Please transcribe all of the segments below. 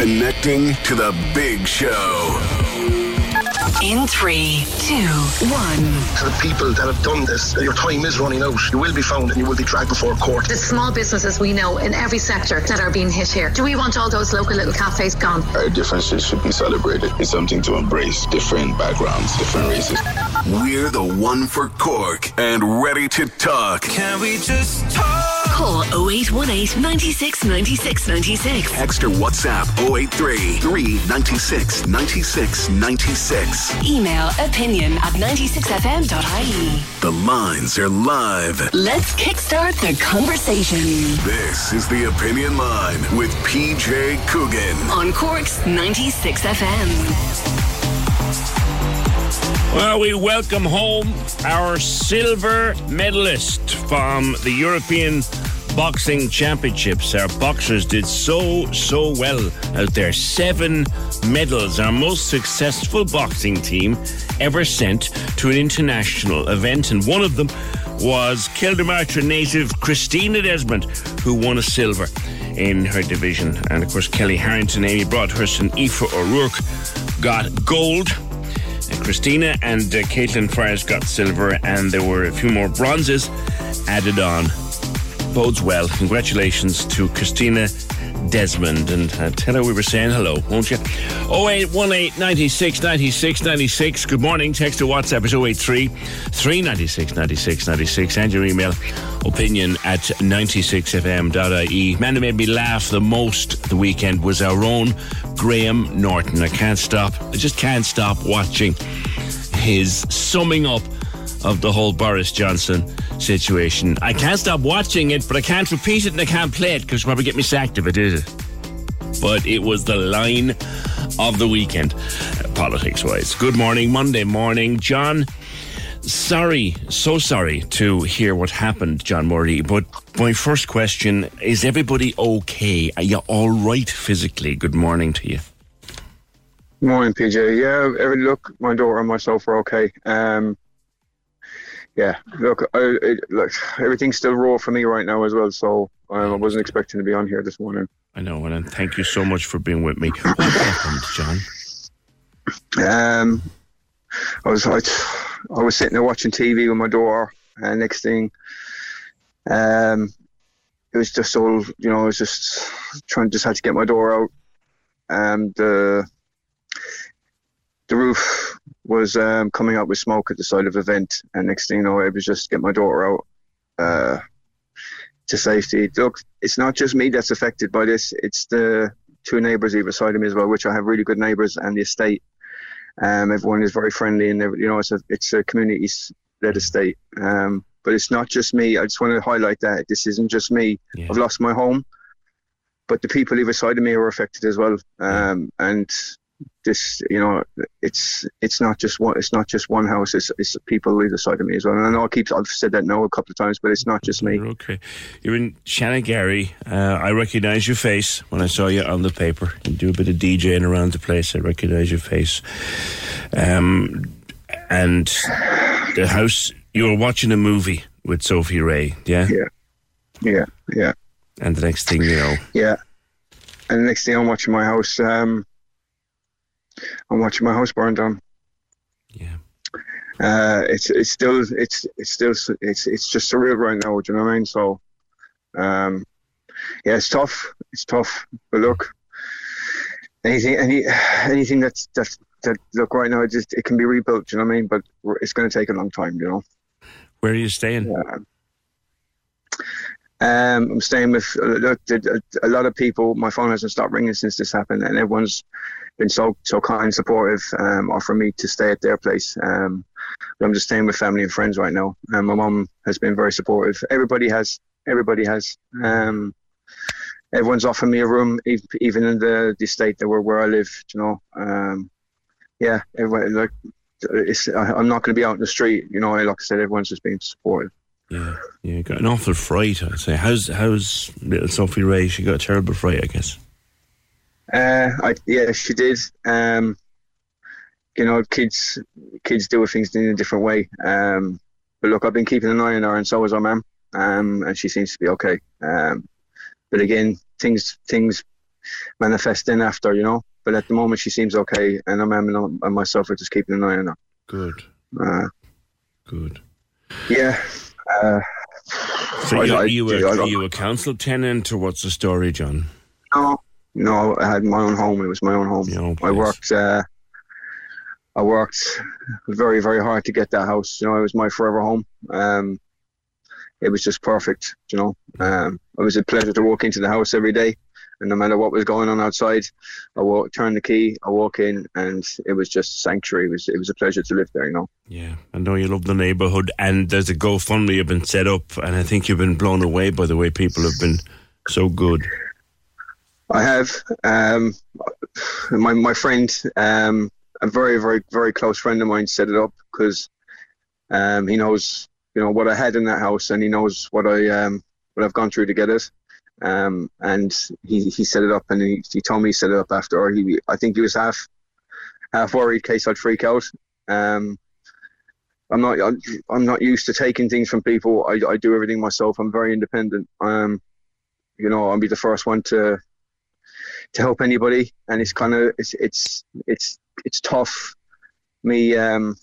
Connecting to the big show. In three, two, one. To the people that have done this, your time is running out. You will be found and you will be dragged before court. The small businesses we know in every sector that are being hit here. Do we want all those local little cafes gone? Our differences should be celebrated. It's something to embrace. Different backgrounds, different races. We're the one for Cork and ready to talk. Can we just talk? Call 0818 96 96 96. Extra WhatsApp 083 396 96 96. Email opinion at 96fm.ie. The lines are live. Let's kickstart the conversation This is the Opinion Line with PJ Coogan. on Cork's 96FM. Well, we welcome home our silver medalist from the European Boxing Championships. Our boxers did so, so well out there. Seven medals, our most successful boxing team ever sent to an international event. And one of them was Kildamartra native Christina Desmond, who won a silver in her division. And of course, Kellie Harrington, Amy Broadhurst, and Aoife O'Rourke got gold. And Christina and uh, Caitlin Fryers got silver, and there were a few more bronzes added on. Bodes well. Congratulations to Christina Desmond. And uh, tell her we were saying hello, won't you? 0818 96 96 96. Good morning. Text to WhatsApp is 083 396 96 96. And your email opinion at 96fm.ie. Man who made me laugh the most the weekend was our own Graham Norton. I can't stop. I just can't stop watching his summing up of the whole Boris Johnson situation. I can't stop watching it, but I can't repeat it and I can't play it because probably get me sacked if I it is. But it was the line of the weekend, politics wise. Good morning, Monday morning. John, sorry, so sorry to hear what happened, John Murray. But my first question is everybody okay? Are you all right physically? Good morning to you. Morning, PJ. Yeah, look, my daughter and myself are okay. Um, yeah, look, I, it, look, everything's still raw for me right now as well. So um, I wasn't expecting to be on here this morning. I know, and thank you so much for being with me. What happened, John? Um, I was I, I was sitting there watching TV with my daughter, and next thing, um, it was just all you know. I was just trying, just had to get my door out, and the the roof was um, coming up with smoke at the side of the vent, and next thing you know, I was just get my daughter out uh, to safety. Look, it's not just me that's affected by this; it's the two neighbours either side of me as well, which I have really good neighbours, and the estate. Um, everyone is very friendly, and you know, it's a it's a community-led estate. Um, but it's not just me. I just want to highlight that this isn't just me. Yeah. I've lost my home, but the people either side of me are affected as well. Um, and this, you know, it's it's not just one. It's not just one house. It's it's people either side of me as well. And I know I keep I've said that now a couple of times, but it's not just me. You're okay. You're in Shanagarry. Uh, I recognise your face when I saw you on the paper. You do a bit of DJing around the place. I recognise your face. Um, and the house, you were watching a movie with Sophie Ray, yeah? Yeah, yeah, yeah, And the next thing you know, yeah. And the next thing I'm watching my house. Um, I'm watching my house burn down. yeah. uh, it's it's still it's it's still it's it's just surreal right now. Do you know what I mean? So, um, yeah, it's tough. It's tough. But look, anything any anything that's that's that look right now, it just it can be rebuilt. Do you know what I mean? But it's going to take a long time. You know. Where are you staying? Yeah. Um, I'm staying with look, a lot of people. My phone hasn't stopped ringing since this happened, and everyone's been so so kind supportive, um, offering me to stay at their place. Um, I'm just staying with family and friends right now. And my mum has been very supportive. Everybody has. Everybody has. Um, everyone's offered me a room, even in the, the state that where, where I live. You know, um, yeah. Everybody, like, it's, I'm not going to be out in the street. You know, like I said, everyone's just been supportive. Yeah, yeah, got an awful fright. I'd say. How's how's little Sophie Ray? She got a terrible fright, I guess. Uh, I, yeah, she did. Um, you know, kids kids do things in a different way. Um, but look, I've been keeping an eye on her, and so has our mum, um, and she seems to be okay. Um, but again, things things manifest in after, you know. But at the moment, she seems okay, and our mum and myself are just keeping an eye on her. Good. Uh, Good. Yeah. Uh, so you, are, you a, are you a council tenant, or what's the story, John? No, no. I had my own home. It was my own home. I worked. Uh, I worked very, very hard to get that house. You know, it was my forever home. Um, it was just perfect. You know, um, it was a pleasure to walk into the house every day, and no matter what was going on outside, I walk, turn the key, I walk in, and it was just sanctuary. It was it was a pleasure to live there. You know. Yeah, I know you love the neighbourhood, and there's a GoFundMe you've been set up, and I think you've been blown away by the way people have been so good. I have. Um, my my friend, um, a very very very close friend of mine, set it up because um, he knows you know what I had in that house, and he knows what I um, what I've gone through to get it. Um, and he, he set it up, and he, he told me he set it up after. He I think he was half half worried in case I'd freak out. Um, I'm not I'm not used to taking things from people. I, I do everything myself. I'm very independent. Um, you know, I'll be the first one to to help anybody, and it's kind of it's it's it's it's tough. Me um,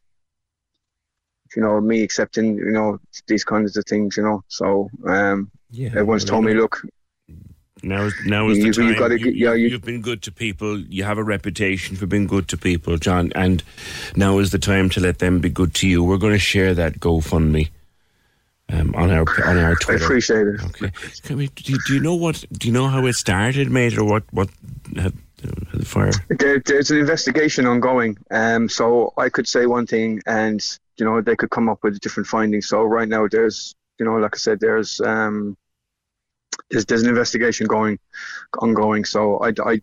you know, me accepting, you know, these kinds of things, you know. So um, yeah, everyone's told me, look. Now, now is the you, time. You've, got to, you, yeah, you, have been good to people. You have a reputation for being good to people, John. And now is the time to let them be good to you. We're going to share that GoFundMe um, on our on our Twitter. I appreciate it. Okay. We, do, do, you know what? Do you know how it started, mate, or what? What had, had the fire? There, there's an investigation ongoing. Um, so I could say one thing, and you know they could come up with different findings. So right now there's you know like I said there's um there's there's an investigation going ongoing. So I I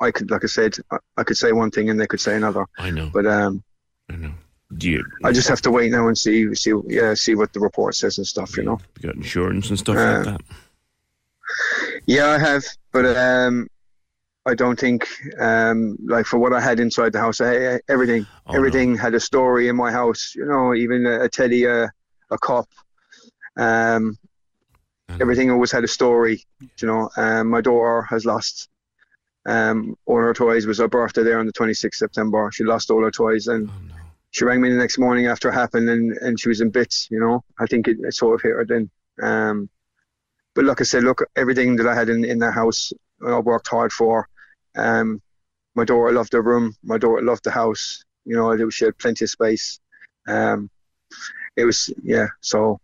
I could like I said I, I could say one thing and they could say another. I know. But um I know. Do you, I just have to wait now and see see yeah see what the report says and stuff. You know. You got insurance and stuff uh, like that. Yeah, I have, but um, I don't think, um, like for what I had inside the house, I, everything, oh, everything no. had a story in my house. You know, even a, a teddy, a, a cop, um, everything always had a story. You know, um, my daughter has lost um, all her toys. It was her birthday there on the 26th September. She lost all her toys, and oh, no. She rang me the next morning after it happened, and, and she was in bits. You know, I think it, it sort of hit her then. Um, but like I said, look, everything that I had in, in that house, I worked hard for. Um, my daughter loved the room. My daughter loved the house. You know, she had plenty of space. Um, it was yeah. So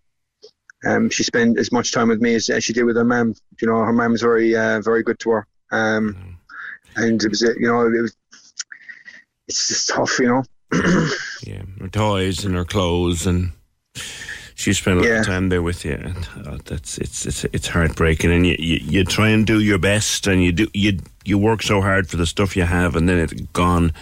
um, she spent as much time with me as, as she did with her mum. You know, her mum's very uh, very good to her. Um, mm. and it was you know it was it's just tough, you know. yeah, her toys and her clothes and she spent a lot yeah. of time there with you, and uh, that's it's it's it's heartbreaking. And you, you, you try and do your best, and you do you you work so hard for the stuff you have, and then it's gone.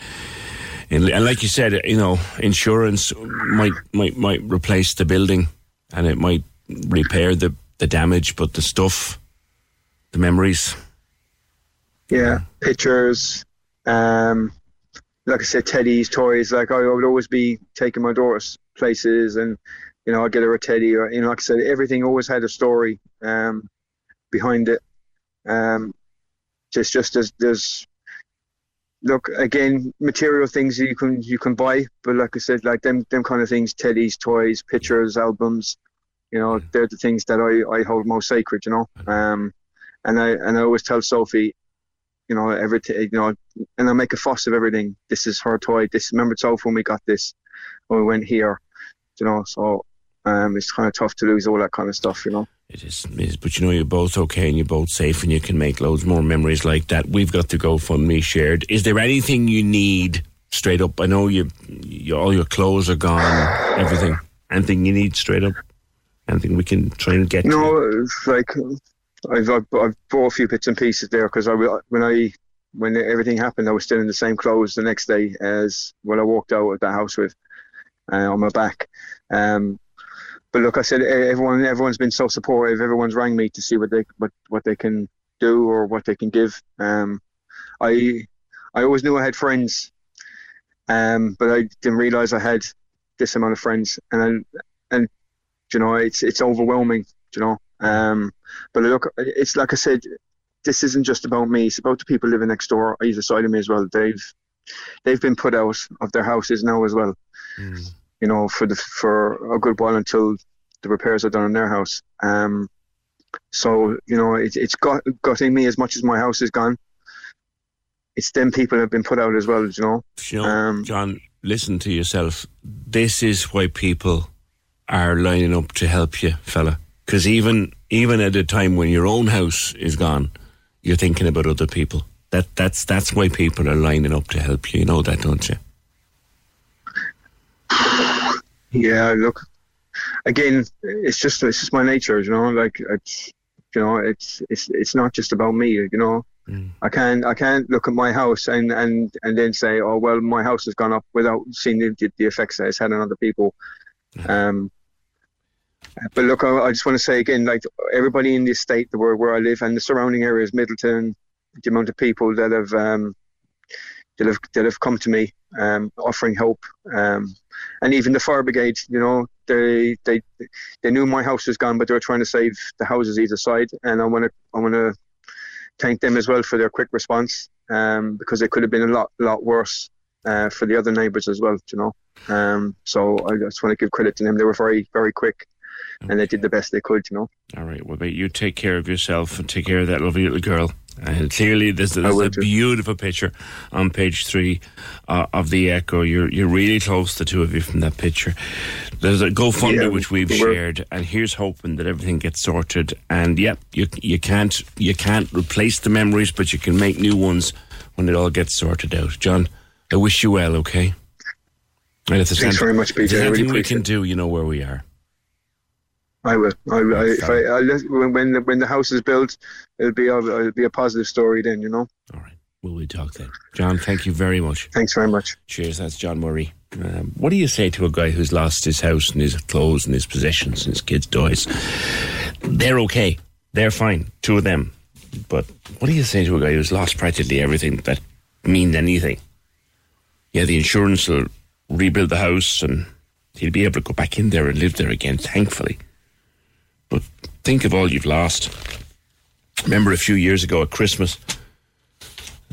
And, and like you said, you know, insurance might might might replace the building, and it might repair the the damage, but the stuff, the memories. Yeah, pictures. Um, like I said, Teddy's toys. Like I would always be taking my daughters places and you know, I'd get her a teddy or, you know, like I said, everything always had a story um, behind it. Um, just, just as there's, look again, material things you can you can buy, but like I said, like them them kind of things, teddies, toys, pictures, albums, you know, they're the things that I, I hold most sacred, you know. Um, and I and I always tell Sophie, you know, everything, you know, and I make a fuss of everything. This is her toy. This remember Sophie when we got this when we went here, you know. So um, it's kind of tough to lose all that kind of stuff, you know. It is, it is, but you know you're both okay and you're both safe and you can make loads more memories like that. We've got the GoFundMe shared. Is there anything you need straight up? I know you, you all your clothes are gone, everything. Anything you need straight up? Anything we can try and get? No, it's like I've, I've I've bought a few bits and pieces there because I when I when everything happened, I was still in the same clothes the next day as when I walked out of the house with uh, on my back. Um, but look, I said everyone everyone's been so supportive. Everyone's rang me to see what they what what they can do or what they can give. Um, I I always knew I had friends, um, but I didn't realize I had this amount of friends, and I, and you know it's it's overwhelming. You know, um, but look, it's like I said, this isn't just about me. It's about the people living next door, either side of me as well. They've they've been put out of their houses now as well. Mm you know, for the for a good while until the repairs are done in their house. Um, so you know, it, it's got gutting me as much as my house is gone. It's them people have been put out as well, you know. You know um, John, listen to yourself. This is why people are lining up to help you, fella. Because even even at a time when your own house is gone, you're thinking about other people. That that's that's why people are lining up to help you. You know that, don't you? Yeah, look, again, it's just it's just my nature, you know. Like it's you know, it's it's it's not just about me, you know. Mm. I can't I can't look at my house and and and then say, oh well, my house has gone up without seeing the, the effects that it's had on other people. Mm. Um, but look, I, I just want to say again, like everybody in this state, the where where I live and the surrounding areas, Midleton, the amount of people that have um, that have that have come to me um, offering help. Um, and even the fire brigade, you know, they they they knew my house was gone, but they were trying to save the houses either side. And I want to I want to thank them as well for their quick response um, because it could have been a lot lot worse uh, for the other neighbours as well. You know, um, so I just want to give credit to them. They were very very quick. Okay. And they did the best they could, you know. All right. Well, mate, you take care of yourself and take care of that lovely little girl. And clearly, this is a beautiful picture on page three uh, of the Echo. You're you're really close, the two of you, from that picture. There's a GoFundMe yeah, which we've shared, and here's hoping that everything gets sorted. And yeah, you you can't you can't replace the memories, but you can make new ones when it all gets sorted out. John, I wish you well. Okay. And if there's Thanks very much, PJ. Anything really we can do, you know where we are. I will. I, I, if I, I, when the, when the house is built, it'll be a, it'll be a positive story. Then you know. All right. Will we talk then, John? Thank you very much. Thanks very much. Cheers. That's John Murray. Um, what do you say to a guy who's lost his house and his clothes and his possessions and his kids' toys? They're okay. They're fine. Two of them. But what do you say to a guy who's lost practically everything that means anything? Yeah, the insurance will rebuild the house and he'll be able to go back in there and live there again, thankfully. Think of all you've lost. Remember a few years ago at Christmas,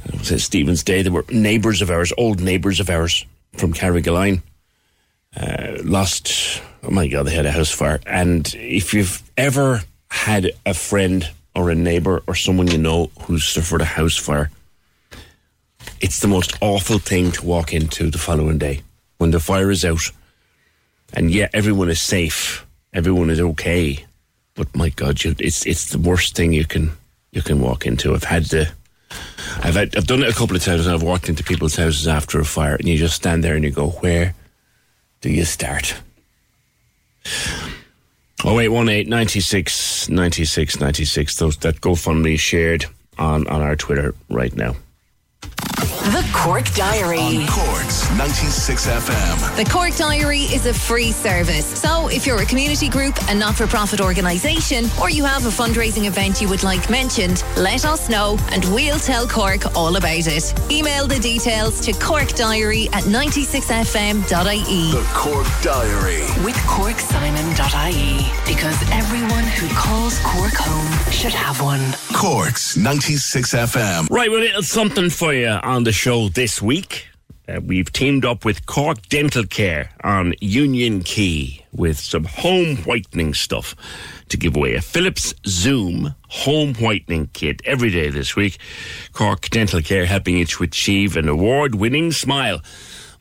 it was Stephen's Day, there were neighbours of ours, old neighbours of ours from Carrigaline, uh, lost, oh my God, they had a house fire. And if you've ever had a friend or a neighbour or someone you know who's suffered a house fire, it's the most awful thing to walk into the following day when the fire is out and yet everyone is safe, everyone is okay. But my God, you, it's it's the worst thing you can you can walk into. I've had the I've had, I've done it a couple of times, and I've walked into people's houses after a fire, and you just stand there and you go, "Where do you start?" Oh wait, one eight ninety six ninety six ninety six. Those that GoFundMe shared on on our Twitter right now. The Cork Diary. On Cork's 96 FM. The Cork Diary is a free service. So if you're a community group, a not for profit organisation, or you have a fundraising event you would like mentioned, let us know and we'll tell Cork all about it. Email the details to corkdiary at 96fm.ie. The Cork Diary. With corksimon.ie. Because everyone who calls Cork home should have one. Cork's 96 FM. Right, well, a little something for you on the show this week. Uh, we've teamed up with Cork Dental Care on Union Quay with some home whitening stuff to give away. A Philips Zoom home whitening kit every day this week. Cork Dental Care helping you to achieve an award winning smile.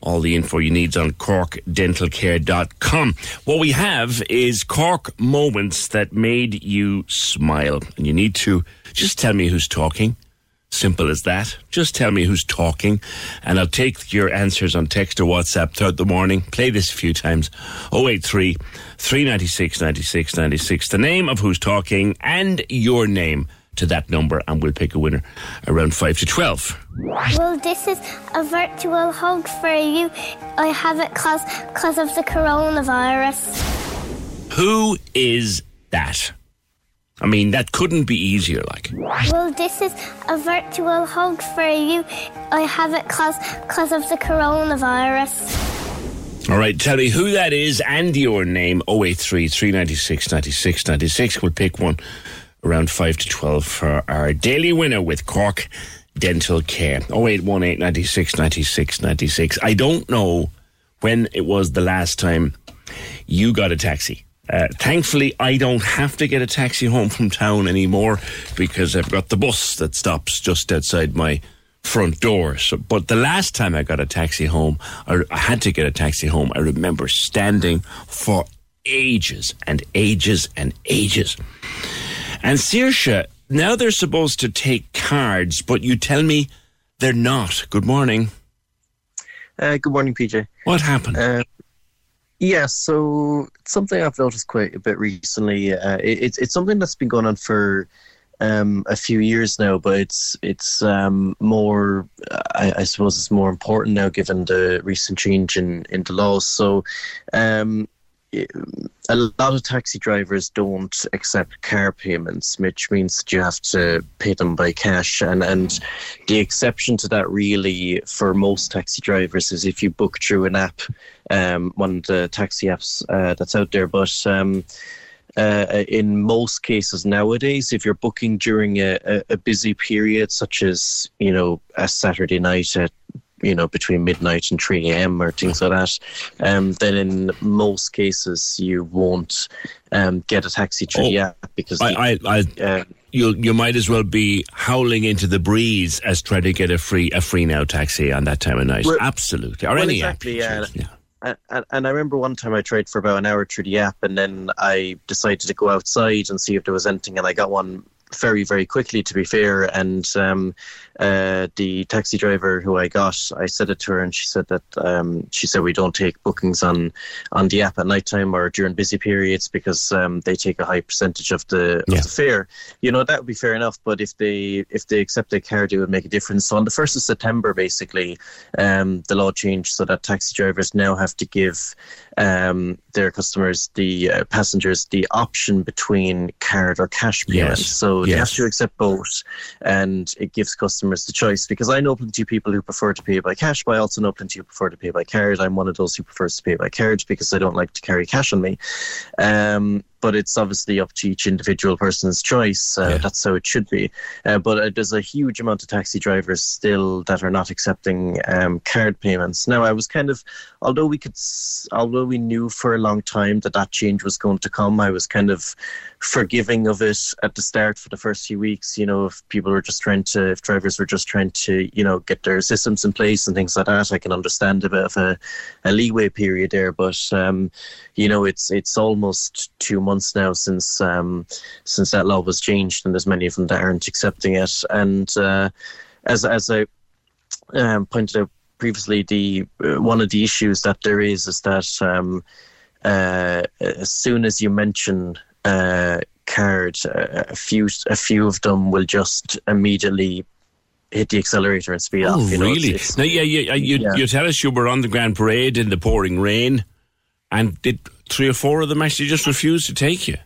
All the info you need is on corkdentalcare.com. What we have is Cork moments that made you smile. And you need to just tell me who's talking. Simple as that. Just tell me who's talking, and I'll take your answers on text or WhatsApp throughout the morning. Play this a few times. 083 396 96 96. The name of who's talking and your name to that number, and we'll pick a winner around 5 to 12. Well, this is a virtual hug for you. I have it because cause of the coronavirus. Who is that? I mean, that couldn't be easier, like. Well, this is a virtual hug for you. I have it because cause of the coronavirus. All right, tell me who that is and your name. 083 396 96 96. We'll pick one around 5 to 12 for our daily winner with Cork Dental Care. 0818 96 96 96. I don't know when it was the last time you got a taxi. Uh, thankfully, I don't have to get a taxi home from town anymore because I've got the bus that stops just outside my front door. So, but the last time I got a taxi home, or I had to get a taxi home, I remember standing for ages and ages and ages. And Saoirse, now they're supposed to take cards, but you tell me they're not. Good morning. Uh, good morning, PJ. What happened? Uh, yeah, so it's something I've noticed quite a bit recently. Uh, it, it's it's something that's been going on for um, a few years now, but it's it's um, more. I, I, suppose it's more important now given the recent change in in the laws. So. Um, a lot of taxi drivers don't accept car payments, which means that you have to pay them by cash. And and the exception to that, really, for most taxi drivers, is if you book through an app, um, one of the taxi apps uh, that's out there. But um, uh, in most cases nowadays, if you're booking during a, a, busy period, such as you know a Saturday night at you know between midnight and 3 a.m or things like that um, then in most cases you won't um, get a taxi through oh, the app because I, the, I, I uh, you you might as well be howling into the breeze as trying to get a free a FreeNow taxi on that time of night well, absolutely or well, any exactly, app yeah. yeah. And, and I remember one time I tried for about an hour through the app, and then I decided to go outside and see if there was anything, and I got one very, very quickly, to be fair. And um, uh, the taxi driver who I got, I said it to her, and she said that um, she said we don't take bookings on on the app at night time or during busy periods because um, they take a high percentage of the yeah. of the fare. You know that would be fair enough, but if they if they accept a card, it would make a difference. So on the first of September, basically, um, the law changed so that taxi drivers now have to give um, their customers, the uh, passengers, the option between card or cash payment. Yes. So yes. they have to accept both, and it gives customers the choice. Because I know plenty of people who prefer to pay by cash, but I also know plenty who prefer to pay by card. I'm one of those who prefers to pay by card because I don't like to carry cash on me. Um, but it's obviously up to each individual person's choice. Uh, yeah. That's how it should be. Uh, but uh, there's a huge amount of taxi drivers still that are not accepting um, card payments. Now, I was kind of, although we could, although we knew for a long time that that change was going to come, I was kind of forgiving of it at the start for the first few weeks. You know, if people were just trying to, if drivers were just trying to, you know, get their systems in place and things like that, I can understand a bit of a, a leeway period there. But um, you know, it's it's almost two months months now since um, since that law was changed, and there's many of them that aren't accepting it. And uh, as as I um, pointed out previously, the uh, one of the issues that there is is that um, uh, as soon as you mention uh, card, uh, a few a few of them will just immediately hit the accelerator and speed oh, off. You know, really? It's, it's, now, yeah, you, you, yeah. you tell us you were on the Grand Parade in the pouring rain, and did three or four of them actually just refuse to take you?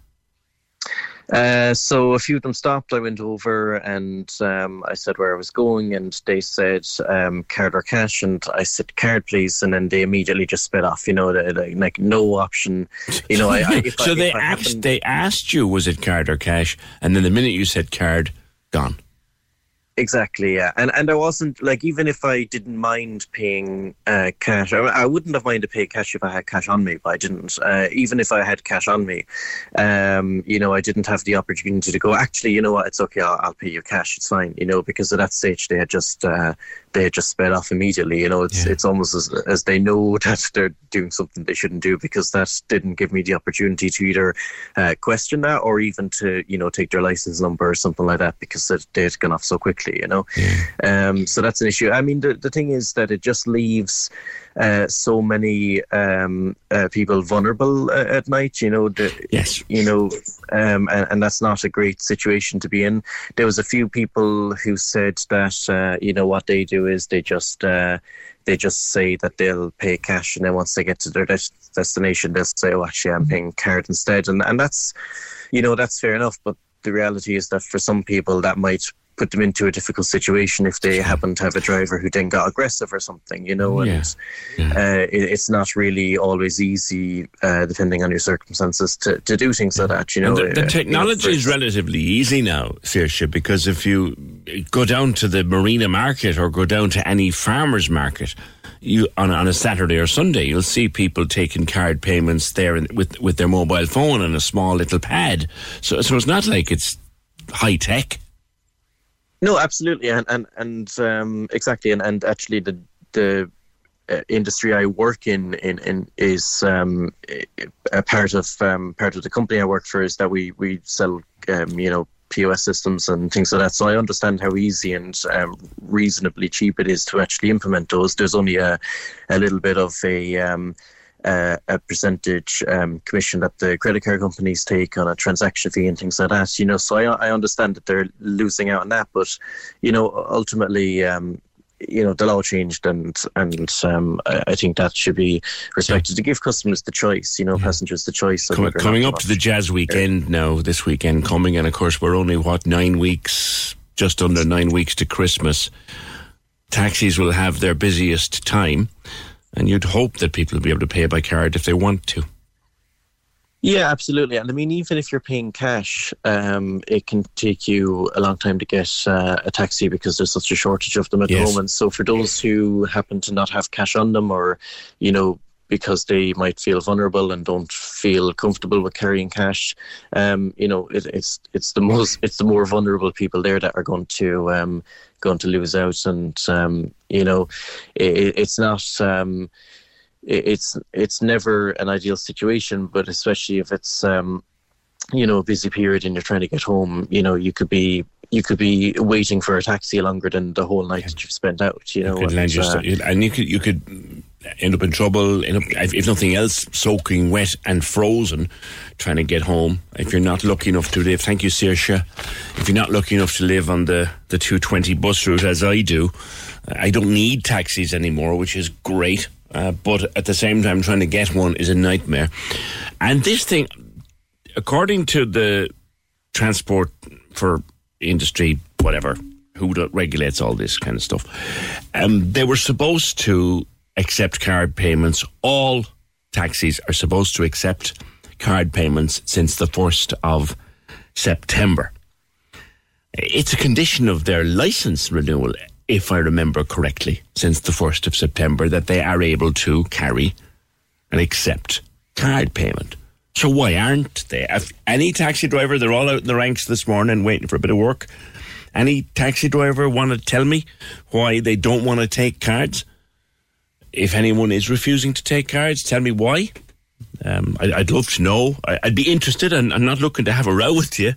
Uh, so a few of them stopped. I went over and um, I said where I was going, and they said um, card or cash, and I said card, please, and then they immediately just sped off. You know, like, like no option. You know, I, I, so I, they asked happened, they asked you was it card or cash, and then the minute you said card, gone. Exactly, yeah, and and I wasn't like even if I didn't mind paying uh, cash, I, I wouldn't have minded paying cash if I had cash on me, but I didn't. Uh, even if I had cash on me, um, you know, I didn't have the opportunity to go. Actually, you know what? It's okay. I'll, I'll pay you cash. It's fine. You know, because at that stage they had just uh, they had just sped off immediately. You know, it's yeah. it's almost as as they know that they're doing something they shouldn't do because that didn't give me the opportunity to either uh, question that or even to you know take their license number or something like that because they had gone off so quickly. You know, um, so that's an issue. I mean, the the thing is that it just leaves uh, so many um, uh, people vulnerable uh, at night. You know, the, yes, you know, um, and, and, that's not a great situation to be in. There was a few people who said that uh, you know what they do is they just uh, they just say that they'll pay cash, and then once they get to their destination, they'll say, "Oh, actually, I'm paying card instead," and and that's you know that's fair enough, but the reality is that for some people that might put them into a difficult situation if they happen to have a driver who then got aggressive or something, you know. And yeah. Yeah. Uh, it, it's not really always easy, uh, depending on your circumstances, to, to do things like that. You know, and the, the uh, technology you know, is relatively easy now, Saoirse, because if you go down to the marina market or go down to any farmers market. You on, on a Saturday or Sunday, you'll see people taking card payments there in, with with their mobile phone and a small little pad. So, so it's not like it's high tech. No, absolutely, and and and um, exactly, and and actually the the uh, industry I work in in, in is um, a part of um, part of the company I work for is that we we sell um, you know POS systems and things like that. So I understand how easy and um, reasonably cheap it is to actually implement those. There's only a a little bit of a um, uh, a percentage um, commission that the credit card companies take on a transaction fee and things like that. You know, so I, I understand that they're losing out on that, but you know, ultimately. Um, you know the law changed and and um, I, think that should be respected yeah. to give customers the choice you know yeah. passengers the choice coming, coming up to the jazz weekend yeah. now this weekend coming and of course we're only what nine weeks just under nine weeks to Christmas taxis will have their busiest time and you'd hope that people will be able to pay by card if they want to. Yeah, absolutely. And I mean, even if you're paying cash, um, it can take you a long time to get uh, a taxi because there's such a shortage of them at yes. the moment. So for those who happen to not have cash on them or, you know, because they might feel vulnerable and don't feel comfortable with carrying cash. Um, you know, it, it's it's the most it's the more vulnerable people there that are going to um, going to lose out, and um, you know, it, it's not. Um, it's it's never an ideal situation, but especially if it's um, you know a busy period and you're trying to get home, you know, you could be you could be waiting for a taxi longer than the whole night that you've spent out. You know, and, uh, and you could you could end up in trouble, end up, if nothing else, soaking wet and frozen, trying to get home. If you're not lucky enough to live, thank you, Saoirse. If you're not lucky enough to live on the, the 220 bus route, as I do, I don't need taxis anymore, which is great. Uh, but at the same time, trying to get one is a nightmare. And this thing, according to the transport for industry, whatever, who regulates all this kind of stuff, um, they were supposed to accept card payments. All taxis are supposed to accept card payments since the 1st of September. It's a condition of their license renewal, if I remember correctly, since the 1st of September, that they are able to carry and accept card payment. So why aren't they? If any taxi driver, they're all out in the ranks this morning waiting for a bit of work. Any taxi driver want to tell me why they don't want to take cards? If anyone is refusing to take cards, tell me why. Um, I, would love to know. I, would be interested, and I'm not looking to have a row with you,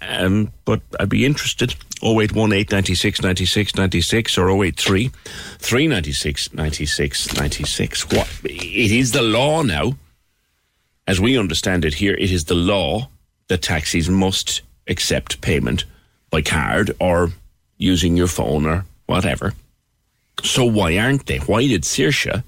um, but I'd be interested. 0818 96 96 96 or 083 396 96 96. What? It is the law now. As we understand it here, it is the law that taxis must accept payment by card or using your phone or whatever. So why aren't they? Why did Saoirse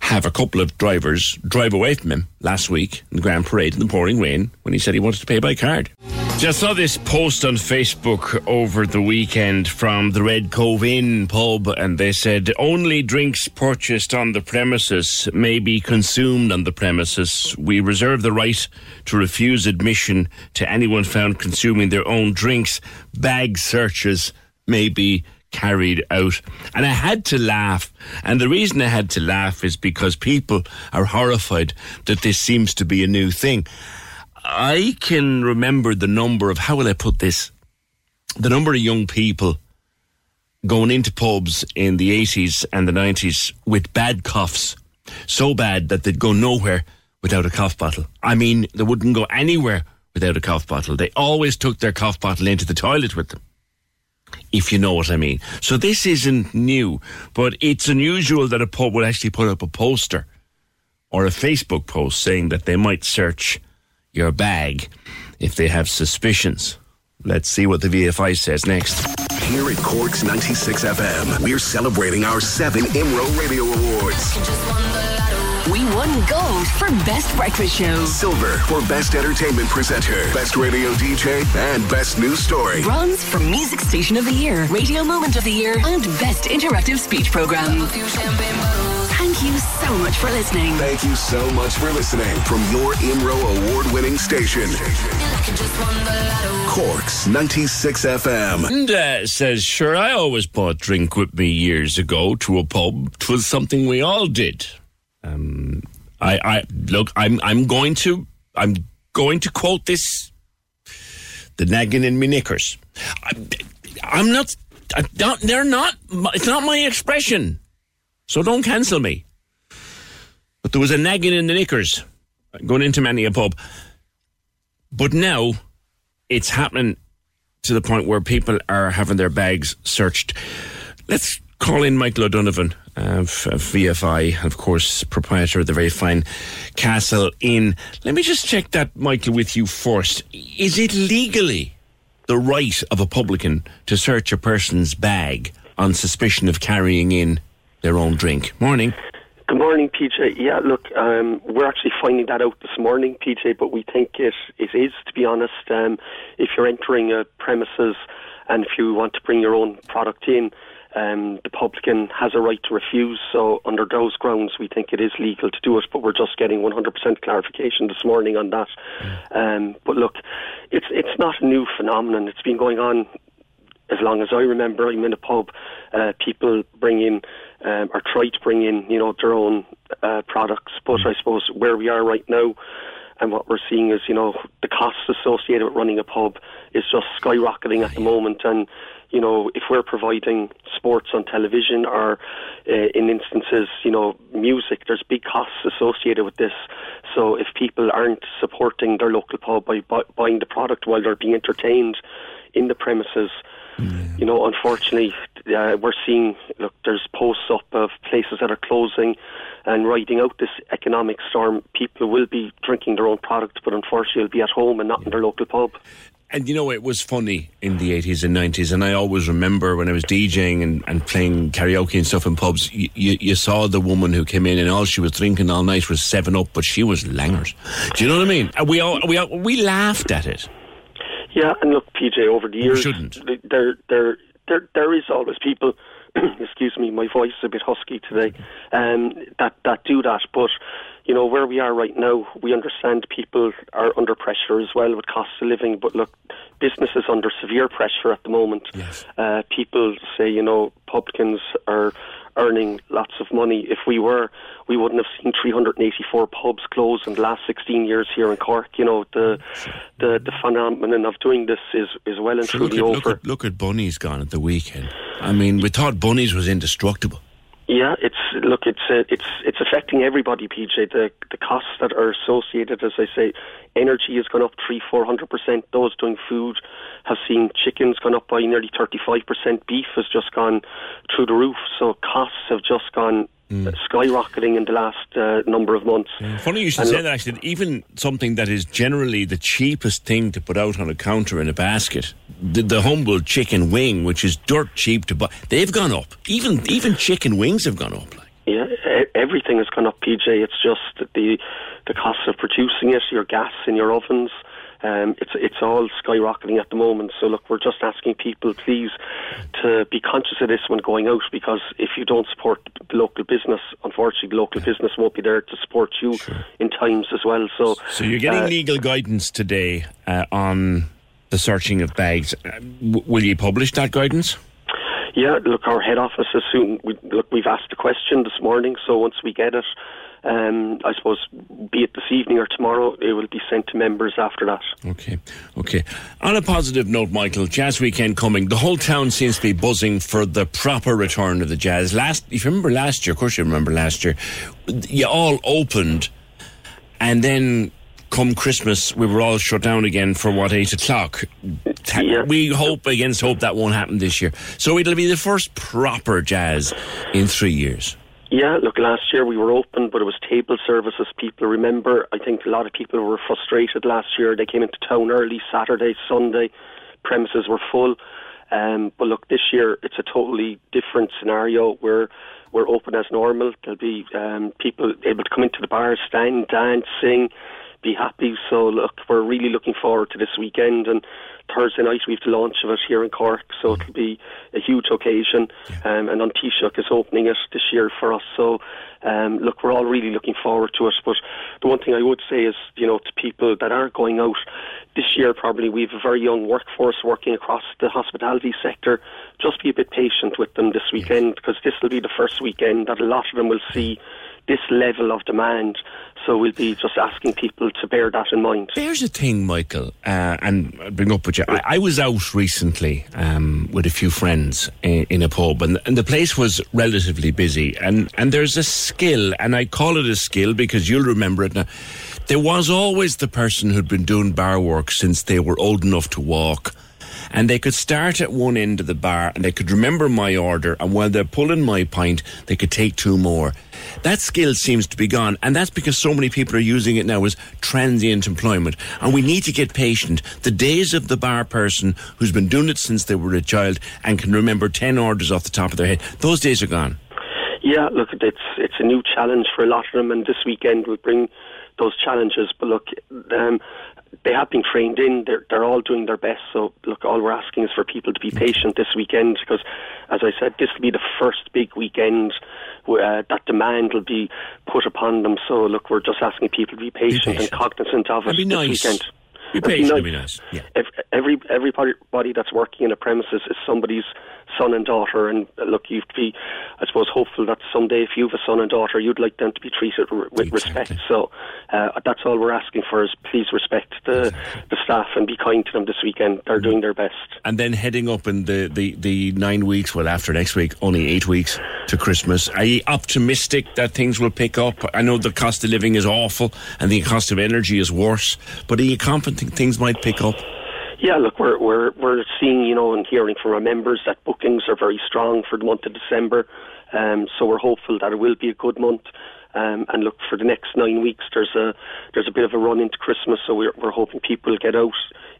have a couple of drivers drive away from him last week in the Grand Parade in the pouring rain when he said he wanted to pay by card? Just saw this post on Facebook over the weekend from the Red Cove Inn pub, and they said only drinks purchased on the premises may be consumed on the premises. We reserve the right to refuse admission to anyone found consuming their own drinks. Bag searches may be carried out. And I had to laugh. And the reason I had to laugh is because people are horrified that this seems to be a new thing. I can remember the number of, how will I put this? The number of young people going into pubs in the 80s and the 90s with bad coughs. So bad that they'd go nowhere without a cough bottle. I mean, they wouldn't go anywhere without a cough bottle. They always took their cough bottle into the toilet with them. If you know what I mean. So this isn't new, but it's unusual that a pub would actually put up a poster or a Facebook post saying that they might search your bag if they have suspicions. Let's see what the VFI says next. Here at Corks 96 FM, we're celebrating our seven IMRO Radio Awards. We won gold for Best Breakfast Show. Silver for Best Entertainment Presenter, Best Radio DJ, and Best News Story. Bronze for Music Station of the Year, Radio Moment of the Year, and Best Interactive Speech Program. Thank you so much for listening. Thank you so much for listening from your IMRO award winning station. Corks 96 FM. And uh, says, sure, I always bought drink with me years ago to a pub. 'Twas something we all did. Um, I, I look, I'm, I'm going to, I'm going to quote this. The nagging in me knickers. I, I'm not, I don't, they're not, it's not my expression. So don't cancel me. But there was a nagging in the knickers going into many a pub. But now it's happening to the point where people are having their bags searched. Let's call in Michael O'Donovan of, VFI, of course, proprietor of the very fine Castle Inn. Let me just check that, Michael, with you first. Is it legally the right of a publican to search a person's bag on suspicion of carrying in their own drink? Morning. Good morning, PJ. Yeah, look, um, we're actually finding that out this morning, PJ, but we think it, it is, to be honest. Um, if you're entering a premises and if you want to bring your own product in, um, the publican has a right to refuse. So, under those grounds, we think it is legal to do it, but we're just getting 100% clarification this morning on that. Um, but look, it's it's not a new phenomenon. It's been going on as long as I remember. I'm in a pub. Uh, people bring in um, or try to bring in, you know, their own uh, products. But I suppose where we are right now, and what we're seeing is, you know, the costs associated with running a pub is just skyrocketing at the moment. And you know, if we're providing sports on television or uh, in instances, you know, music, there's big costs associated with this. So if people aren't supporting their local pub by bu- buying the product while they're being entertained in the premises, you know, unfortunately, uh, we're seeing, look, there's posts up of places that are closing and riding out this economic storm. People will be drinking their own product, but unfortunately, will be at home and not in their local pub. And you know, it was funny in the 80s and 90s, and I always remember when I was DJing and, and playing karaoke and stuff in pubs, you, you, you saw the woman who came in and all she was drinking all night was 7 Up, but she was langers. Do you know what I mean? And we, all, we, all, we laughed at it. Yeah, and look, PJ, over the years, shouldn't. there, there, there, there is always people. excuse me, my voice is a bit husky today. Um, that that do that, but you know where we are right now, we understand people are under pressure as well with cost of living. But look, business is under severe pressure at the moment. Yes. Uh, people say, you know, publicans are earning lots of money. If we were, we wouldn't have seen 384 pubs close in the last 16 years here in Cork. You know, the the, the phenomenon of doing this is, is well and So look, truly at, over. look, at, look at Bunny's gone at the weekend. I mean, we thought Bunny's was indestructible. Yeah, it's look, it's uh, it's it's affecting everybody, PJ. The the costs that are associated, as I say, energy has gone up three, four hundred percent. Those doing food have seen chickens gone up by nearly thirty five percent. Beef has just gone through the roof. So costs have just gone uh, skyrocketing in the last uh, number of months. Funny you should And say that, actually. Even something that is generally the cheapest thing to put out on a counter in a basket, the, the humble chicken wing, which is dirt cheap to buy, they've gone up. Even even chicken wings have gone up. Like. Yeah, everything has gone up, PJ. It's just the the cost of producing it, your gas in your ovens, um, it's it's all skyrocketing at the moment. So look, we're just asking people, please, to be conscious of this when going out, because if you don't support the local business, unfortunately, the local business won't be there to support you sure. in times as well. So, so you're getting uh, legal guidance today uh, on the searching of bags. Uh, w- will you publish that guidance? Yeah, look, our head office is soon. We, look, we've asked the question this morning, so once we get it, um, I suppose, be it this evening or tomorrow, it will be sent to members after that. Okay, okay. On a positive note, Michael, Jazz Weekend coming. The whole town seems to be buzzing for the proper return of the jazz. Last, if you remember last year, of course you remember last year, you all opened, and then come Christmas, we were all shut down again for what eight o'clock. Yeah. We hope against hope that won't happen this year. So it'll be the first proper jazz in three years. Yeah, look, last year we were open, but it was table services. People remember, I think a lot of people were frustrated last year. They came into town early, Saturday, Sunday, premises were full. Um, but look, this year it's a totally different scenario. We're we're open as normal. There'll be um, people able to come into the bar, stand, dance, sing, be happy. So look, we're really looking forward to this weekend and Thursday night we have the launch of it here in Cork, so it'll be a huge occasion. Um, and An Taoiseach is opening it this year for us. So um, look, we're all really looking forward to it. But the one thing I would say is, you know, to people that are going out this year, probably we have a very young workforce working across the hospitality sector. Just be a bit patient with them this weekend because this will be the first weekend that a lot of them will see this level of demand. So we'll be just asking people to bear that in mind. There's a thing, Michael, uh, and I'll bring up with you. I, I was out recently um, with a few friends in, in a pub, and, and, the place was relatively busy. And, and there's a skill, and I call it a skill because you'll remember it now. There was always the person who'd been doing bar work since they were old enough to walk and they could start at one end of the bar and they could remember my order and while they're pulling my pint they could take two more. That skill seems to be gone and that's because so many people are using it now as transient employment. And we need to get patient. The days of the bar person who's been doing it since they were a child and can remember 10 orders off the top of their head those days are gone. Yeah look it's it's a new challenge for a lot of them and this weekend will bring those challenges. But look, um, they have been trained in. They're they're all doing their best. So look, all we're asking is for people to be patient this weekend because, as I said, this will be the first big weekend uh, that demand will be put upon them. So look, we're just asking people to be patient, be patient. and cognizant of it this nice. weekend. Be patient, be nice. Be nice. Yeah. Every everybody that's working in a premises is somebody's son and daughter. And uh, look, you've be, I suppose, hopeful that someday if you have a son and daughter, you'd like them to be treated with exactly. respect. So uh, that's all we're asking for is please respect the, exactly. the staff and be kind to them this weekend. They're mm. doing their best. And then heading up in the, the, the nine weeks, well, after next week, only eight weeks to Christmas. Are you optimistic that things will pick up? I know the cost of living is awful and the cost of energy is worse, but are you confident things might pick up? Yeah, look, we're we're we're seeing, you know, and hearing from our members that bookings are very strong for the month of December. Um, so we're hopeful that it will be a good month. Um, and look, for the next nine weeks, there's a there's a bit of a run into Christmas, so we're we're hoping people get out,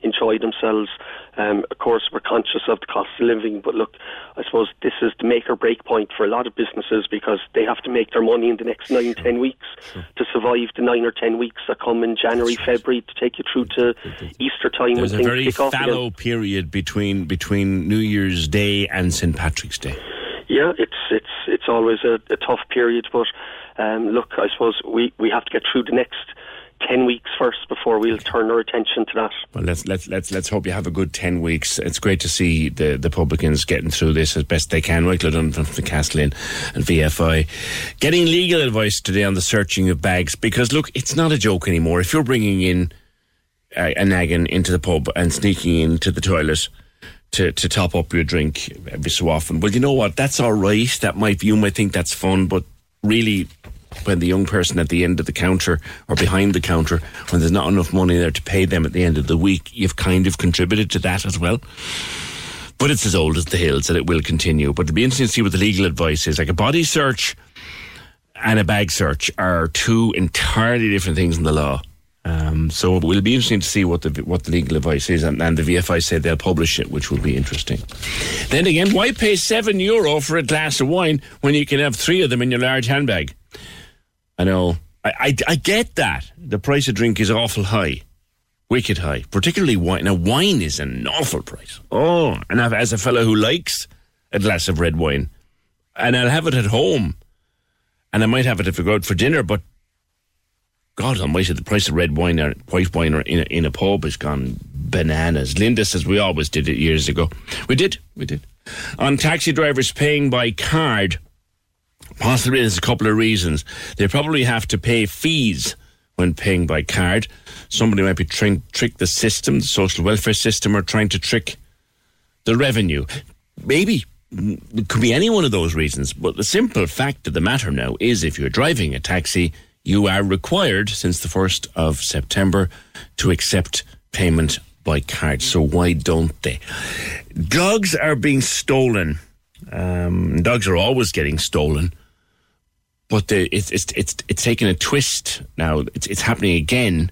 enjoy themselves. Um, of course, we're conscious of the cost of living, but look, I suppose this is the make or break point for a lot of businesses because they have to make their money in the next nine, ten weeks to survive the nine or ten weeks that come in January, February to take you through to Easter time. There's when a very fallow period between between New Year's Day and St Patrick's Day. Yeah, it's it's it's always a, a tough period, but um, look, I suppose we, we have to get through the next ten weeks first before we'll turn our attention to that. Well, let's let's let's let's hope you have a good ten weeks. It's great to see the the publicans getting through this as best they can. Michael Dunn from the Castle Inn and VFI getting legal advice today on the searching of bags because look, it's not a joke anymore. If you're bringing in a, a naggin into the pub and sneaking into the toilet. To, to top up your drink every so often. Well, you know what? That's all right. That might you might think that's fun, but really when the young person at the end of the counter or behind the counter, when there's not enough money there to pay them at the end of the week, you've kind of contributed to that as well. But it's as old as the hills and it will continue. But it'll be interesting to see what the legal advice is. Like a body search and a bag search are two entirely different things in the law. Um, so it will be interesting to see what the what the legal advice is, and, and the VFI said they'll publish it, which will be interesting. Then again, why pay seven euro for a glass of wine when you can have three of them in your large handbag? I know. I, I, I get that the price of drink is awful high, wicked high, particularly wine. Now, wine is an awful price. Oh, and I've, as a fellow who likes a glass of red wine, and I'll have it at home, and I might have it if I go out for dinner, but God almighty, the price of red wine or white wine or in a, in a pub has gone bananas. Linda says we always did it years ago. We did, we did. On taxi drivers paying by card, possibly there's a couple of reasons. They probably have to pay fees when paying by card. Somebody might be trying to trick the system, the social welfare system, or trying to trick the revenue. Maybe. It could be any one of those reasons. But the simple fact of the matter now is if you're driving a taxi, you are required since the 1st of September to accept payment by card. So why don't they? Dogs are being stolen. Um, dogs are always getting stolen, but they, it's it's it's it's taking a twist now. It's it's happening again,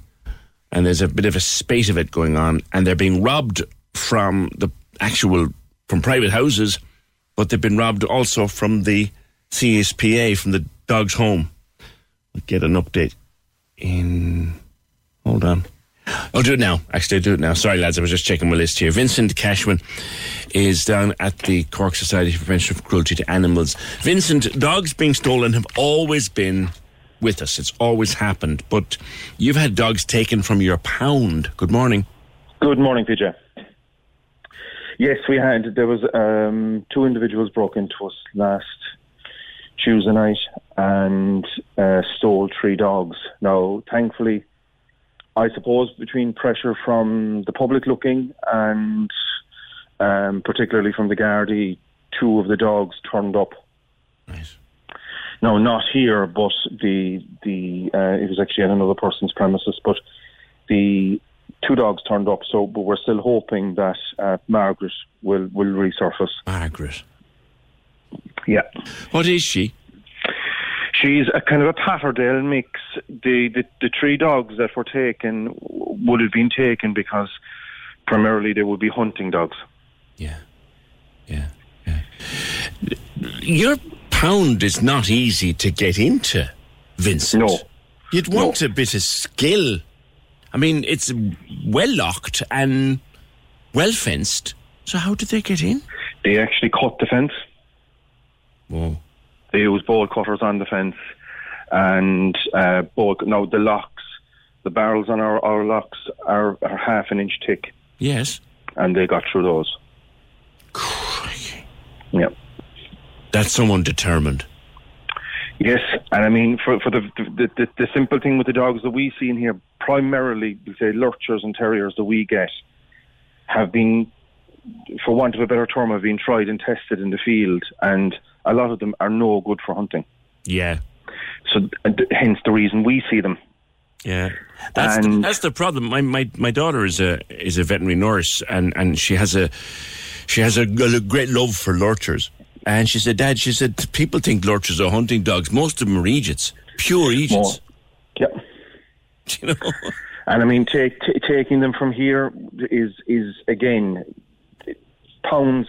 and there's a bit of a spate of it going on, and they're being robbed from the actual from private houses, but they've been robbed also from the CSPCA from the dog's home. We'll get an update in. Hold on. I'll do it now. Actually, I'll do it now. Sorry, lads, I was just checking my list here. Vincent Cashman is down at the Cork Society for Prevention of Cruelty to Animals. Vincent, dogs being stolen have always been with us. It's always happened. But you've had dogs taken from your pound. Good morning. Good morning, PJ. Yes, we had. There was um, two individuals broke into us last Tuesday night and uh, stole three dogs. Now, thankfully, I suppose between pressure from the public looking and um, particularly from the Gardaí, two of the dogs turned up. Nice. No, not here, but the the uh, it was actually at another person's premises. But the two dogs turned up, so but we're still hoping that uh, Margaret will will resurface. Margaret. Yeah. What is she? She's a kind of a Patterdale mix. The, the the three dogs that were taken would have been taken because primarily they would be hunting dogs. Yeah, yeah, yeah. Your pound is not easy to get into, Vincent. No, you'd want No. a bit of skill. I mean, it's well locked and well fenced. So how did they get in? They actually cut the fence. Whoa. They used bolt cutters on the fence, and uh, bolt. Now the locks, the barrels on our, our locks are, are half an inch thick, Yes. and they got through those. Yeah. That's someone determined. Yes, and I mean for for the the, the the simple thing with the dogs that we see in here, primarily we say lurchers and terriers that we get, have been, for want of a better term, have been tried and tested in the field, and a lot of them are no good for hunting. Yeah. So hence the reason we see them. Yeah, that's the, that's the problem. My, my my daughter is a is a veterinary nurse, and, and she has a she has a, a great love for lurchers. And she said, Dad, she said people think lurchers are hunting dogs. Most of them are Egypts, pure Egypts. Yep. You know. And I mean, take, t- taking them from here is is again, pounds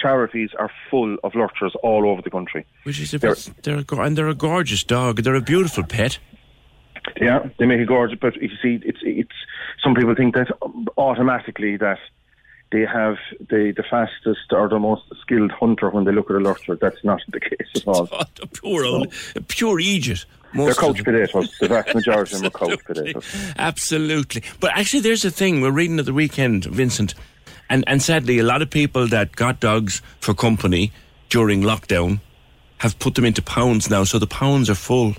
charities are full of lurchers all over the country. Which is a They're- bit, they're a, and they're a gorgeous dog. They're a beautiful pet. Yeah, they make a gorgeous, but you see, it's it's. Some people think that automatically that they have the the fastest or the most skilled hunter when they look at a lurcher. That's not the case at all. Oh, a pure old, a pure Egypt. They're Most of couch potatoes. The vast majority of them are couch potatoes. Absolutely. But actually, there's a thing we're reading at the weekend, Vincent, and and sadly, a lot of people that got dogs for company during lockdown have put them into pounds now, so the pounds are full.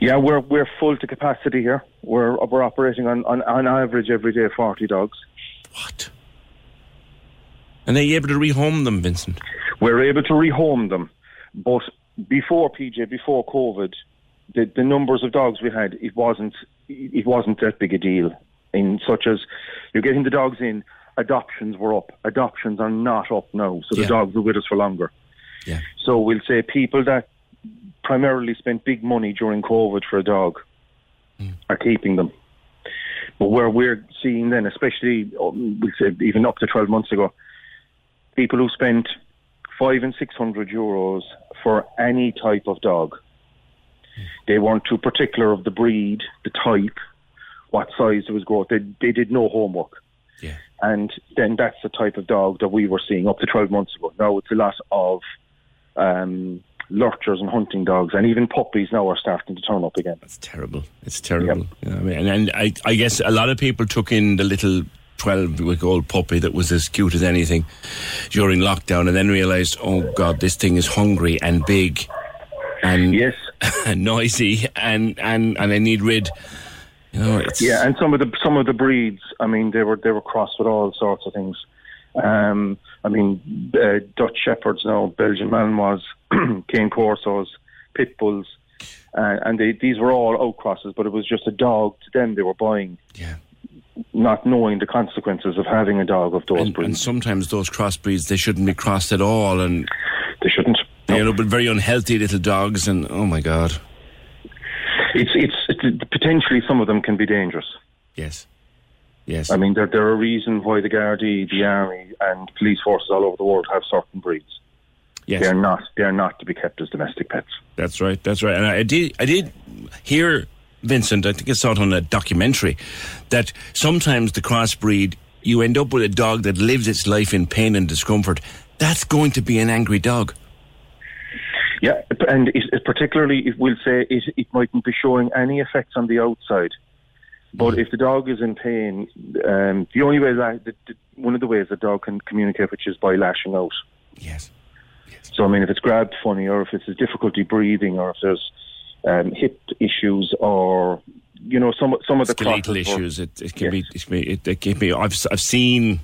Yeah, we're we're full to capacity here. We're we're operating on on, on average every day forty dogs. What? And are you able to rehome them, Vincent? We're able to rehome them, but before PJ, before COVID, the the numbers of dogs we had, it wasn't it wasn't that big a deal. In such as you're getting the dogs in, adoptions were up. Adoptions are not up now, so Yeah. the dogs are with us for longer. Yeah. So we'll say people that primarily spent big money during COVID for a dog are keeping them. But where we're seeing then, especially um, we said even up to 12 months ago, people who spent five and six hundred euros for any type of dog. They weren't too particular of the breed, the type, what size it was growth. They they did no homework. And then that's the type of dog that we were seeing up to 12 months ago. Now it's a lot of um, lurchers and hunting dogs, and even puppies now are starting to turn up again. It's terrible. It's terrible. You know I mean? And, and I, I guess a lot of people took in the little 12 week old puppy that was as cute as anything during lockdown and then realised, oh God, this thing is hungry and big and yes. and noisy and, and, and I need rid. You know, Yeah, and some of the some of the breeds, I mean, they were they were crossed with all sorts of things. Um, I mean, uh, Dutch Shepherds now, Belgian Malinois, Cane Corsos, Pit Bulls, uh, and they, these were all outcrosses, but it was just a dog to them they were buying. Yeah. Not knowing the consequences of having a dog of those and, breeds. and sometimes those crossbreeds they shouldn't be crossed at all and they shouldn't. You know, but very unhealthy little dogs and oh my god. It's, it's it's potentially some of them can be dangerous. Yes. Yes. I mean, there there are a reason why the Gardaí, the army, and police forces all over the world have certain breeds. Yes. They're not they're not to be kept as domestic pets. That's right. That's right. And I did I did hear Vincent, I think I saw it on a documentary, that sometimes the crossbreed you end up with a dog that lives its life in pain and discomfort. That's going to be an angry dog. Yeah, and it, it particularly, it will say it, it mightn't be showing any effects on the outside. But if the dog is in pain, um, the only way that the, the, one of the ways the dog can communicate, which is by lashing out. Yes. So I mean, if it's grabbed funny, or if it's a difficulty breathing, or if there's um, hip issues, or you know, some some of the skeletal issues. It, it can be. It can be. It, it can be. I've I've seen.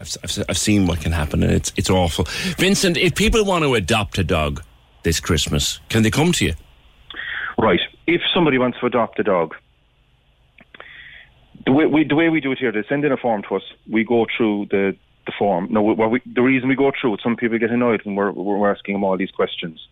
I've, I've, I've seen what can happen, and it's it's awful. Vincent, if people want to adopt a dog this Christmas, can they come to you? Right. If somebody wants to adopt a dog, the way we, the way we do it here, they send in a form to us. We go through the, the form. No, what we, the reason we go through it, some people get annoyed when we're, we're asking them all these questions.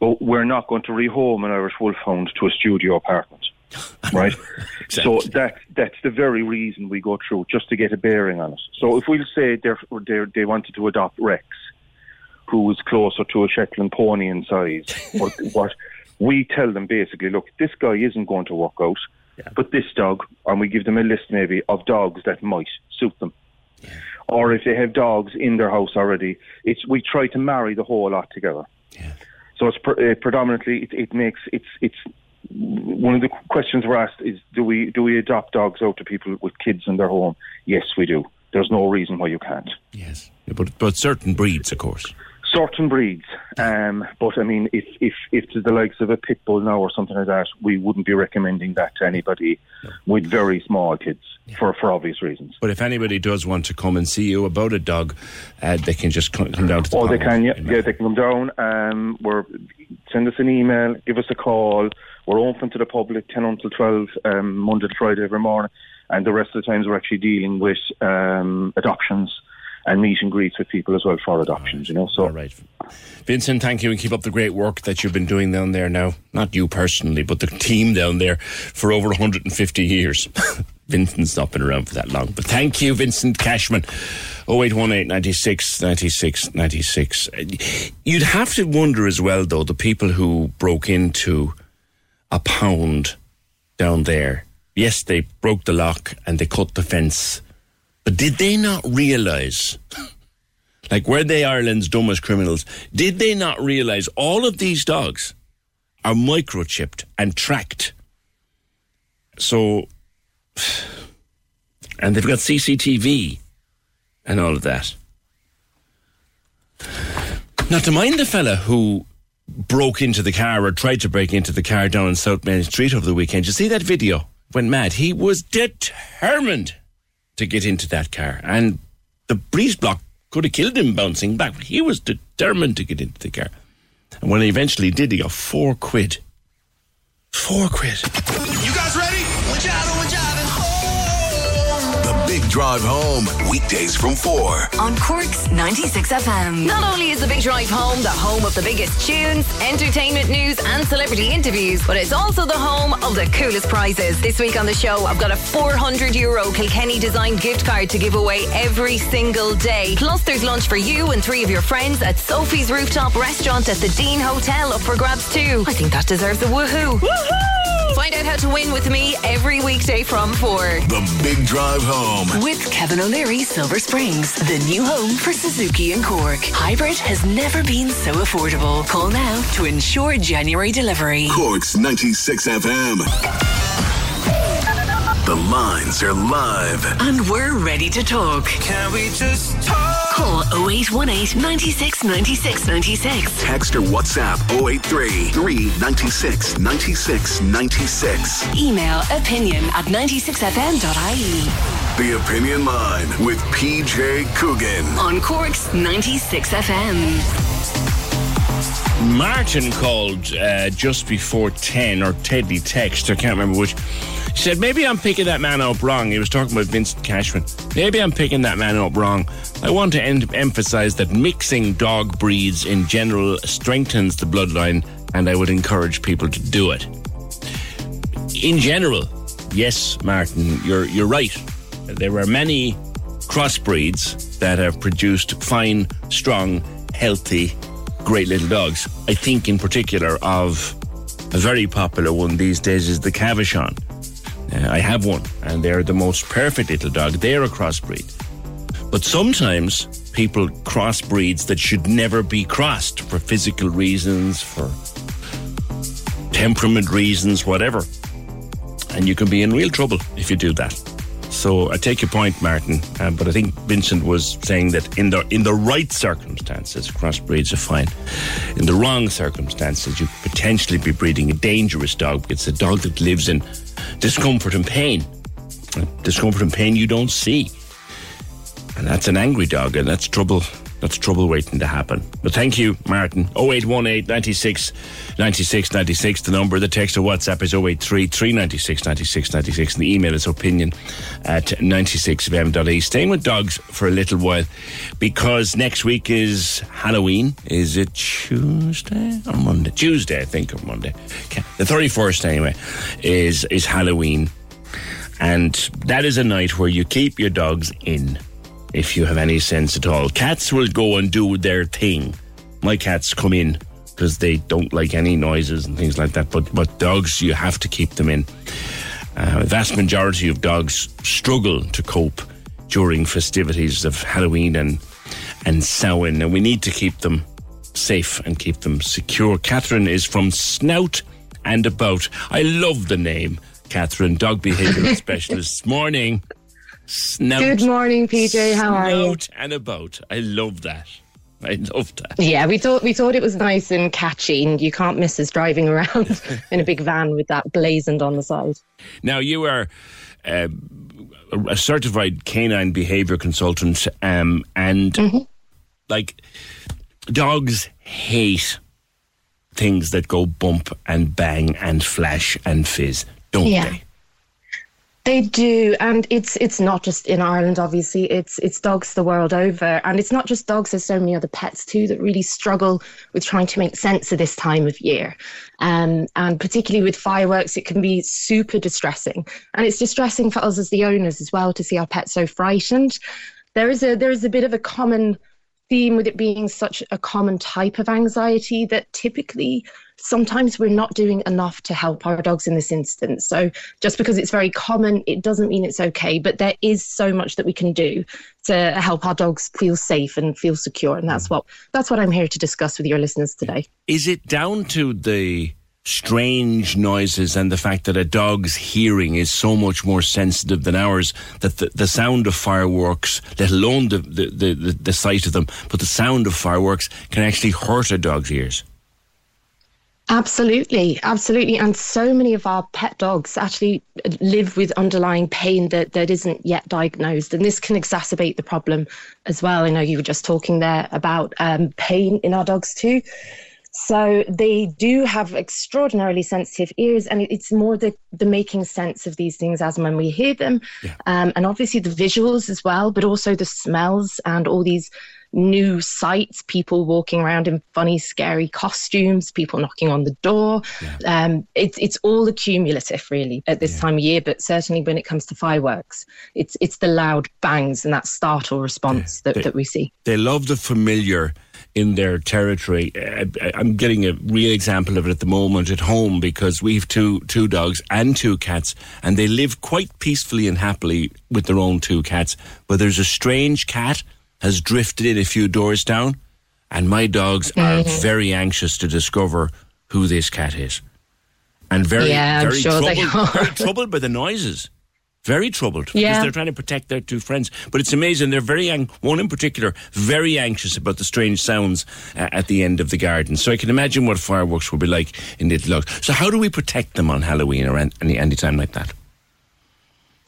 But we're not going to rehome an Irish Wolfhound to a studio apartment. Right? exactly. So that that's the very reason we go through, just to get a bearing on it. So if we'll say they're, they're, they wanted to adopt Rex, who is closer to a Shetland pony in size, or what we tell them basically, look, this guy isn't going to work out, but this dog, and we give them a list maybe of dogs that might suit them. Or if they have dogs in their house already, it's we try to marry the whole lot together. So it's pre- uh, predominantly it, it makes it's it's one of the questions we're asked is do we do we adopt dogs out to people with kids in their home? Yes, we do. There's no reason why you can't. Yes, but but certain breeds, of course. Certain breeds, um, but I mean, if if if to the likes of a pit bull now or something like that, we wouldn't be recommending that to anybody with very small kids for for obvious reasons. But if anybody does want to come and see you about a dog, uh, they can just come, come down to the. Oh, they can, yeah, yeah, they can come down. Um, we're send us an email, give us a call. We're open to the public ten until twelve, um, Monday to Friday every morning, and the rest of the times we're actually dealing with um, adoptions and meet and greets with people as well for adoptions. You know, so All right. Vincent, thank you and keep up the great work that you've been doing down there now. Not you personally, but the team down there for over 150 years. Vincent's not been around for that long. But thank you, Vincent Cashman. 0818 96 96 96. You'd have to wonder as well, though, the people who broke into a pound down there. Yes, they broke the lock and they cut the fence. But did they not realise like were they Ireland's dumbest criminals? Did they not realise all of these dogs are microchipped and tracked? So, and they've got CCTV and all of that. Not to mind the fella who broke into the car or tried to break into the car down in South Main Street over the weekend. You see that video? Went mad. He was determined to get into that car, and the breeze block could have killed him bouncing back. But he was determined to get into the car, and when he eventually did, he got four quid. Four quid. Big Drive Home, weekdays from 4. On Cork's 96 FM. Not only is the Big Drive Home the home of the biggest tunes, entertainment news, and celebrity interviews, but it's also the home of the coolest prizes. This week on the show, I've got a 400 euro Kilkenny designed gift card to give away every single day. Plus, there's lunch for you and three of your friends at Sophie's Rooftop Restaurant at the Dean Hotel up for grabs too. I think that deserves a woohoo. Woohoo! Find out how to win with me every weekday from 4. The Big Drive Home. With Kevin O'Leary, Silver Springs, the new home for Suzuki and Cork. Hybrid has never been so affordable. Call now to ensure January delivery. Cork's 96 FM. The lines are live. And we're ready to talk. Can we just talk? Call 0818 96 96 96. Text or WhatsApp 083 396 96 96. Email opinion at 96fm.ie. The Opinion Line with PJ Coogan. On Cork's 96 FM. Martin called uh, just before 10, or Teddy text, I can't remember which. He said, maybe I'm picking that man up wrong. He was talking about Vincent Cashman. Maybe I'm picking that man up wrong. I want to en- emphasize that mixing dog breeds in general strengthens the bloodline, and I would encourage people to do it. In general, yes, Martin, you're, you're right. There are many crossbreeds that have produced fine, strong, healthy, great little dogs. I think in particular of a very popular one these days is the Cavachon. Uh, I have one, and they're the most perfect little dog. They're a crossbreed. But sometimes people cross breeds that should never be crossed for physical reasons, for temperament reasons, whatever. And you can be in real trouble if you do that. So I take your point, Martin, uh, but I think Vincent was saying that in the in the right circumstances, crossbreeds are fine. In the wrong circumstances, you could potentially be breeding a dangerous dog. It's a dog that lives in discomfort and pain. Discomfort and pain you don't see. And that's an angry dog, and that's trouble. That's trouble waiting to happen. But thank you, Martin. 0818 96 96 96. The number, the text or WhatsApp is 083 396 96 96. And the email is opinion at 96fm.e. Staying with dogs for a little while because next week is Halloween. Is it Tuesday or Monday? Tuesday, I think, or Monday. The 31st, anyway, is, is Halloween. And that is a night where you keep your dogs in if you have any sense at all. Cats will go and do their thing. My cats come in because they don't like any noises and things like that. But but dogs, you have to keep them in. Uh, the vast majority of dogs struggle to cope during festivities of Halloween and and Samhain, and we need to keep them safe and keep them secure. Catherine is from Snout and About. I love the name, Catherine, dog behavioural specialist. Morning. Snout. Good morning, PJ. How are you? Snout and about. I love that. I love that. Yeah, we thought we thought it was nice and catchy, and you can't miss us driving around in a big van with that blazoned on the side. Now you are uh, a certified canine behavior consultant, um, and like dogs hate things that go bump and bang and flash and fizz, don't Yeah. they? They do, and it's it's not just in Ireland. Obviously, it's it's dogs the world over, and it's not just dogs. There's so many other pets too that really struggle with trying to make sense of this time of year, um, and particularly with fireworks, it can be super distressing, and it's distressing for us as the owners as well to see our pets so frightened. There is a there is a bit of a common theme with it being such a common type of anxiety that typically sometimes we're not doing enough to help our dogs in this instance. So just because it's very common, it doesn't mean it's okay. But there is so much that we can do to help our dogs feel safe and feel secure. And that's mm. what that's what I'm here to discuss with your listeners today. Is it down to the strange noises and the fact that a dog's hearing is so much more sensitive than ours that the, the sound of fireworks, let alone the, the, the, the, the sight of them, but the sound of fireworks can actually hurt a dog's ears? Absolutely, absolutely. And so many of our pet dogs actually live with underlying pain that, that isn't yet diagnosed. And this can exacerbate the problem as well. I know you were just talking there about um, pain in our dogs too. So they do have extraordinarily sensitive ears, and it's more the, the making sense of these things as and when we hear them. Um, and obviously the visuals as well, but also the smells and all these new sights, people walking around in funny, scary costumes, people knocking on the door. Um, it's it's all accumulative really at this time of year, but certainly when it comes to fireworks, it's it's the loud bangs and that startle response that, They- that we see. They love the familiar in their territory. I, I'm getting a real example of it at the moment at home because we've two two dogs and two cats, and they live quite peacefully and happily with their own two cats. But there's a strange cat has drifted in a few doors down, and my dogs are Mhm. very anxious to discover who this cat is, and very Yeah, very sure troubled, very troubled by the noises. Very troubled because they're trying to protect their two friends. But it's amazing. They're very, ang- one in particular, very anxious about the strange sounds uh, at the end of the garden. So I can imagine what fireworks will be like in Little Dogs. So how do we protect them on Halloween or any, any time like that?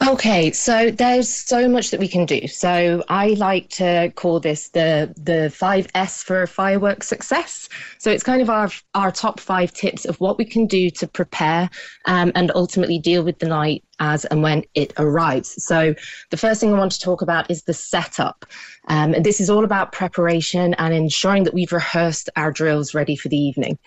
Okay, so there's so much that we can do. So I like to call this the the five S for fireworks success. So it's kind of our our top five tips of what we can do to prepare um, and ultimately deal with the night as and when it arrives. So the first thing I want to talk about is the setup. Um, and this is all about preparation and ensuring that we've rehearsed our drills ready for the evening.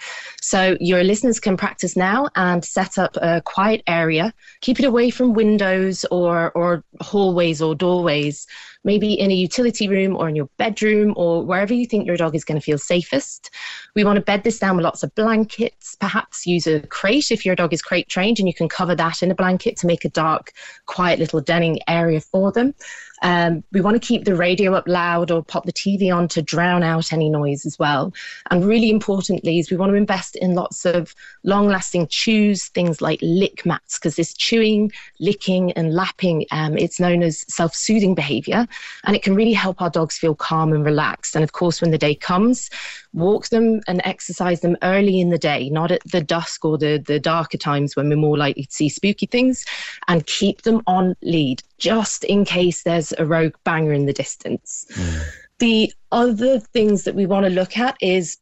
So your listeners can practice now and set up a quiet area. Keep it away from windows or, or hallways or doorways, maybe in a utility room or in your bedroom or wherever you think your dog is going to feel safest. We want to bed this down with lots of blankets, perhaps use a crate if your dog is crate trained and you can cover that in a blanket to make a dark, quiet little denning area for them. Um, we want to keep the radio up loud or pop the TV on to drown out any noise as well. And really importantly, is we want to invest in lots of long lasting chews, things like lick mats, because this chewing, licking, and lapping, um, it's known as self soothing behavior. And it can really help our dogs feel calm and relaxed. And of course, when the day comes, walk them and exercise them early in the day, not at the dusk or the, the darker times when we're more likely to see spooky things, and keep them on lead just in case there's a rogue banger in the distance. Hmm. The other things that we want to look at is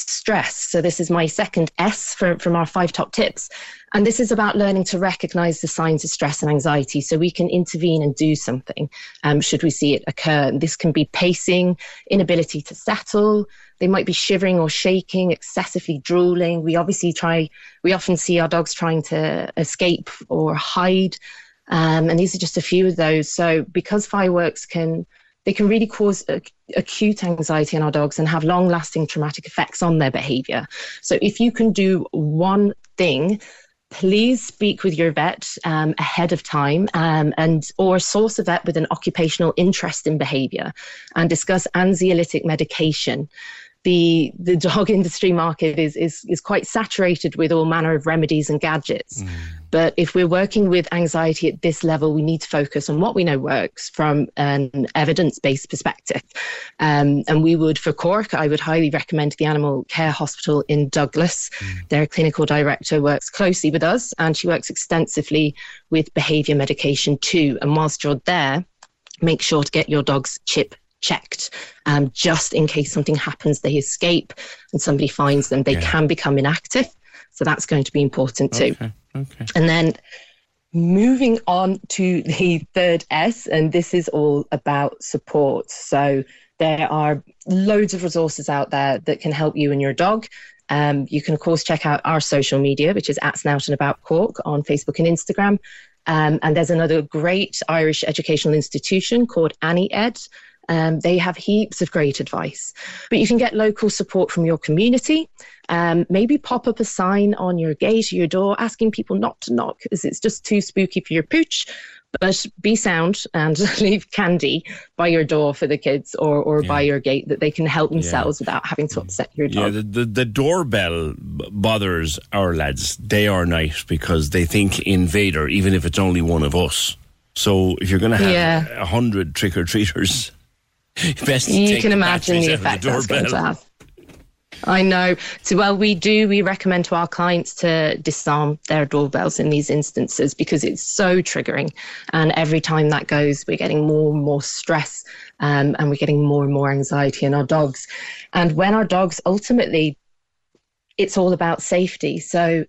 stress. So this is my second S for, from our five top tips. And this is about learning to recognize the signs of stress and anxiety so we can intervene and do something um, should we see it occur. And this can be pacing, inability to settle. They might be shivering or shaking, excessively drooling. We obviously try, we often see our dogs trying to escape or hide. Um, and these are just a few of those. So because fireworks can they can really cause ac- acute anxiety in our dogs and have long lasting traumatic effects on their behavior. So, if you can do one thing, please speak with your vet um, ahead of time um, and or source a vet with an occupational interest in behavior and discuss anxiolytic medication the the dog industry market is is is quite saturated with all manner of remedies and gadgets. But if we're working with anxiety at this level, we need to focus on what we know works from an evidence based perspective. Um, and we would, for Cork, I would highly recommend the Animal Care Hospital in Douglas. Their clinical director works closely with us and she works extensively with behaviour medication too. And whilst you're there, make sure to get your dog's chip checked um, just in case something happens they escape and somebody finds them they can become inactive so that's going to be important too Okay. Okay. and then moving on to the third S, and this is all about support. So there are loads of resources out there that can help you and your dog. Um, you can, of course, check out our social media, which is at Snout and About Cork on Facebook and Instagram. Um, and there's another great Irish educational institution called Annie Ed. Um, they have heaps of great advice. But you can get local support from your community. Um, maybe pop up a sign on your gate or your door asking people not to knock because it's just too spooky for your pooch. But be sound and leave candy by your door for the kids or, or by your gate that they can help themselves without having to upset your Yeah, dog. the, the, the doorbell bothers our lads day or night because they think invader, even if it's only one of us. So if you're going to have Yeah. a hundred trick or treaters, best you can the imagine the of effect that's going to have. I know. So, well, we do. We recommend to our clients to disarm their doorbells in these instances because it's so triggering. And every time that goes, we're getting more and more stress um, and we're getting more and more anxiety in our dogs. And when our dogs ultimately, it's all about safety. So,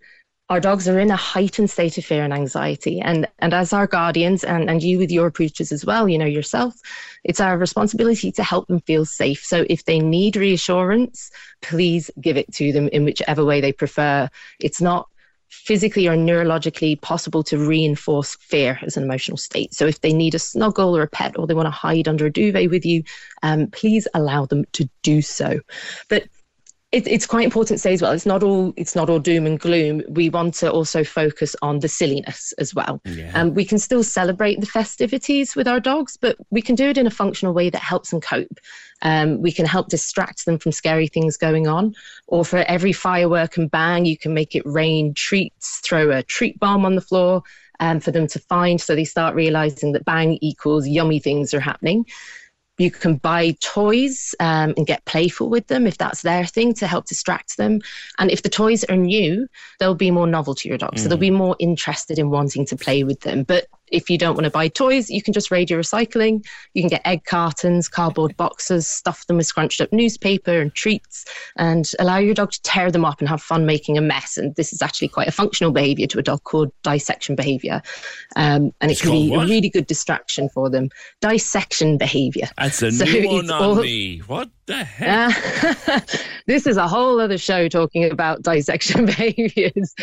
our dogs are in a heightened state of fear and anxiety. And, and as our guardians, and, and you with your approaches as well, you know, yourself, it's our responsibility to help them feel safe. So if they need reassurance, please give it to them in whichever way they prefer. It's not physically or neurologically possible to reinforce fear as an emotional state. So if they need a snuggle or a pet or they want to hide under a duvet with you, um, please allow them to do so. But it, it's quite important to say as well. It's not all it's not all doom and gloom. We want to also focus on the silliness as well. Yeah. Um, we can still celebrate the festivities with our dogs, but we can do it in a functional way that helps them cope. Um, we can help distract them from scary things going on. Or for every firework and bang, you can make it rain treats. Throw a treat bomb on the floor um, for them to find, so they start realizing that bang equals yummy things are happening. You can buy toys um, and get playful with them if that's their thing to help distract them. And if the toys are new, they'll be more novel to your dog. So they'll be more interested in wanting to play with them. But if you don't want to buy toys, you can just radio recycling. You can get egg cartons, cardboard boxes, stuff them with scrunched up newspaper and treats, and allow your dog to tear them up and have fun making a mess. And this is actually quite a functional behavior to a dog called dissection behavior. Um, and it can be called a really good distraction for them. Dissection behavior. That's a So new one on all- me. What the heck? uh, this is a whole other show talking about dissection behaviors.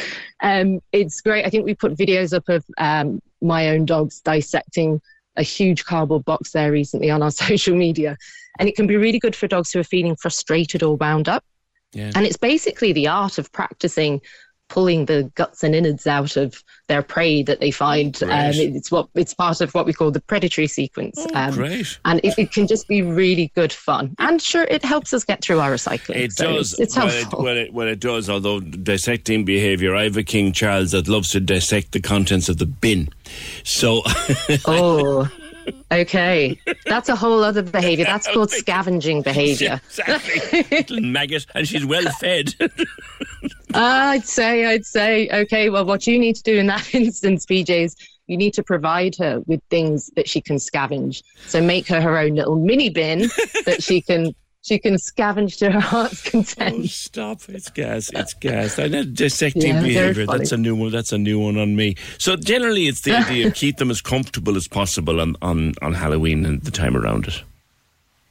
Um, it's great. I think we put videos up of um, my own dogs dissecting a huge cardboard box there recently on our social media. And it can be really good for dogs who are feeling frustrated or wound up. Yeah. And it's basically the art of practicing pulling the guts and innards out of their prey that they find. Um, it's what it's part of what we call the predatory sequence. Um, great. And it, it can just be really good fun. And sure, it helps us get through our recycling. It So does. It's, it's well, helpful. it, well, it, well, it does. Although dissecting behaviour, I have a King Charles that loves to dissect the contents of the bin. So, oh, okay. That's a whole other behavior. That's called scavenging behavior. exactly, little maggot, and she's well fed. Ah, I'd say, I'd say, okay, well, what you need to do in that instance, PJ, is you need to provide her with things that she can scavenge. So make her her own little mini bin that she can she can scavenge to her heart's oh, content. Oh, stop! It's gas. It's gas. I know dissecting Yeah, behaviour. That's a new one. That's a new one on me. So generally, it's the idea of keep them as comfortable as possible on on on Halloween and the time around it.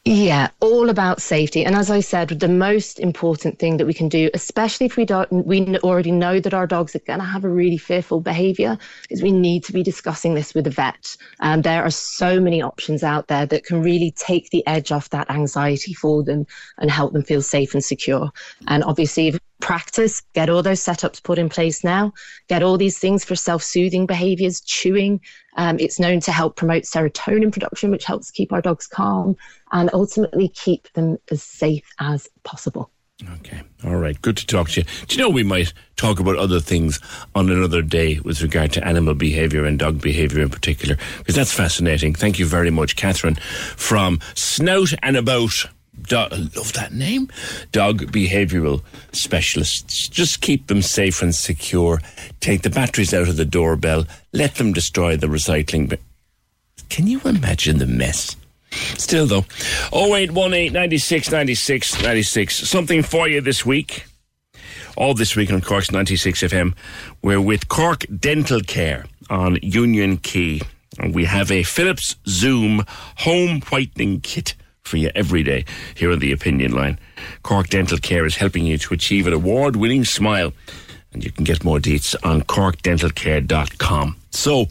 Yeah, all about safety. And as I said, the most important thing that we can do, especially if we don't, we already know that our dogs are going to have a really fearful behavior, is we need to be discussing this with a vet. And there are so many options out there that can really take the edge off that anxiety for them and help them feel safe and secure. And obviously, practice, get all those setups put in place now, get all these things for self-soothing behaviors, chewing. Um, it's known to help promote serotonin production, which helps keep our dogs calm and ultimately keep them as safe as possible. Okay. All right. Good to talk to you. Do you know we might talk about other things on another day with regard to animal behaviour and dog behaviour in particular? Because that's fascinating. Thank you very much, Catherine, from Snout and About. Do- I love that name. Dog behavioural specialists. Just keep them safe and secure. Take the batteries out of the doorbell. Let them destroy the recycling. But can you imagine the mess? Still though, 0818 96 96 96. Something for you this week. All this week on Cork's 96 FM. We're with Cork Dental Care on Union Quay. And we have a Philips Zoom home whitening kit for you every day here on the opinion line. Cork Dental Care is helping you to achieve an award winning smile. And you can get more deets on corkdentalcare.com. So,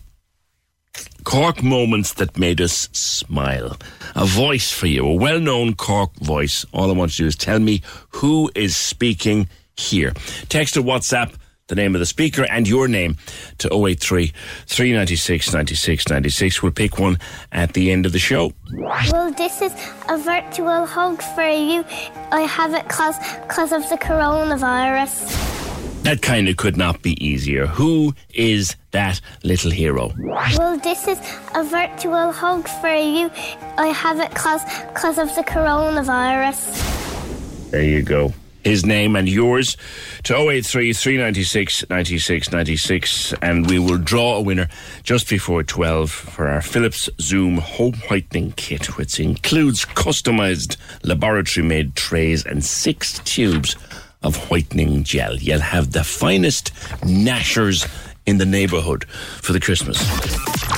Cork moments that made us smile. A voice for you, a well known Cork voice. All I want you to do is tell me who is speaking here. Text or WhatsApp the name of the speaker and your name to 083 396 96 96. We'll pick one at the end of the show. Well, this is a virtual hug for you. I have it cause, cause of the coronavirus. That kind of could not be easier. Who is that little hero? Well, this is a virtual hug for you. I have it cause, cause of the coronavirus. There you go. His name and yours to 083 396 96 96. And we will draw a winner just before 12 for our Philips Zoom Home Whitening Kit, which includes customized laboratory made trays and six tubes of whitening gel. You'll have the finest gnashers in the neighbourhood for the Christmas.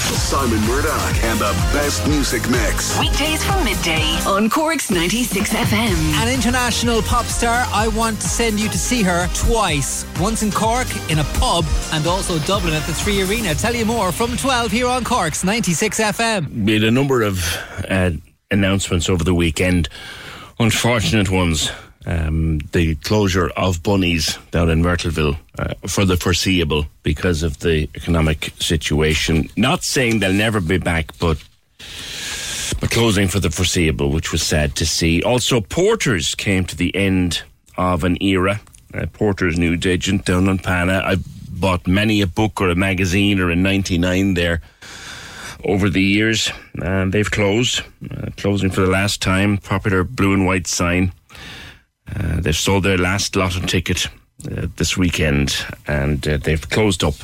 Simon Murdoch and the best music mix. Weekdays from midday on Cork's 96 FM. An international pop star, I want to send you to see her twice. Once in Cork, in a pub, and also Dublin at the Three Arena. Tell you more from 12 here on Cork's 96 FM. We had a number of uh, announcements over the weekend, unfortunate ones. Um, the closure of Bunnies down in Myrtleville uh, for the foreseeable because of the economic situation. Not saying they'll never be back, but but closing for the foreseeable, which was sad to see. Also, Porters came to the end of an era. Uh, Porter's news agent down on Pana. I bought many a book or a magazine or a 99 there over the years, and they've closed. Uh, closing for the last time. Popular blue and white sign. Uh, they've sold their last lotto ticket uh, this weekend, and uh, they've closed up.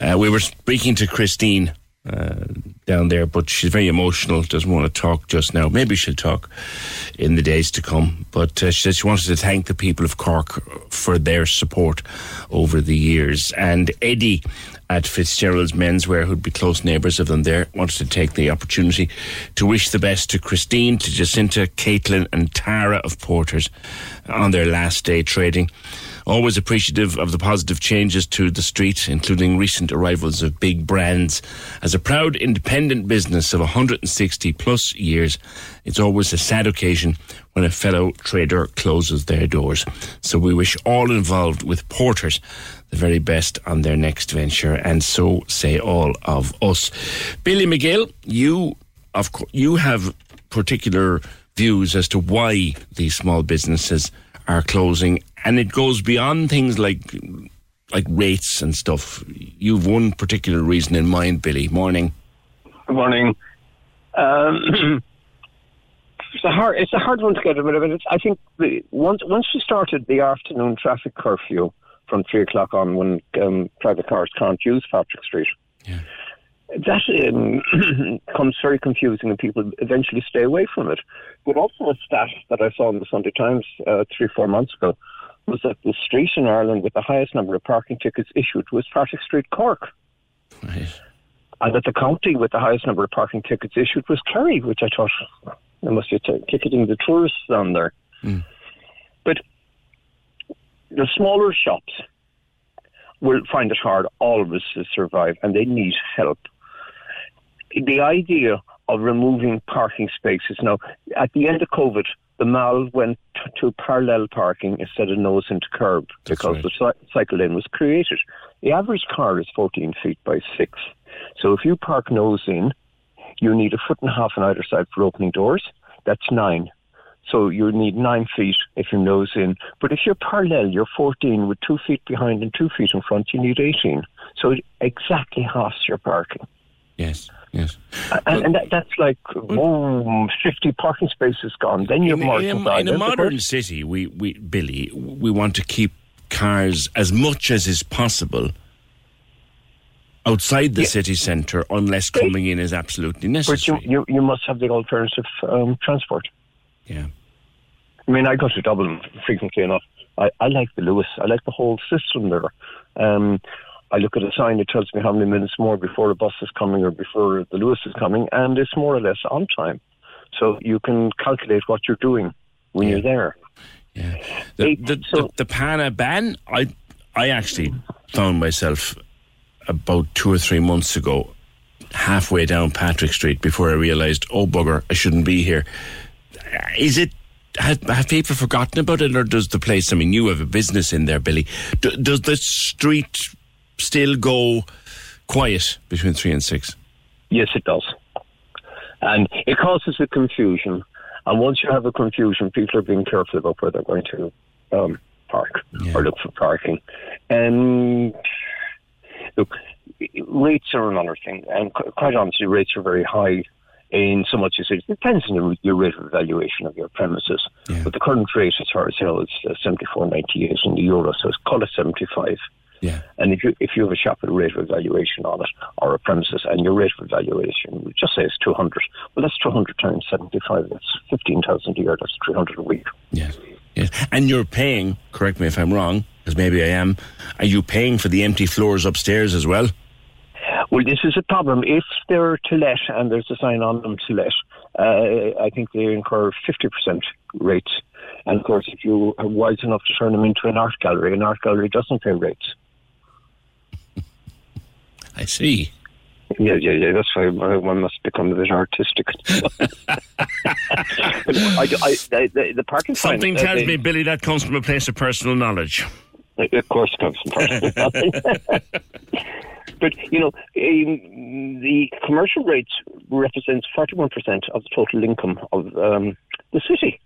Uh, we were speaking to Christine uh, down there, but she's very emotional. Doesn't want to talk just now. Maybe she'll talk in the days to come. But uh, she said she wanted to thank the people of Cork for their support over the years. And Eddie at Fitzgerald's Menswear, who'd be close neighbours of them there, wanted to take the opportunity to wish the best to Christine, to Jacinta, Caitlin, and Tara of Porters on their last day trading. Always appreciative of the positive changes to the street, including recent arrivals of big brands. As a proud independent business of 160 plus years, it's always a sad occasion when a fellow trader closes their doors. So we wish all involved with Porters the very best on their next venture, and so say all of us. Billy McGill, you of you have particular views as to why these small businesses are closing, and it goes beyond things like like rates and stuff. You've one particular reason in mind, Billy. Morning. Good morning. Um, it's a hard it's a hard one to get rid of. It. I think the, once once you started the afternoon traffic curfew from three o'clock on, when um, private cars can't use Patrick Street. Yeah. That um, becomes very confusing, and people eventually stay away from it. But also, a stat that I saw in the Sunday Times uh, three, four months ago was that the street in Ireland with the highest number of parking tickets issued was Patrick Street, Cork. Right. And that the county with the highest number of parking tickets issued was Kerry, which I thought must be t- ticketing the tourists down there. Mm. The smaller shops will find it hard always to survive and they need help. The idea of removing parking spaces now, at the end of COVID, the mall went to parallel parking instead of nose into curb because the cy- cycle lane was created. The average car is 14 feet by 6. So if you park nose in, you need a foot and a half on either side for opening doors. That's nine. So you need nine feet if you nose in. But if you're parallel, you're 14 with two feet behind and two feet in front, you need 18. So it exactly halves your parking. Yes, yes. And, and that, that's like, oh, 50 parking spaces gone. Then you're more in, a, in a modern city, we, we, Billy, we want to keep cars as much as is possible outside the Yeah. city centre unless coming in is absolutely necessary. But you, you, you must have the alternative um, transport. Yeah. I mean, I go to Dublin frequently enough. I, I like the Luas. I like the whole system there. Um, I look at a sign that tells me how many minutes more before a bus is coming or before the Luas is coming, and it's more or less on time. So you can calculate what you're doing when you're there. The, the, the, the Pana ban, I, I actually found myself about two or three months ago halfway down Patrick Street before I realised, oh bugger, I shouldn't be here. Is it have, have people forgotten about it, or does the place? I mean, you have a business in there, Billy. D- does the street still go quiet between three and six? Yes, it does. And it causes a confusion. And once you have a confusion, people are being careful about where they're going to um, park or look for parking. And look, rates are another thing. And quite honestly, rates are very high in so much as it depends on your, your rate of evaluation of your premises. But the current rate as far as sale is uh, 74.98 in the euro, so it's call it 75. Yeah. And if you if you have a shop with a rate of evaluation on it or a premises and your rate of evaluation, we just say it's two hundred. Well that's two hundred times seventy five, that's fifteen thousand a year, that's three hundred a week. Yes. Yes. And you're paying, correct me if I'm wrong, because maybe I am, are you paying for the empty floors upstairs as well? Well, this is a problem. If they're to let and there's a sign on them to let, uh, I think they incur 50% rates. And of course, if you are wise enough to turn them into an art gallery, an art gallery doesn't pay rates. I see. Yeah, yeah, yeah. That's why one must become a bit artistic. I, I, I, the, the parking Something uh, tells they- me, Billy, that comes from a place of personal knowledge. Of course, it comes from personal knowledge. But you know, um, the commercial rates represents forty-one percent of the total income of um, the city,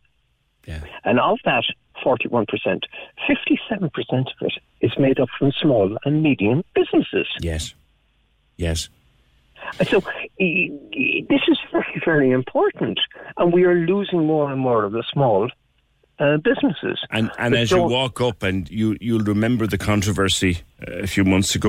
yeah. and of that forty-one percent, fifty-seven percent of it is made up from small and medium businesses. Yes, yes. So this is very, very important, and we are losing more and more of the small uh, businesses. And and as you walk up, and you you'll remember the controversy uh, a few months ago.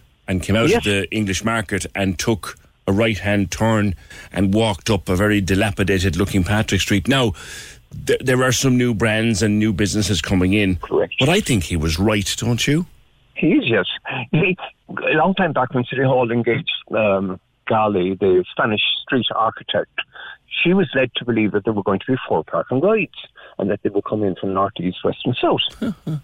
and came out Yes. of the English market and took a right hand turn and walked up a very dilapidated looking Patrick Street. Now, th- there are some new brands and new businesses coming in. Correct. But I think he was right, don't you? He is, yes. He, a long time back when City Hall engaged um, Gali, the Spanish street architect, she was led to believe that there were going to be four parking rides and that they would come in from north, east, west, and south.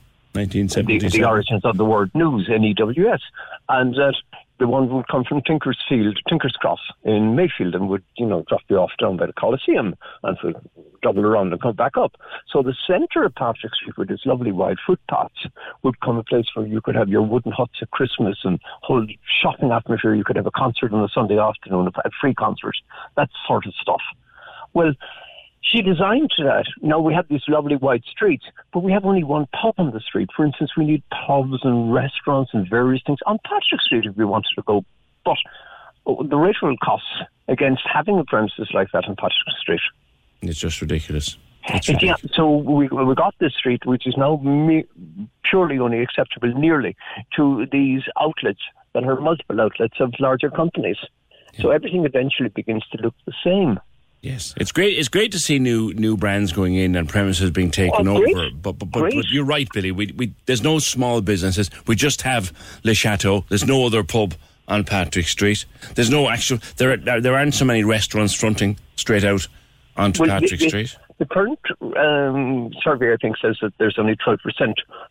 the, the origins of the word news, N-E-W-S. And that the one would come from Tinkersfield, Tinkers Cross in Mayfield and would, you know, drop you off down by the Coliseum and would double around and come back up. So the centre of Patrick Street with its lovely wide footpaths would come a place where you could have your wooden huts at Christmas and whole shopping atmosphere. You could have a concert on a Sunday afternoon, a free concert, that sort of stuff. Well, she designed that. Now we have these lovely wide streets, but we have only one pub on the street. For instance, we need pubs and restaurants and various things on Patrick Street if we wanted to go. But uh, the racial costs against having a premises like that on Patrick Street. It's just ridiculous. It's Yeah, so we, we got this street, which is now me, purely only acceptable nearly to these outlets that are multiple outlets of larger companies. So everything eventually begins to look the same. Yes, it's great. It's great to see new new brands going in and premises being taken Oh, over. But but, but, but you're right, Billy. We, we there's no small businesses. We just have Le Chateau. There's no other pub on Patrick Street. There's no actual. There are, there, aren't so many restaurants fronting straight out onto Well, Patrick Street. The current um, survey, I think, says that there's only 12%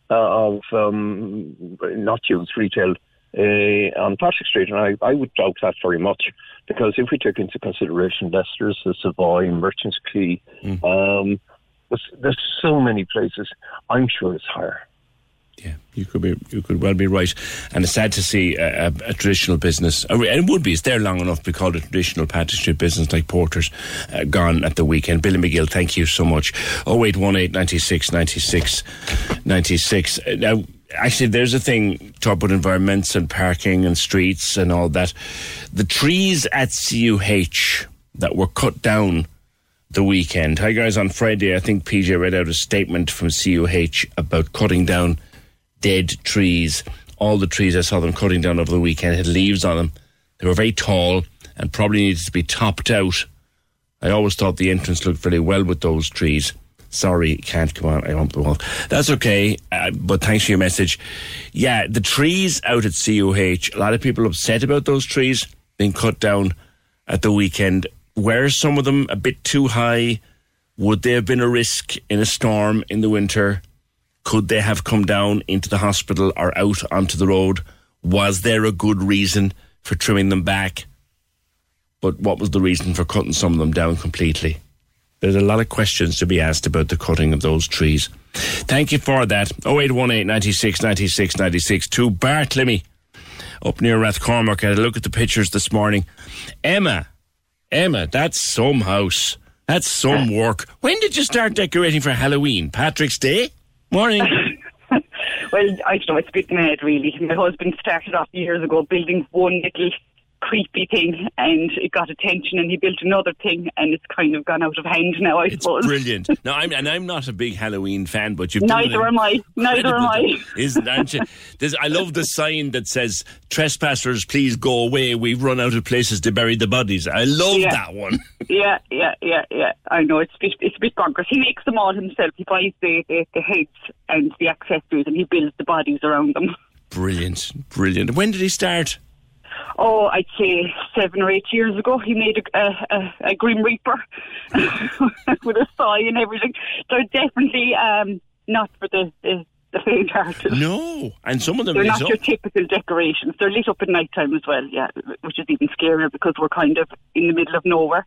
uh, of um, not used retail uh, on Patrick Street, and I, I would doubt that very much because if we take into consideration Leicester's, the Savoy, Merchants Quay, um, there's, there's so many places. I'm sure it's higher. Yeah, you could be, you could well be right, and it's sad to see a, a, a traditional business, and it would be. It's there long enough to be called a traditional Patrick Street business like Porter's, uh, gone at the weekend. Billy McGill, thank you so much. Oh eight one eight ninety six ninety six ninety six. Uh, Now actually, there's a thing talk about environments and parking and streets and all that. The trees at CUH that were cut down the weekend. Hi, guys. On Friday, I think PJ read out a statement from CUH about cutting down dead trees. All the trees I saw them cutting down over the weekend had leaves on them. They were very tall and probably needed to be topped out. I always thought the entrance looked very well with those trees. Sorry, can't come on. I hump the wall. That's okay, uh, but thanks for your message. Yeah, the trees out at CUH, a lot of people upset about those trees being cut down at the weekend. Were some of them a bit too high? Would they have been a risk in a storm in the winter? Could they have come down into the hospital or out onto the road? Was there a good reason for trimming them back? But what was the reason for cutting some of them down completely? There's a lot of questions to be asked about the cutting of those trees. Thank you for that. 0818 96 96 96 to Bartlemy up near Rathcormac. I had a look at the pictures this morning. Emma, Emma, that's some house. That's some work. When did you start decorating for Halloween? Patrick's Day? Morning. well, I don't know, it's a bit mad really. My husband started off years ago building one little creepy thing and it got attention and he built another thing and it's kind of gone out of hand now, I it's suppose. Brilliant. No, I'm and I'm not a big Halloween fan, but you've Neither am I. Neither am I. Isn't aren't you? There's, I love the sign that says "Trespassers, please go away. We've run out of places to bury the bodies." I love Yeah. that one. Yeah, yeah, yeah, yeah. I know it's a bit, it's a bit bonkers. He makes them all himself. He buys the, the, the heads and the accessories and he builds the bodies around them. Brilliant, brilliant. When did he start? Oh, I'd say seven or eight years ago, he made a, a, a, a Grim Reaper with a saw and everything. They're definitely um, not for the, the, the faint hearted. No, and some of them They're not up. your typical decorations. They're lit up at night time as well, yeah, which is even scarier because we're kind of in the middle of nowhere.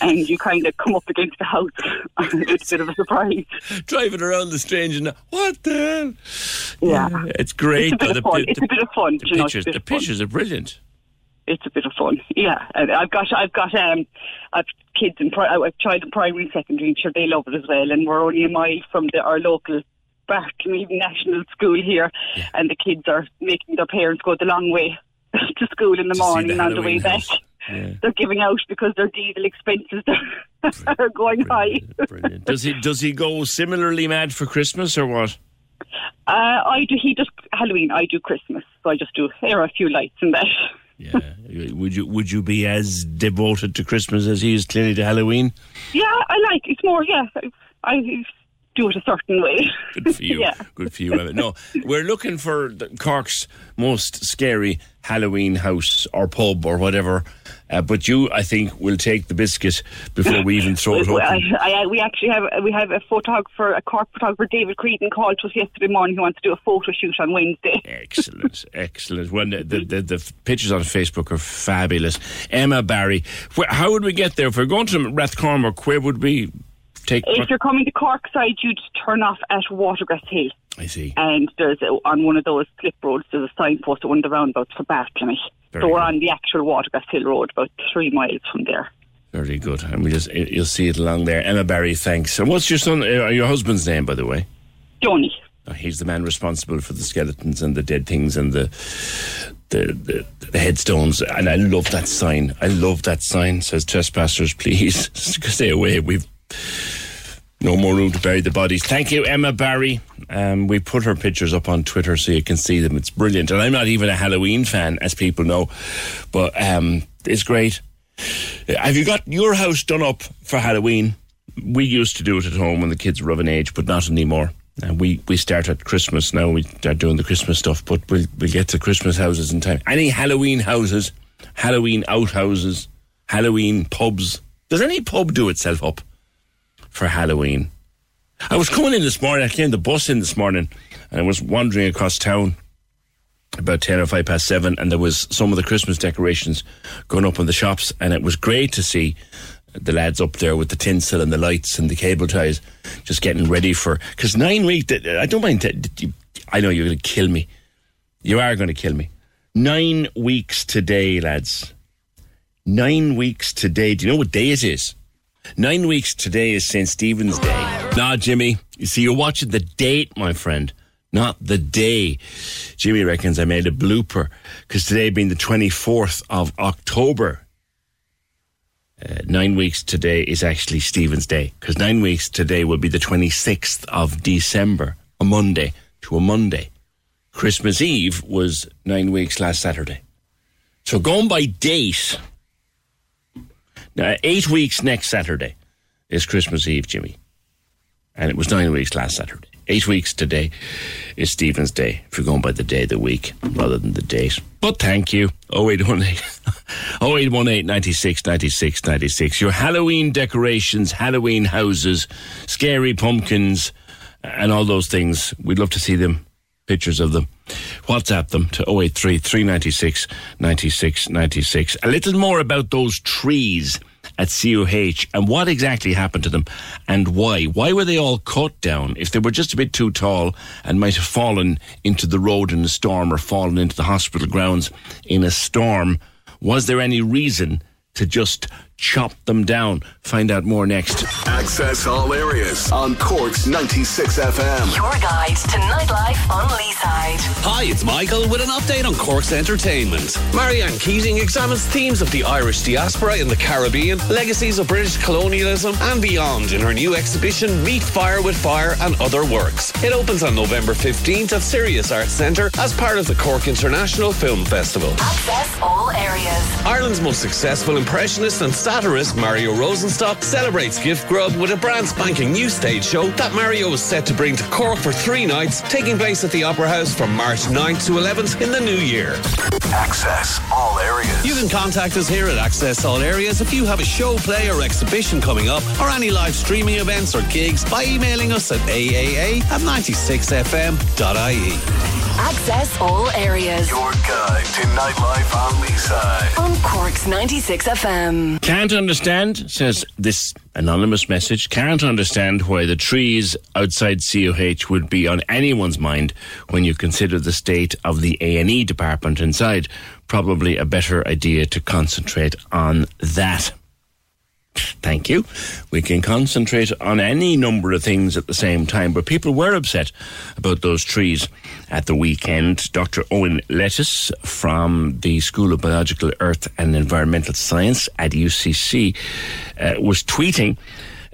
And you kind of come up against the house. it's a bit of a surprise. Driving around the strange and what the hell? Yeah. it's great. It's a bit though, of fun. the- It's a bit of fun. the you know, pictures, the pictures are brilliant. it's a bit of fun. Yeah, and I've got I've got um I've kids in pri- I've child in primary and secondary, and sure they love it as well. And we're only a mile from the, our local Bartley National School here, and the kids are making their parents go the long way to school in the To morning on the way back. house. Yeah. They're giving out because their diesel expenses are going high. Does he does he go similarly mad for Christmas or what? Uh, I do. He does Halloween. I do Christmas. So I just do here are a few lights and that. Yeah. Would you would you be as devoted to Christmas as he is clearly to Halloween? Yeah, I like. It's more. Yeah, I, I do it a certain way. Good for you. yeah. Good for you. No, we're looking for the Cork's most scary Halloween house or pub or whatever. Uh, but you, I think, will take the biscuit before we even throw it I, open. I, we actually have we have a photographer, a Cork photographer, David Creedon, called to us yesterday morning. He wants to do a photo shoot on Wednesday. Excellent, excellent. Well, the, the, the, pictures on Facebook are fabulous. Emma Barry, where, how would we get there? If we're going to Rathcormac, where would we take? If you're coming to Cork side, you'd turn off at Watergrass Hill. I see. And there's on one of those slip roads, there's a signpost at one of the roundabouts for Bartlemy. Very so we're good. on the actual Watergrass Hill Road, about three miles from there. Very good. And we just you'll see it along there. Emma Barry, thanks. And what's your son? Uh, your husband's name, by the way? Johnny. Uh, He's the man responsible for the skeletons and the dead things and the the, the, the headstones. And I love that sign. I love that sign. Says trespassers, please stay away. We've no more room to bury the bodies. Thank you, Emma Barry. Um, we put her pictures up on Twitter so you can see them. It's brilliant. And I'm not even a Halloween fan, as people know, but um, it's great. Uh, Have you got your house done up for Halloween? We used to do it at home when the kids were of an age, but not anymore. And we, we start at Christmas now. We start doing the Christmas stuff, but we'll, we'll get to Christmas houses in time. Any Halloween houses, Halloween outhouses, Halloween pubs. Does any pub do itself up for Halloween? I was coming in this morning, I came the bus in this morning, and I was wandering across town about 10 or 5 past 7 and there was some of the christmas decorations going up in the shops and it was great to see the lads up there with the tinsel and the lights and the cable ties just getting ready for because nine weeks i don't mind that i know you're going to kill me. You are going to kill me. Nine weeks today lads. Nine weeks today. Do you know what day it is nine weeks today is st stephen's day nah jimmy you see you're watching the date my friend not the day. Jimmy reckons I made a blooper because today being the 24th of October, uh, nine weeks today is actually Stephen's Day because nine weeks today will be the 26th of December, a Monday to a Monday. Christmas Eve was nine weeks last Saturday. So going by date, now eight weeks next Saturday is Christmas Eve, Jimmy. And it was nine weeks last Saturday. Eight weeks today is Stephen's Day, if you're going by the day of the week rather than the date. But thank you. 0818 0818 96 96 96. Your Halloween decorations, Halloween houses, scary pumpkins, and all those things. We'd love to see them, pictures of them. WhatsApp them to 083 396 96 96. A little more about those trees at CUH and what exactly happened to them and why. Why were they all cut down? If they were just a bit too tall and might have fallen into the road in a storm or fallen into the hospital grounds in a storm, was there any reason to just chop them down. Find out more next. Access all areas on Cork's 96 FM. Your guide to nightlife on Leeside. Hi, it's Michael with an update on Cork's entertainment. Marianne Keating examines themes of the Irish diaspora in the Caribbean, legacies of British colonialism, and beyond in her new exhibition, Meet Fire with Fire and Other Works. It opens on November 15th at Sirius Arts Centre as part of the Cork International Film Festival. Access all areas. Ireland's most successful impressionist and satirist Mario Rosenstock celebrates Gift Grub with a brand spanking new stage show that Mario is set to bring to Cork for three nights, taking place at the Opera House from March 9th to 11th in the new year. Access all areas. You can contact us here at Access All Areas if you have a show, play, or exhibition coming up, or any live streaming events or gigs by emailing us at aaa at 96fm.ie. Access all areas. Your guide to nightlife on Leeside. On Cork's 96 FM. Can't understand, says this anonymous message, can't understand why the trees outside CUH would be on anyone's mind when you consider the state of the A&E department inside. Probably a better idea to concentrate on that. Thank you. We can concentrate on any number of things at the same time, but people were upset about those trees at the weekend. Dr. Owen Lettice from the School of Biological Earth and Environmental Science at UCC uh, was tweeting.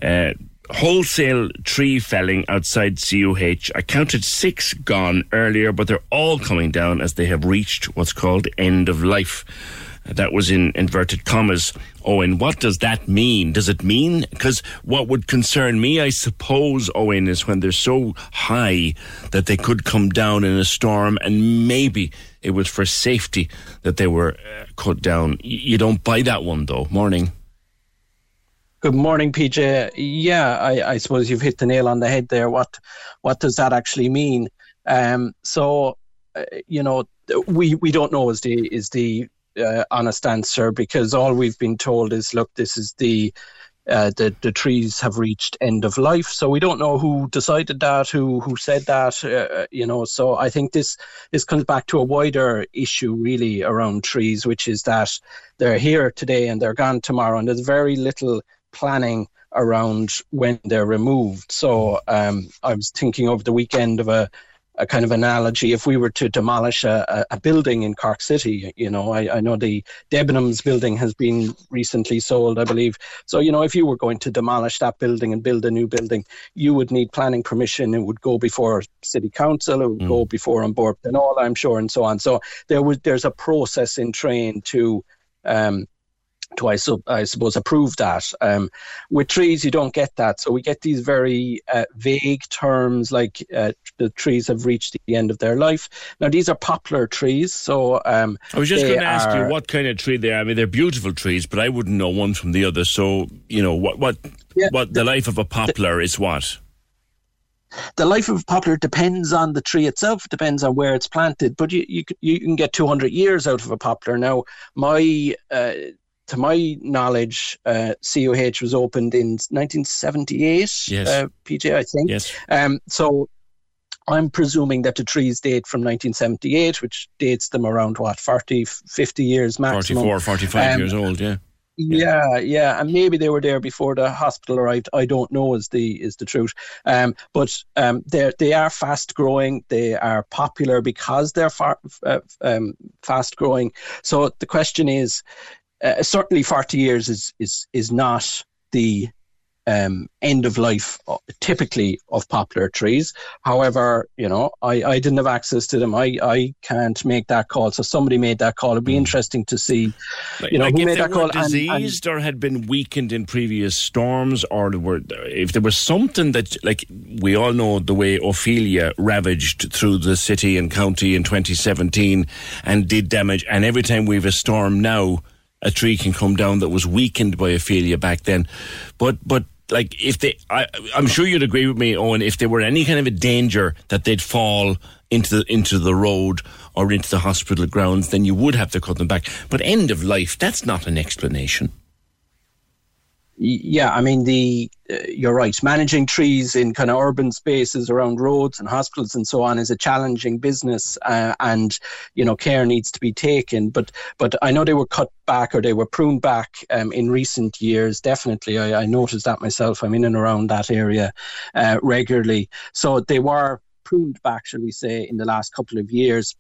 Uh, wholesale tree felling outside CUH. I counted six gone earlier, but they're all coming down as they have reached what's called end of life. That was in inverted commas. Owen, what does that mean? Does it mean? Because what would concern me, I suppose, Owen, is when they're so high that they could come down in a storm and maybe it was for safety that they were uh, cut down. You don't buy that one, though. Morning. Good morning, PJ. Yeah, I, I, suppose you've hit the nail on the head there. What what does that actually mean? Um, so, uh, you know, we we don't know is the is the uh, honest answer because all we've been told is, look, this is the uh, the the trees have reached end of life. So we don't know who decided that, who who said that, uh, you know. So I think this this comes back to a wider issue really around trees, which is that they're here today and they're gone tomorrow, and there's very little planning around when they're removed. So um, I was thinking over the weekend of a a kind of analogy. If we were to demolish a, a building in Cork City, you know, I, I, know the Debenhams building has been recently sold, I believe. So, you know, if you were going to demolish that building and build a new building, you would need planning permission. It would go before City Council, it would mm. go before An Bord Pleanála, I'm sure, and so on. So there was there's a process in train to um, to I, sub, I suppose approve that. Um, with trees, you don't get that, so we get these very uh, vague terms like uh, the trees have reached the end of their life. Now these are poplar trees, so um, I was just going to ask you what kind of tree they are. I mean, they're beautiful trees, but I wouldn't know one from the other. So you know what what yeah, what the, the life of a poplar the, is what the life of a poplar depends on the tree itself, depends on where it's planted, but you, you, you can get 200 years out of a poplar. Now, my uh, to my knowledge, uh, CUH was opened in 1978. Yes. Uh, PJ, I think. Yes. Um, so I'm presuming that the trees date from 1978, which dates them around what 40, 50 years maximum. 44, 45 um, years old, yeah. Yeah, yeah, and maybe they were there before the hospital arrived. I don't know is the is the truth. Um, but um, they they are fast growing. They are popular because they're far, uh, um, fast growing. So the question is, uh, certainly forty years is is is not the um, end of life uh, typically of poplar trees. However, you know, I, I didn't have access to them. I, I can't make that call. So somebody made that call. It'd be interesting to see, you know, like who if made they that were call. and- and- diseased or had been weakened in previous storms, or were, if there was something that, like we all know, the way Ophelia ravaged through the city and county in 2017 and did damage, and every time we have a storm now, a tree can come down that was weakened by Ophelia back then. But but like if they, I, I'm sure you'd agree with me, Owen. If there were any kind of a danger that they'd fall into the into the road or into the hospital grounds, then you would have to cut them back. But end of life, that's not an explanation. Yeah, I mean the uh, you're right. Managing trees in kind of urban spaces around roads and hospitals and so on is a challenging business, uh, and you know care needs to be taken. But but I know they were cut back or they were pruned back um, in recent years. Definitely, I, I noticed that myself. I'm in and around that area uh, regularly, so they were pruned back, shall we say, in the last couple of years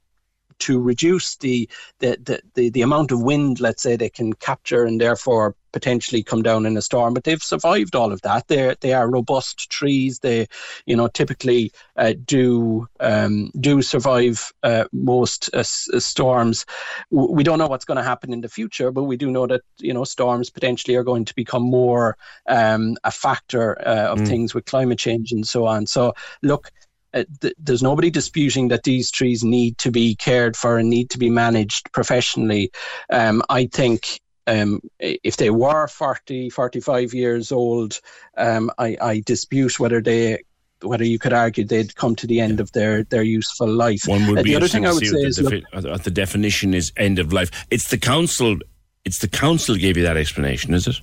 to reduce the, the, the, the, the amount of wind, let's say, they can capture and therefore potentially come down in a storm. But they've survived all of that. They they are robust trees. They, you know, typically uh, do um, do survive uh, most uh, uh, storms. We don't know what's going to happen in the future, but we do know that you know storms potentially are going to become more um, a factor uh, of things with climate change and so on. So look uh, th- there's nobody disputing that these trees need to be cared for and need to be managed professionally. Um, I think um, if they were 40, 45 years old, um, I, I dispute whether they whether you could argue they'd come to the end of their, their useful life. One would Uh, be the other thing I would say is the, look, uh, the definition is end of life. It's the council. It's the council gave you that explanation, is it?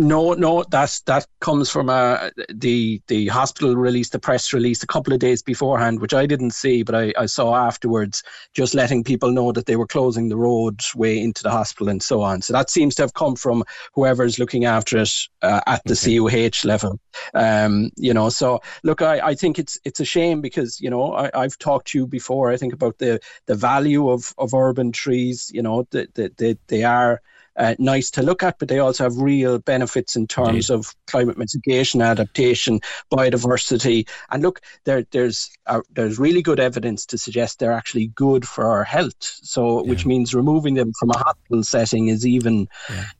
No, no, that's that comes from uh, the the hospital released the press release a couple of days beforehand, which I didn't see, but I, I saw afterwards, just letting people know that they were closing the roadway into the hospital and so on. So that seems to have come from whoever's looking after it uh, at the CUH level. Um, you know, so look, I, I think it's it's a shame because you know I, I've talked to you before. I think about the the value of of urban trees. You know, that the, the, they are uh, nice to look at, but they also have real benefits in terms of climate mitigation, adaptation, biodiversity. And look, there, there's uh, there's really good evidence to suggest they're actually good for our health. So, which means removing them from a hospital setting is even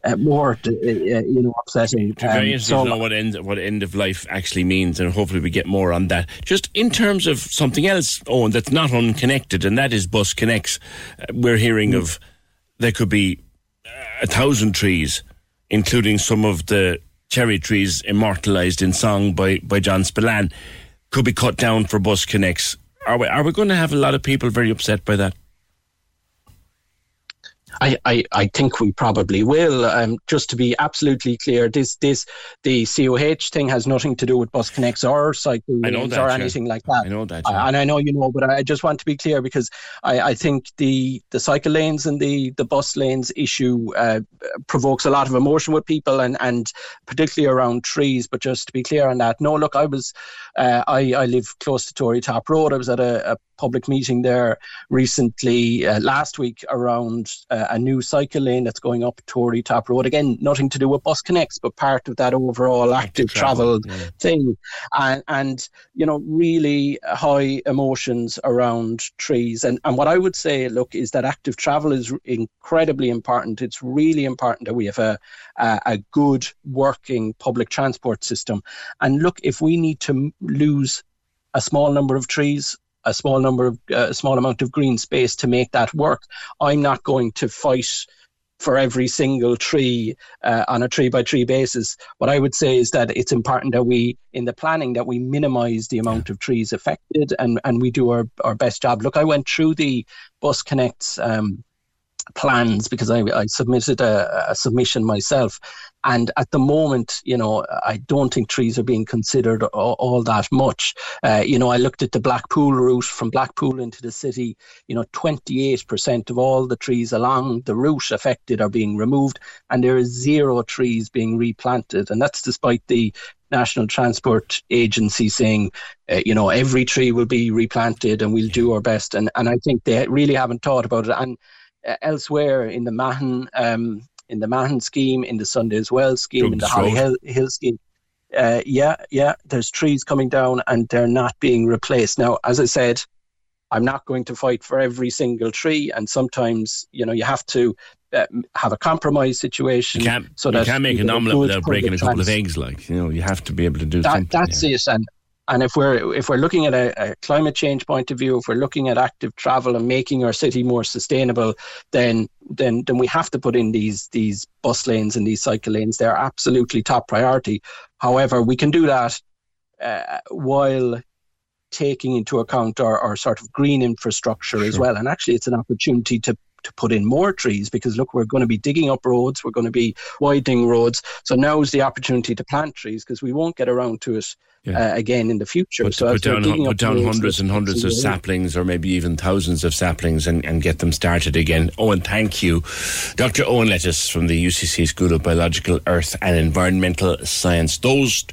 uh, more, uh, uh, you know, upsetting. Very Um, interesting so- to know what end what end of life actually means, and hopefully we get more on that. Just in terms of something else, Owen, that's not unconnected, and that is Bus Connects. Uh, we're hearing of there could be a thousand trees, including some of the cherry trees immortalised in song by by John Spillane, could be cut down for Bus Connects. Are we are we going to have a lot of people very upset by that? I, I, I think we probably will. Um, just to be absolutely clear, this this the CUH thing has nothing to do with Bus Connects or cycle lanes or yeah. anything like that. I know that. I- yeah. and I know you know, but I just want to be clear because I, I think the the cycle lanes and the the bus lanes issue uh, provokes a lot of emotion with people, and and particularly around trees. But just to be clear on that, no, look, I was uh, I I live close to Tory Top Road. I was at a, a public meeting there recently uh, last week around uh, a new cycle lane that's going up Tory Top Road. Again, nothing to do with Bus Connects, but part of that overall active travel, thing. And, and, you know, really high emotions around trees. And, and what I would say, look, is that active travel is incredibly important. It's really important that we have a, a, a good working public transport system. And look, if we need to lose a small number of trees, a small number of uh, a small amount of green space to make that work. I'm not going to fight for every single tree uh, on a tree by tree basis. What I would say is that it's important that we, in the planning, that we minimise the amount of trees affected and, and we do our, our best job. Look, I went through the Bus Connects um, plans because I, I submitted a, a, submission myself. And at the moment, you know, I don't think trees are being considered all, all that much. Uh, you know, I looked at the Blackpool route from Blackpool into the city. You know, 28% of all the trees along the route affected are being removed, and there is zero trees being replanted. And that's despite the National Transport Agency saying, uh, you know, every tree will be replanted and we'll do our best. And and I think they really haven't thought about it. And elsewhere in the Mahon, um, in the Mahon scheme, in the Sundays Well scheme, in the Holly Hill, Hill scheme, uh, yeah, yeah, there's trees coming down and they're not being replaced. Now, as I said, I'm not going to fight for every single tree, and sometimes you know you have to uh, have a compromise situation. You can't, so you that can't make an omelette without breaking a couple of eggs. Like you know, you have to be able to do that, something. That's yeah. it, and and if we're if we're looking at a, a, climate change point of view, if we're looking at active travel and making our city more sustainable, then then then we have to put in these these bus lanes and these cycle lanes. They're absolutely top priority. However, we can do that uh, while taking into account our, our sort of green infrastructure sure. as well. And actually, it's an opportunity to to put in more trees because look, we're going to be digging up roads, we're going to be widening roads. So now is the opportunity to plant trees because we won't get around to it yeah. uh, again in the future. Put, so put down, put down hundreds and hundreds of saplings, or maybe even thousands of saplings, and, and get them started again. Owen, thank you, Dr. Owen Lettice from the UCC School of Biological Earth and Environmental Science. Those,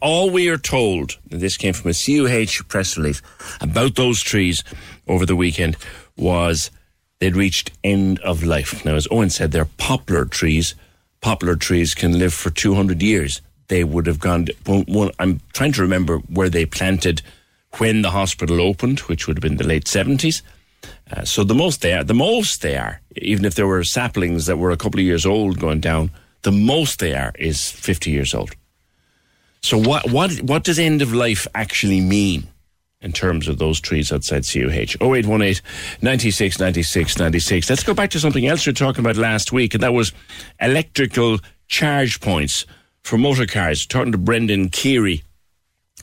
all we are told, this came from a CUH press release about those trees over the weekend, was they'd reached end of life. Now, as Owen said, they're poplar trees. Poplar trees can live for 200 years they would have gone. One, one, I'm trying to remember where they planted when the hospital opened, which would have been the late 70s. Uh, so the most they are, the most they are, even if there were saplings that were a couple of years old going down, the most they are is 50 years old. So what what what does end of life actually mean in terms of those trees outside CUH? 0818 96 96 96. Let's go back to something else we were talking about last week, and that was electrical charge points for motor cars. Talking to Brendan Keary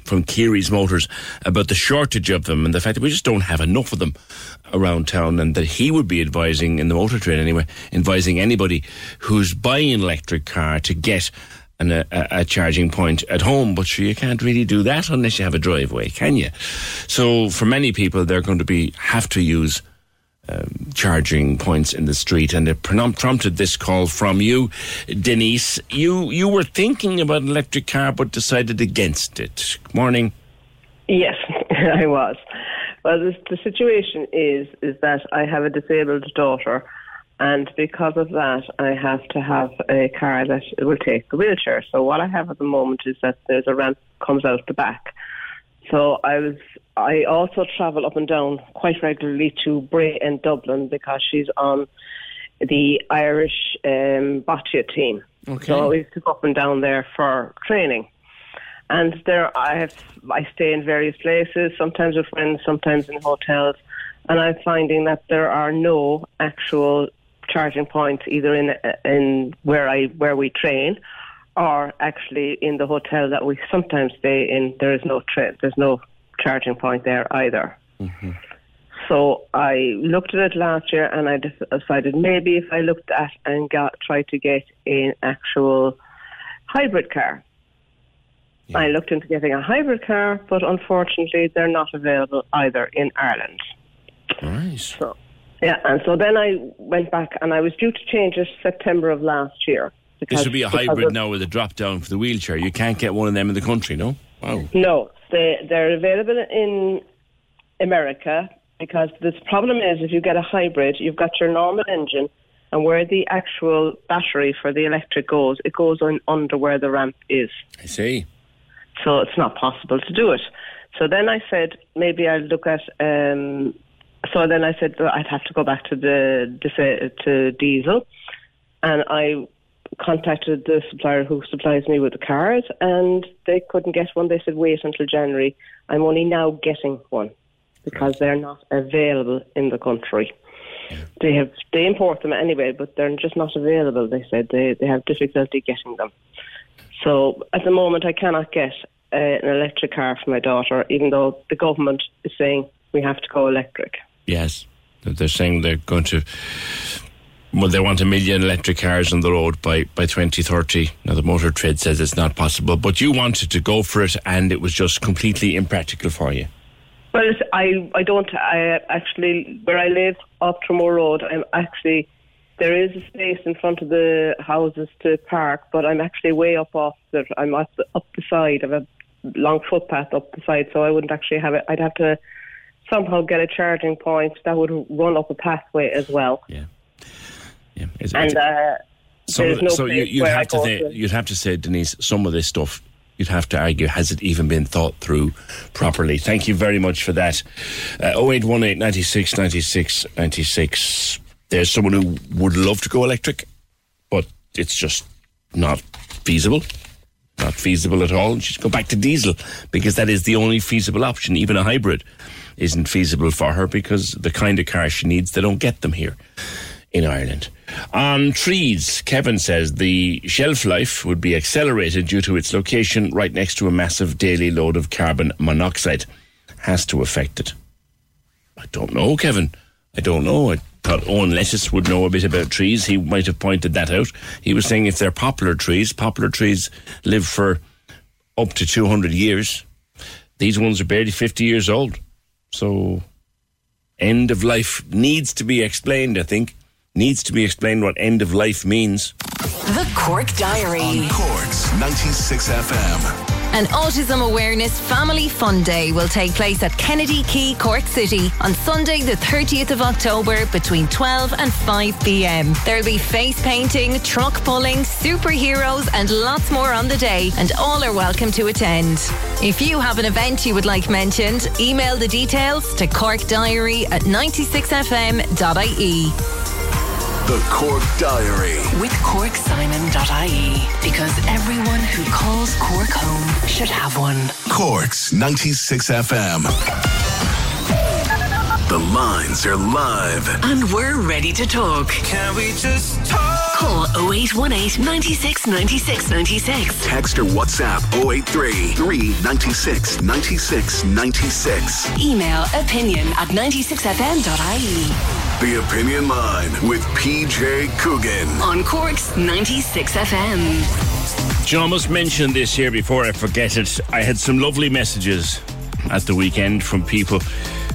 from Keary's Motors about the shortage of them and the fact that we just don't have enough of them around town, and that he would be advising in the motor trade anyway, advising anybody who's buying an electric car to get an, a, a, charging point at home. But you can't really do that unless you have a driveway, can you? So for many people, they're going to be have to use um, charging points in the street, and it prompted this call from you, Denise. You you were thinking about an electric car, but decided against it. Morning. Yes, I was. Well, the, the situation is is that I have a disabled daughter, and because of that, I have to have a car that will take the wheelchair. So what I have at the moment is that there's a ramp comes out the back. So I was I also travel up and down quite regularly to Bray and Dublin because she's on the Irish um, boccia team. Okay. So I used to go up and down there for training. And there, I have I stay in various places, sometimes with friends, sometimes in hotels, and I'm finding that there are no actual charging points either in in where I where we train, or actually in the hotel that we sometimes stay in. There is no train. There's no charging point there either. Mm-hmm. So I looked at it last year and I decided maybe if I looked at and got tried to get an actual hybrid car. Yeah. I looked into getting a hybrid car, but unfortunately they're not available either in Ireland. Nice. So yeah, and so then I went back and I was due to change it September of last year. This would be a hybrid now with a drop down for the wheelchair. You can't get one of them in the country, no? Wow. No, they, they're available in America because the problem is if you get a hybrid, you've got your normal engine, and where the actual battery for the electric goes, it goes on under where the ramp is. I see. So it's not possible to do it. So then I said maybe I'd look at. Um, so then I said I'd have to go back to the to diesel, and I contacted the supplier who supplies me with the cars, and they couldn't get one. They said wait until January. I'm only now getting one because they're not available in the country. They have they import them anyway, but they're just not available. They said they they have difficulty getting them. So at the moment, I cannot get uh, an electric car for my daughter, even though the government is saying we have to go electric. Yes, they're saying they're going to Well, they want a million electric cars on the road by, by 2030. Now, the Motor Trade says it's not possible, but you wanted to go for it and it was just completely impractical for you. Well, I I don't I actually where I live off Tramore Road. I'm actually there is a space in front of the houses to park, but I'm actually way up off the I'm up the, up the side of a long footpath up the side, so I wouldn't actually have it. I'd have to somehow get a charging point that would run up a pathway as well. Yeah. Yeah. Is- And uh, there's no so you, place you'd where I have to say, to- you'd have to say, Denise, some of this stuff you'd have to argue has it even been thought through properly. Thank you very much for that. Uh, 0818 96 96 96. There's someone who would love to go electric, but it's just not feasible. Not feasible at all. She'd go back to diesel because that is the only feasible option. Even a hybrid isn't feasible for her because the kind of car she needs, they don't get them here in Ireland. On trees, Kevin says the shelf life would be accelerated due to its location right next to a massive daily load of carbon monoxide. Has to affect it. I don't know, Kevin. I don't know. I thought Owen Lettice would know a bit about trees. He might have pointed that out. He was saying if they're poplar trees, poplar trees live for up to 200 years. These ones are barely 50 years old. So, end of life needs to be explained, I think. Needs to be explained what end of life means. The Cork Diary. On Cork's 96 FM. An Autism Awareness Family Fun Day will take place at Kennedy Quay, Cork City on Sunday, the 30th of October between 12 and 5 pm. There'll be face painting, truck pulling, superheroes, and lots more on the day, and all are welcome to attend. If you have an event you would like mentioned, email the details to corkdiary at 96fm.ie. The Cork Diary. With CorkSimon.ie. Because everyone who calls Cork home should have one. Cork's 96 FM. The lines are live. And we're ready to talk. Can we just talk? Call 0818 96 96 96. Text or WhatsApp 083 396 96 96. Email opinion at 96fm.ie. The Opinion Line with PJ Coogan. On Cork's 96 FM. John must mention this here before I forget it. I had some lovely messages at the weekend from people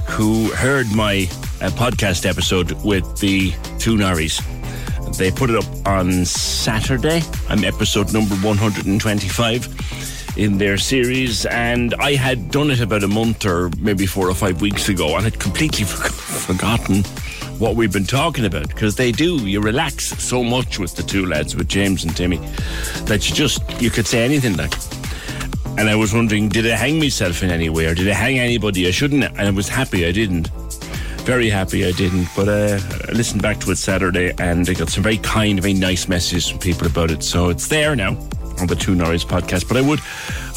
who heard my uh, podcast episode with the two Norries. They put it up on Saturday. I'm episode number 125 in their series, and I had done it about a month or maybe four or five weeks ago and had completely for- forgotten what we've been talking about because they do. You relax so much with the two lads, with James and Timmy, that you just you could say anything like. And I was wondering, did I hang myself in any way, or did I hang anybody? I shouldn't, and I was happy I didn't. Very happy I didn't. But uh, I listened back to it Saturday, and I got some very kind, very nice messages from people about it. So it's there now on the Two Norries podcast. But I would,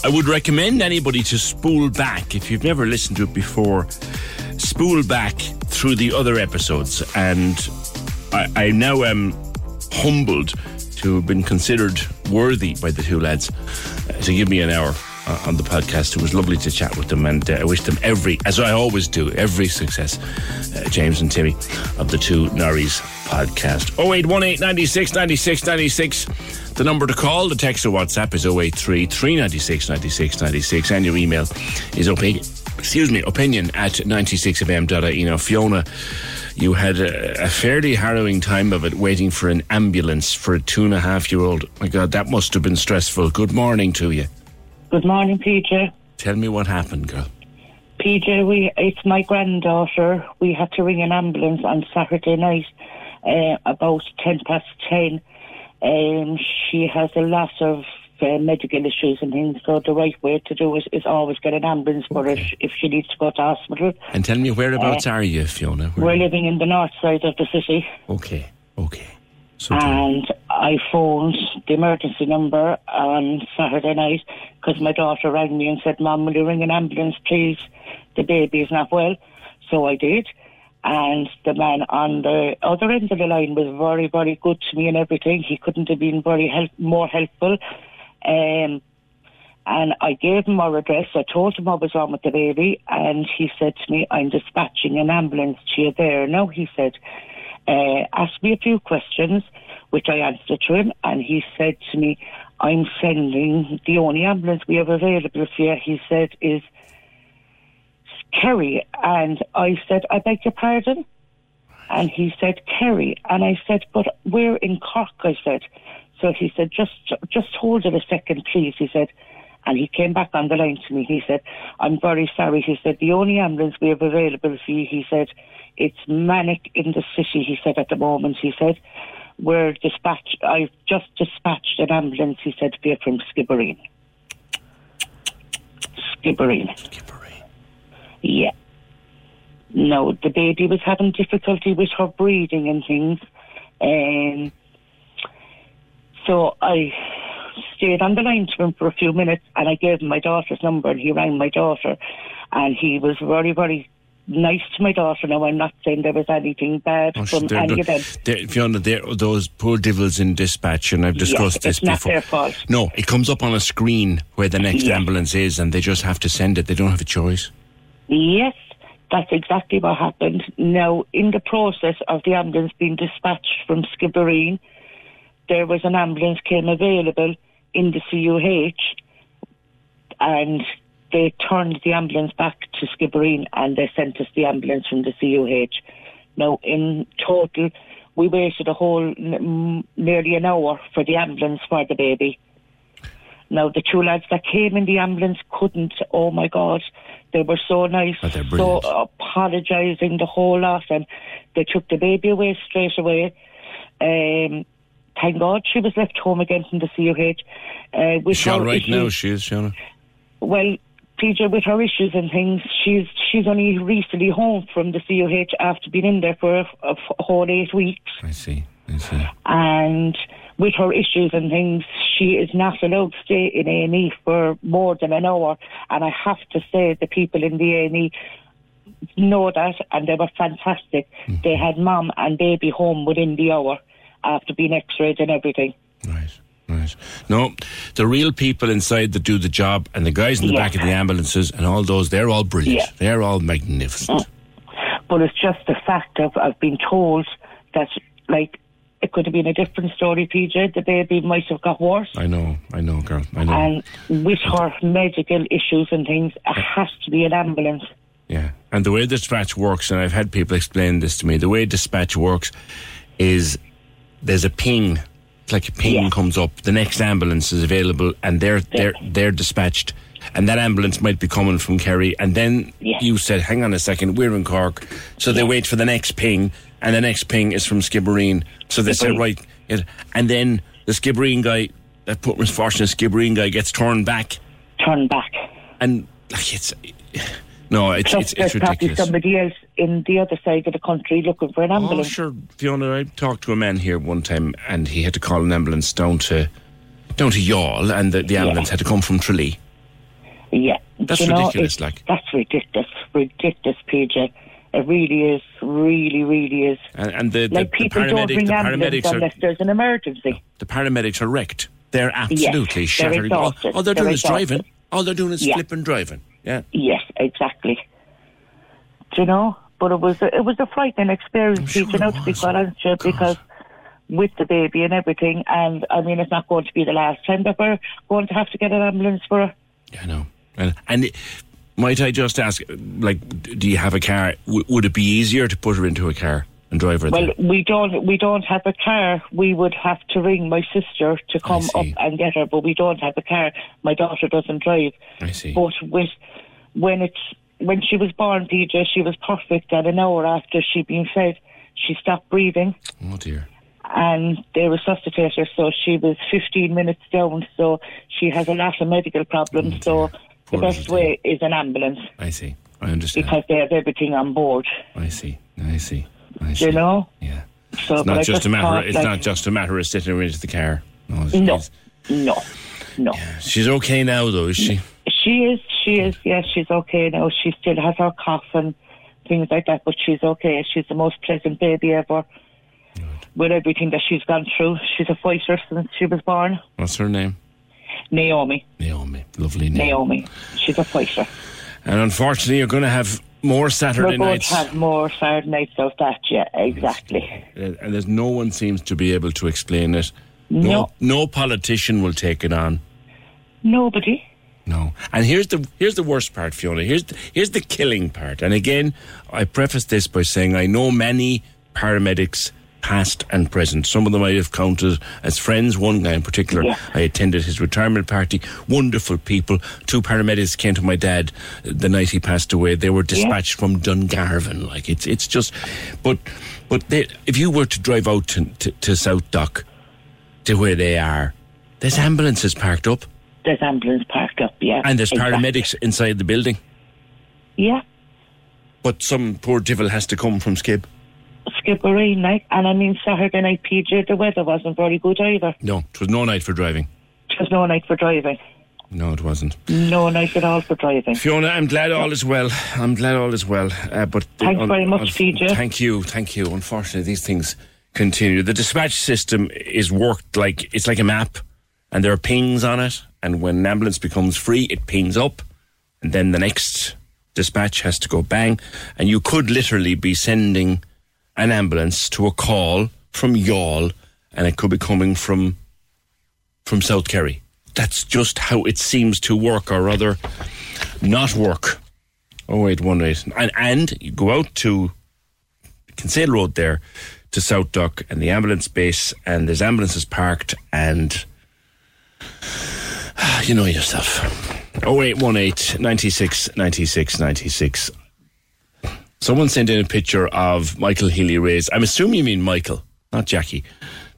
I would recommend anybody to spool back if you've never listened to it before. Spool back through the other episodes, and I, I now am humbled to have been considered worthy by the two lads uh, to give me an hour uh, on the podcast. It was lovely to chat with them, and uh, I wish them every, as I always do, every success. Uh, James and Timmy of the two Norries podcast. 0818 96 96 96. The number to call, the text or WhatsApp is 083 396 96 96, and your email is opinion, excuse me, opinion at 96fm.ie. Now, Fiona, you had a, a fairly harrowing time of it waiting for an ambulance for a two and a half year old. My God, that must have been stressful. Good morning to you. Good morning, PJ. Tell me what happened, girl. PJ, we it's my granddaughter. We had to ring an ambulance on Saturday night, uh, about ten past ten. Um, she has a lot of uh, medical issues and things, so the right way to do it is always get an ambulance for her if- she needs to go to hospital. And tell me whereabouts Uh, are you, Fiona? Where- We're living in the north side of the city. Okay, okay. and I phoned the emergency number on Saturday night because my daughter rang me and said, Mom, will you ring an ambulance, please? The baby is not well. So I did. And the man on the other end of the line was very, very good to me and everything. He couldn't have been very help- more helpful. Um, and I gave him our address. I told him I was on with the baby, and he said to me, "I'm dispatching an ambulance to you there." No, he said, uh, asked me a few questions, which I answered to him, and he said to me, I'm sending the only ambulance we have available for you, he said, is Kerry. And I said, I beg your pardon? And he said, Kerry. And I said, but we're in Cork, I said. So he said, just, just hold it a second, please. He said, and he came back on the line to me. He said, I'm very sorry. He said, the only ambulance we have available for you, he said, it's manic in the city, he said, at the moment. He said, we're dispatched, I've just dispatched an ambulance, he said, you from Skibbereen. Skibbereen. Skibbereen. Yeah. No, the baby was having difficulty with her breathing and things. Um, so I stayed on the line to him for a few minutes and I gave him my daughter's number and he rang my daughter and he was very, very nice to my daughter. Now, I'm not saying there was anything bad Oh, from any of them. they're- Fiona, they're, those poor devils in dispatch, and I've discussed Yes, this it's not before. their fault. No, it comes up on a screen where the next Yeah. ambulance is, and they just have to send it. They don't have a choice. Yes, that's exactly what happened. Now, in the process of the ambulance being dispatched from Skibbereen, there was an ambulance came available in the CUH, and they turned the ambulance back to Skibbereen and they sent us the ambulance from the CUH. Now, in total, we waited a whole n- nearly an hour for the ambulance for the baby. Now, the two lads that came in the ambulance couldn't, oh my God, they were so nice, Oh, so apologising the whole lot, and they took the baby away straight away. Um, thank God she was left home again from the CUH. Uh, with Is she all right issues- now? She is, well, PJ, with her issues and things, she's she's only recently home from the CUH after being in there for a whole eight weeks. I see. I see. And with her issues and things, she is not allowed to stay in A and E for more than an hour. And I have to say, the people in the A and E know that, and they were fantastic. They had mum and baby home within the hour after being X-rayed and everything. Right. Right. No, the real people inside that do the job, and the guys in the Yeah. back of the ambulances, and all those, they're all brilliant. Yeah. They're all magnificent. Mm. But it's just the fact of I've been told that like it could have been a different story, PJ. The baby might have got worse. I know, I know, girl. I know. And with her medical issues and things, it has to be an ambulance. Yeah. And the way dispatch works, and I've had people explain this to me, the way dispatch works is there's a ping. It's like a ping comes up, the next ambulance is available and they're they're they're dispatched. And that ambulance might be coming from Kerry. And then you said, hang on a second, we're in Cork. So they wait for the next ping, and the next ping is from Skibbereen. So they said, right. And then the Skibbereen guy, that poor misfortunate Skibbereen guy, gets turned back. Turned back. And like, it's. No, it's, Plus, it's, it's ridiculous. somebody else in the other side of the country looking for an ambulance. Oh, ambulance. sure, Fiona. I talked to a man here one time, and he had to call an ambulance down to down to Youghal, and the, the ambulance had to come from Tralee. Yeah, That's You know, ridiculous, like. that's ridiculous, ridiculous, PJ. It really is, really, really is. And, and the, the, like the people don't bring ring the paramedics are unless there's an emergency. the paramedics are wrecked. They're Yes, absolutely they're shattered. All, all they're, They're doing is exhausted. driving. All they're doing is Yeah. flipping driving. Yeah. Yes, exactly. Do you know? But it was a, it was a frightening experience, you know, to be quite honest, with oh, you, because with the baby and everything, and I mean, it's not going to be the last time that we're going to have to get an ambulance for her. I And, and it- might I just ask, like, do you have a car? W- would it be easier to put her into a car and drive her Well, there? we don't we don't have a car. We would have to ring my sister to come up and get her, but we don't have a car. My daughter doesn't drive. I see. But with when it's when she was born, PJ, she was perfect. And an hour after she'd been fed, she stopped breathing. Oh dear. and they resuscitated her, so she was 15 minutes down. So she has a lot of medical problems. Oh, so the best way is an ambulance I see. I understand. because they have everything on board. I see. I see. I Do see. you know? Yeah. So It's not just a matter. thought, it's like, not just a matter of sitting her into the car. No. No, no, no. She's okay now, though, is she? She is. She is. Yes, she's okay now. She still has her cough and things like that, but she's okay. She's the most pleasant baby ever. With everything that she's gone through, she's a fighter since she was born. What's her name? Naomi. Naomi. Lovely name. Naomi. She's a fighter. And unfortunately, you're going to have More Saturday we both nights. have more Saturday nights of that, yeah, exactly. Uh, and there's no one seems to be able to explain it. No. no politician will take it on. Nobody. No. And here's the here's the worst part, Fiona. Here's the, here's the killing part. And again, I preface this by saying I know many paramedics past and present. Some of them I have counted as friends. One guy in particular, Yeah. I attended his retirement party. Wonderful people. Two paramedics came to my dad the night he passed away. They were dispatched from Dungarvan. Like it's it's just, but but they, if you were to drive out to, to, to South Dock, to where they are, there's ambulances parked up. There's ambulance parked up, yeah. And there's exactly. paramedics inside the building. Yeah, But some poor devil has to come from Skib. Skibbereen night. And I mean, Saturday night, PJ, the weather wasn't very good either. No, it was no night for driving. It was no night for driving. No, it wasn't. No night at all for driving. Fiona, I'm glad all is well. I'm glad all is well. Uh, but Thanks very much, PJ. Thank you, thank you. Unfortunately, these things continue. The dispatch system is worked like it's like a map, and there are pings on it. And when an ambulance becomes free, it pings up, and then the next dispatch has to go bang. And you could literally be sending an ambulance to a call from Youghal, and it could be coming from from South Kerry. That's just how it seems to work, or rather, not work. Oh wait, one eight, and and you go out to Kinsale Road there to South Dock and the ambulance base, and there's ambulances parked, and you know yourself. 0818 96 96 96 Someone sent in a picture of Michael Healy-Rae's. I'm assuming you mean Michael, not Jackie.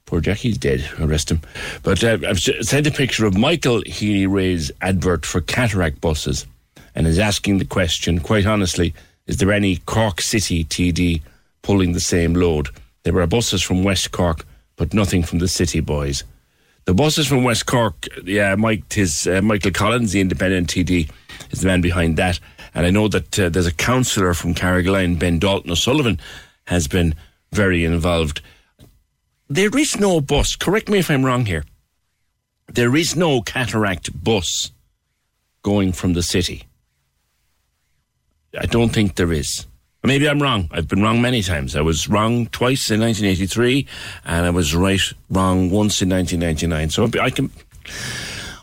Poor Jackie's dead. Arrest him. But uh, I've sent a picture of Michael Healy-Rae's advert for cataract buses and is asking the question, quite honestly, is there any Cork City TD pulling the same load? There were buses from West Cork, but nothing from the City boys. The buses from West Cork, yeah, Mike, tis, uh, Michael Collins, the independent TD, is the man behind that. And I know that uh, there's a councillor from Carrigaline, Ben Dalton O'Sullivan, has been very involved. There is no bus, correct me if I'm wrong here. There is no cataract bus going from the city. I don't think there is. Maybe I'm wrong. I've been wrong many times. I was wrong twice in 1983, and I was right wrong once in 1999. So I can.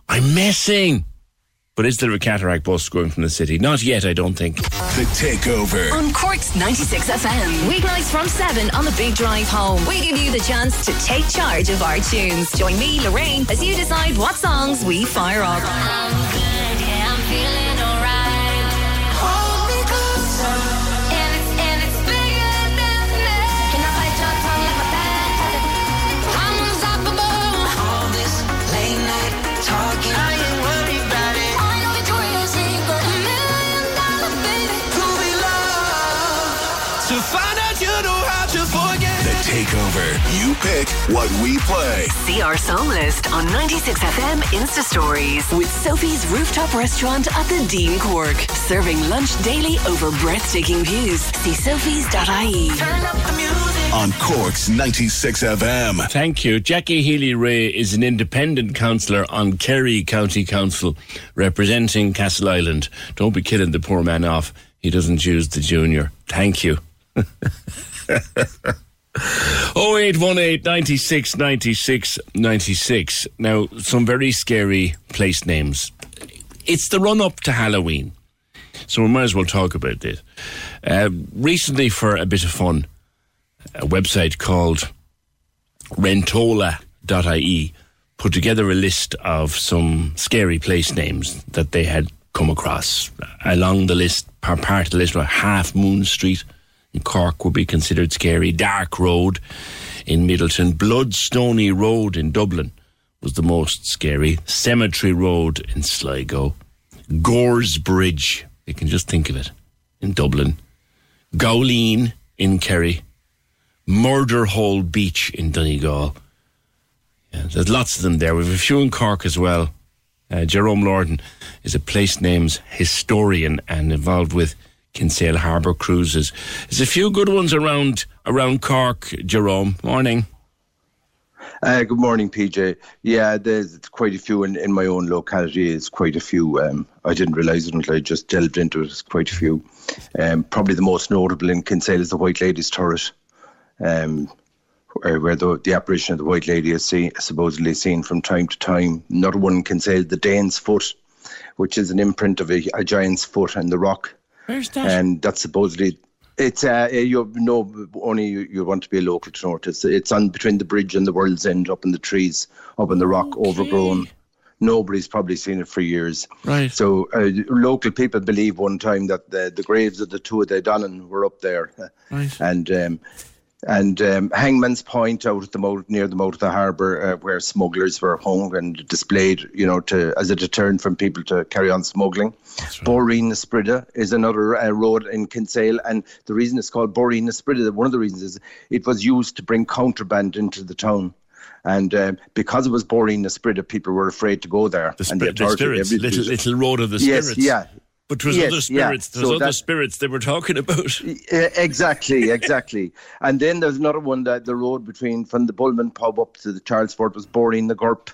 I'm messing. But is there a cataract bus going from the city? Not yet, I don't think. The Takeover. On Cork's 96 FM. Weeknights from 7 on the Big Drive Home. We give you the chance to take charge of our tunes. Join me, Lorraine, as you decide what songs we fire up. Pick what we play. See our song list on 96FM Insta Stories with Sophie's Rooftop Restaurant at the Dean Cork. Serving lunch daily over breathtaking views. See sophies.ie. On Cork's 96 FM. Thank you. Jackie Healy-Rae is an independent councillor on Kerry County Council representing Castleisland. Don't be killing the poor man off. He doesn't use the junior. Thank you. 0818 96 96 96. Now, some very scary place names. It's the run up to Halloween. So we might as well talk about this. Uh, recently, for a bit of fun, a website called rentola.ie put together a list of some scary place names that they had come across. Along the list, part of the list, were Half Moon Street in Cork would be considered scary. Dark Road in Midleton. Bloodstony Road in Dublin was the most scary. Cemetery Road in Sligo. Gores Bridge, you can just think of it, in Dublin. Gowleen in Kerry. Murder Hole Beach in Donegal. Yeah, there's lots of them there. We've a few in Cork as well. Uh, Jerome Lorden is a place names historian and involved with Kinsale Harbour cruises. There's a few good ones around around Cork. Jerome, morning. Uh, good morning, PJ. Yeah, there's quite a few in, in my own locality. It's quite a few. Um, I didn't realise it until I just delved into it. It's quite a few. Um, probably the most notable in Kinsale is the White Lady's Turret, um, where, where the, the apparition of the White Lady is supposedly seen from time to time. Another one in Kinsale, the Dane's Foot, which is an imprint of a, a giant's foot in the rock. Where's that? And that's supposedly it's uh, you know only you, you want to be a local to know it. It's, it's on between the bridge and the world's end, up in the trees, up in the rock, overgrown. Nobody's probably seen it for years. Right. So uh, local people believe one time that the, the graves of the two of the Donnan were up there, Right. and um, and um, Hangman's Point out at the mouth, near the mouth of the harbour, uh, where smugglers were hung and displayed, you know, to as a deterrent from people to carry on smuggling. Boreen na Sprida is another uh, road in Kinsale, and the reason it's called Boreen na Sprida, one of the reasons is it was used to bring contraband into the town. And um, because it was Boreen na Sprida, people were afraid to go there. The, and spir- the spirits, little, little road of the Yes, yeah. But there's Yes, other yeah. spirits. There's So other that- spirits they were talking about. Exactly, exactly. and then there's another one that the road between from the Bulman pub up to the Charles Fort was boring the Gurp,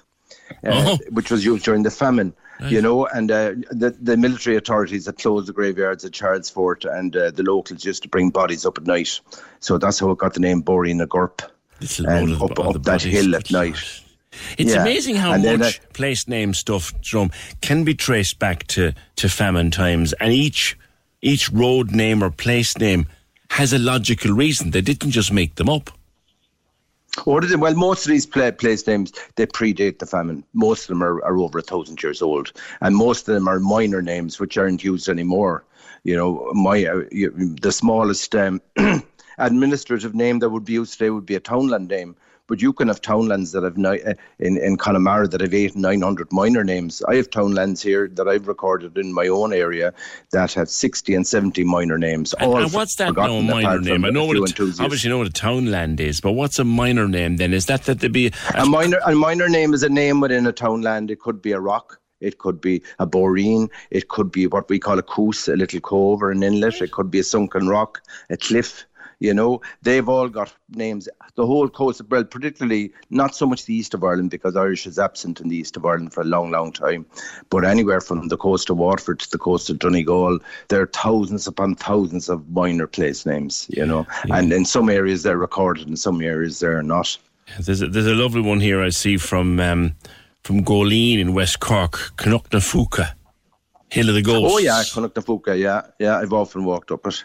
uh, Oh. which was used during the famine. You know, and uh, the the military authorities had closed the graveyards at Charles Fort, and uh, the locals used to bring bodies up at night. So that's how it got the name Boring the Gurp, Little and up, up that hill at night. It's Yeah. amazing how And much uh, place name stuff, Jerome, can be traced back to, to famine times, and each each road name or place name has a logical reason. They didn't just make them up. Or did it? Well, most of these pla place names they predate the famine. Most of them are, are over a thousand years old, and most of them are minor names which aren't used anymore. You know, my uh, the smallest um, administrative name that would be used today would be a townland name. But you can have townlands that have ni- uh, in in Connemara that have eight nine hundred minor names. I have townlands here that I've recorded in my own area that have sixty and seventy minor names. And, and what's that now, minor name? I know what enthusiasts. obviously know what a townland is, but what's a minor name then? Is that that there be a, A minor, a minor name is a name within a townland. It could be a rock. It could be a boreen. It could be what we call a cuas, a little cove or an inlet. It could be a sunken rock, a cliff. You know, they've all got names. The whole coast, of well, particularly not so much the east of Ireland because Irish is absent in the east of Ireland for a long, long time. But anywhere from the coast of Waterford to the coast of Donegal, there are thousands upon thousands of minor place names. You know, and in some areas they're recorded, in some areas they're not. There's a, there's a lovely one here I see from um, from Goleen in West Cork, Canucknafuka, Hill of the Ghosts. Oh yeah, Connacht yeah, yeah. I've often walked up it.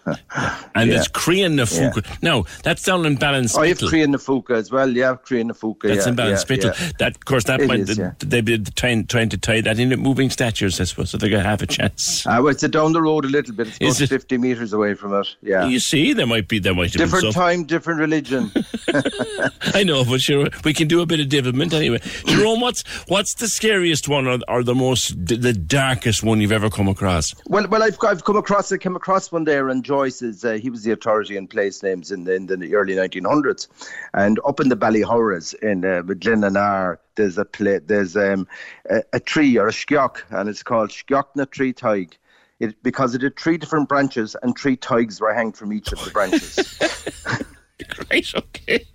And Yeah. it's Crean Nafuka. Now, that's down in Ballinspittle. Oh, I have Crean Nafuka as well. Yeah, Crean Nafuka. That's yeah, in Ballinspittle. Yeah, yeah. That, of course, that It might is, yeah. they'd be trying, trying to tie that in at moving statues, I suppose, so they're going to have a chance. Uh, well, it's down the road a little bit. It's about Is it? 50 metres away from it. Yeah. You see, there might be there might different some- time, different religion. I know, but sure, we can do a bit of development anyway. Jerome, what's what's the scariest one or, or the most the darkest one you've ever come across? Well, well, I've I've come across I came across one there, and Joyce is uh, he was the authority in place names in the in the early 1900s, and up in the Ballyhouras in uh, Glenanaar, there's a pla there's um, a, a tree or a skiock, and it's called Skiockna Tree Tig. It, because it had three different branches and three tigs were hanged from each of the branches. Right, okay.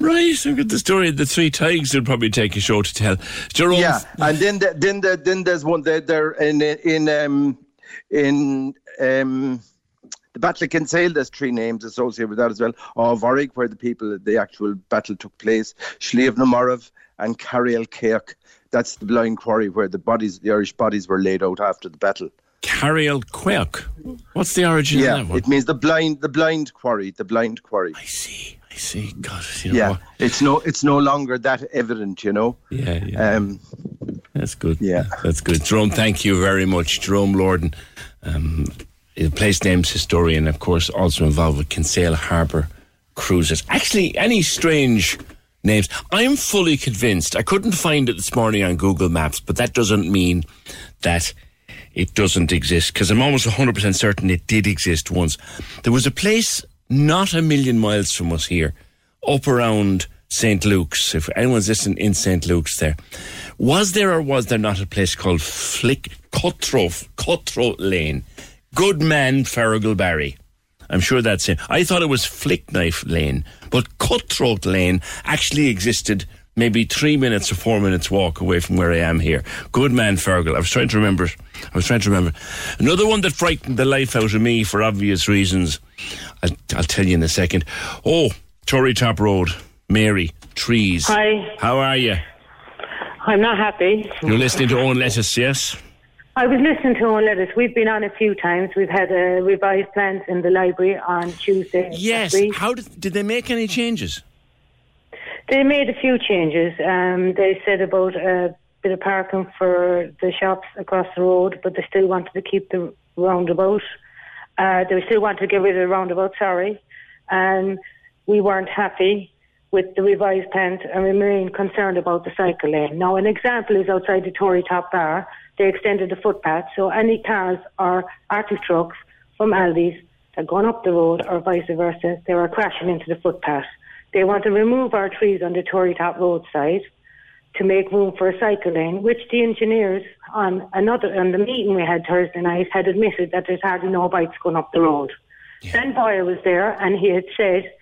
Right, look at the story of the three tigers will probably take a show to tell. Jerome, Yeah, and then the, then the, then there's one there, there in in um in um the Battle of Kinsale. There's three names associated with that as well. Oh, Warwick, where the people the actual battle took place. Slieve na Morov and Carriel Kirk. That's the blind quarry where the bodies, the Irish bodies, were laid out after the battle. Carriel Quirk. What's the origin yeah, of that one? it means the blind, the blind quarry, the blind quarry. I see, I see. God, you know yeah, what? it's no, it's no longer that evident, you know. Yeah, yeah. Um, That's good. Yeah. That's good. Jerome, thank you very much. Jerome Lorden, um, place names historian, of course, also involved with Kinsale Harbour cruises. Actually, any strange names. I'm fully convinced. I couldn't find it this morning on Google Maps, but that doesn't mean that it doesn't exist because I'm almost 100% certain it did exist once. There was a place not a million miles from us here, up around St. Luke's. If anyone's listening in St. Luke's there, was there or was there not a place called Flick Cutthroat, Cutthroat Lane? Good man, Fergal Barry. I'm sure that's it. I thought it was Flick Knife Lane, but Cutthroat Lane actually existed maybe three minutes or four minutes walk away from where I am here. Good man, Fergal. I was trying to remember. I was trying to remember. Another one that frightened the life out of me for obvious reasons. I'll, I'll tell you in a second. Oh, Tory Top Road, Mary, trees. Hi. How are you? I'm not happy. You're listening to Owen Lettice, yes? I was listening to Owen Lettice. We've been on a few times. We've had a revised plans in the library on Tuesday. Yes. How did did they make any changes? They made a few changes. Um, they said about a bit of parking for the shops across the road, but they still wanted to keep the roundabout. Uh, they still wanted to get rid of the roundabout, sorry. And we weren't happy with the revised plans and remain concerned about the cycle lane. Now, an example is outside the Tory Top Bar. They extended the footpath, so any cars or Arctic trucks from Aldi's that going up the road or vice versa, they were crashing into the footpath. They want to remove our trees on the Tory Top roadside to make room for a cycle lane, which the engineers on another on the meeting we had Thursday night had admitted that there's hardly no bikes going up the road. Ben Boyer was there and he had said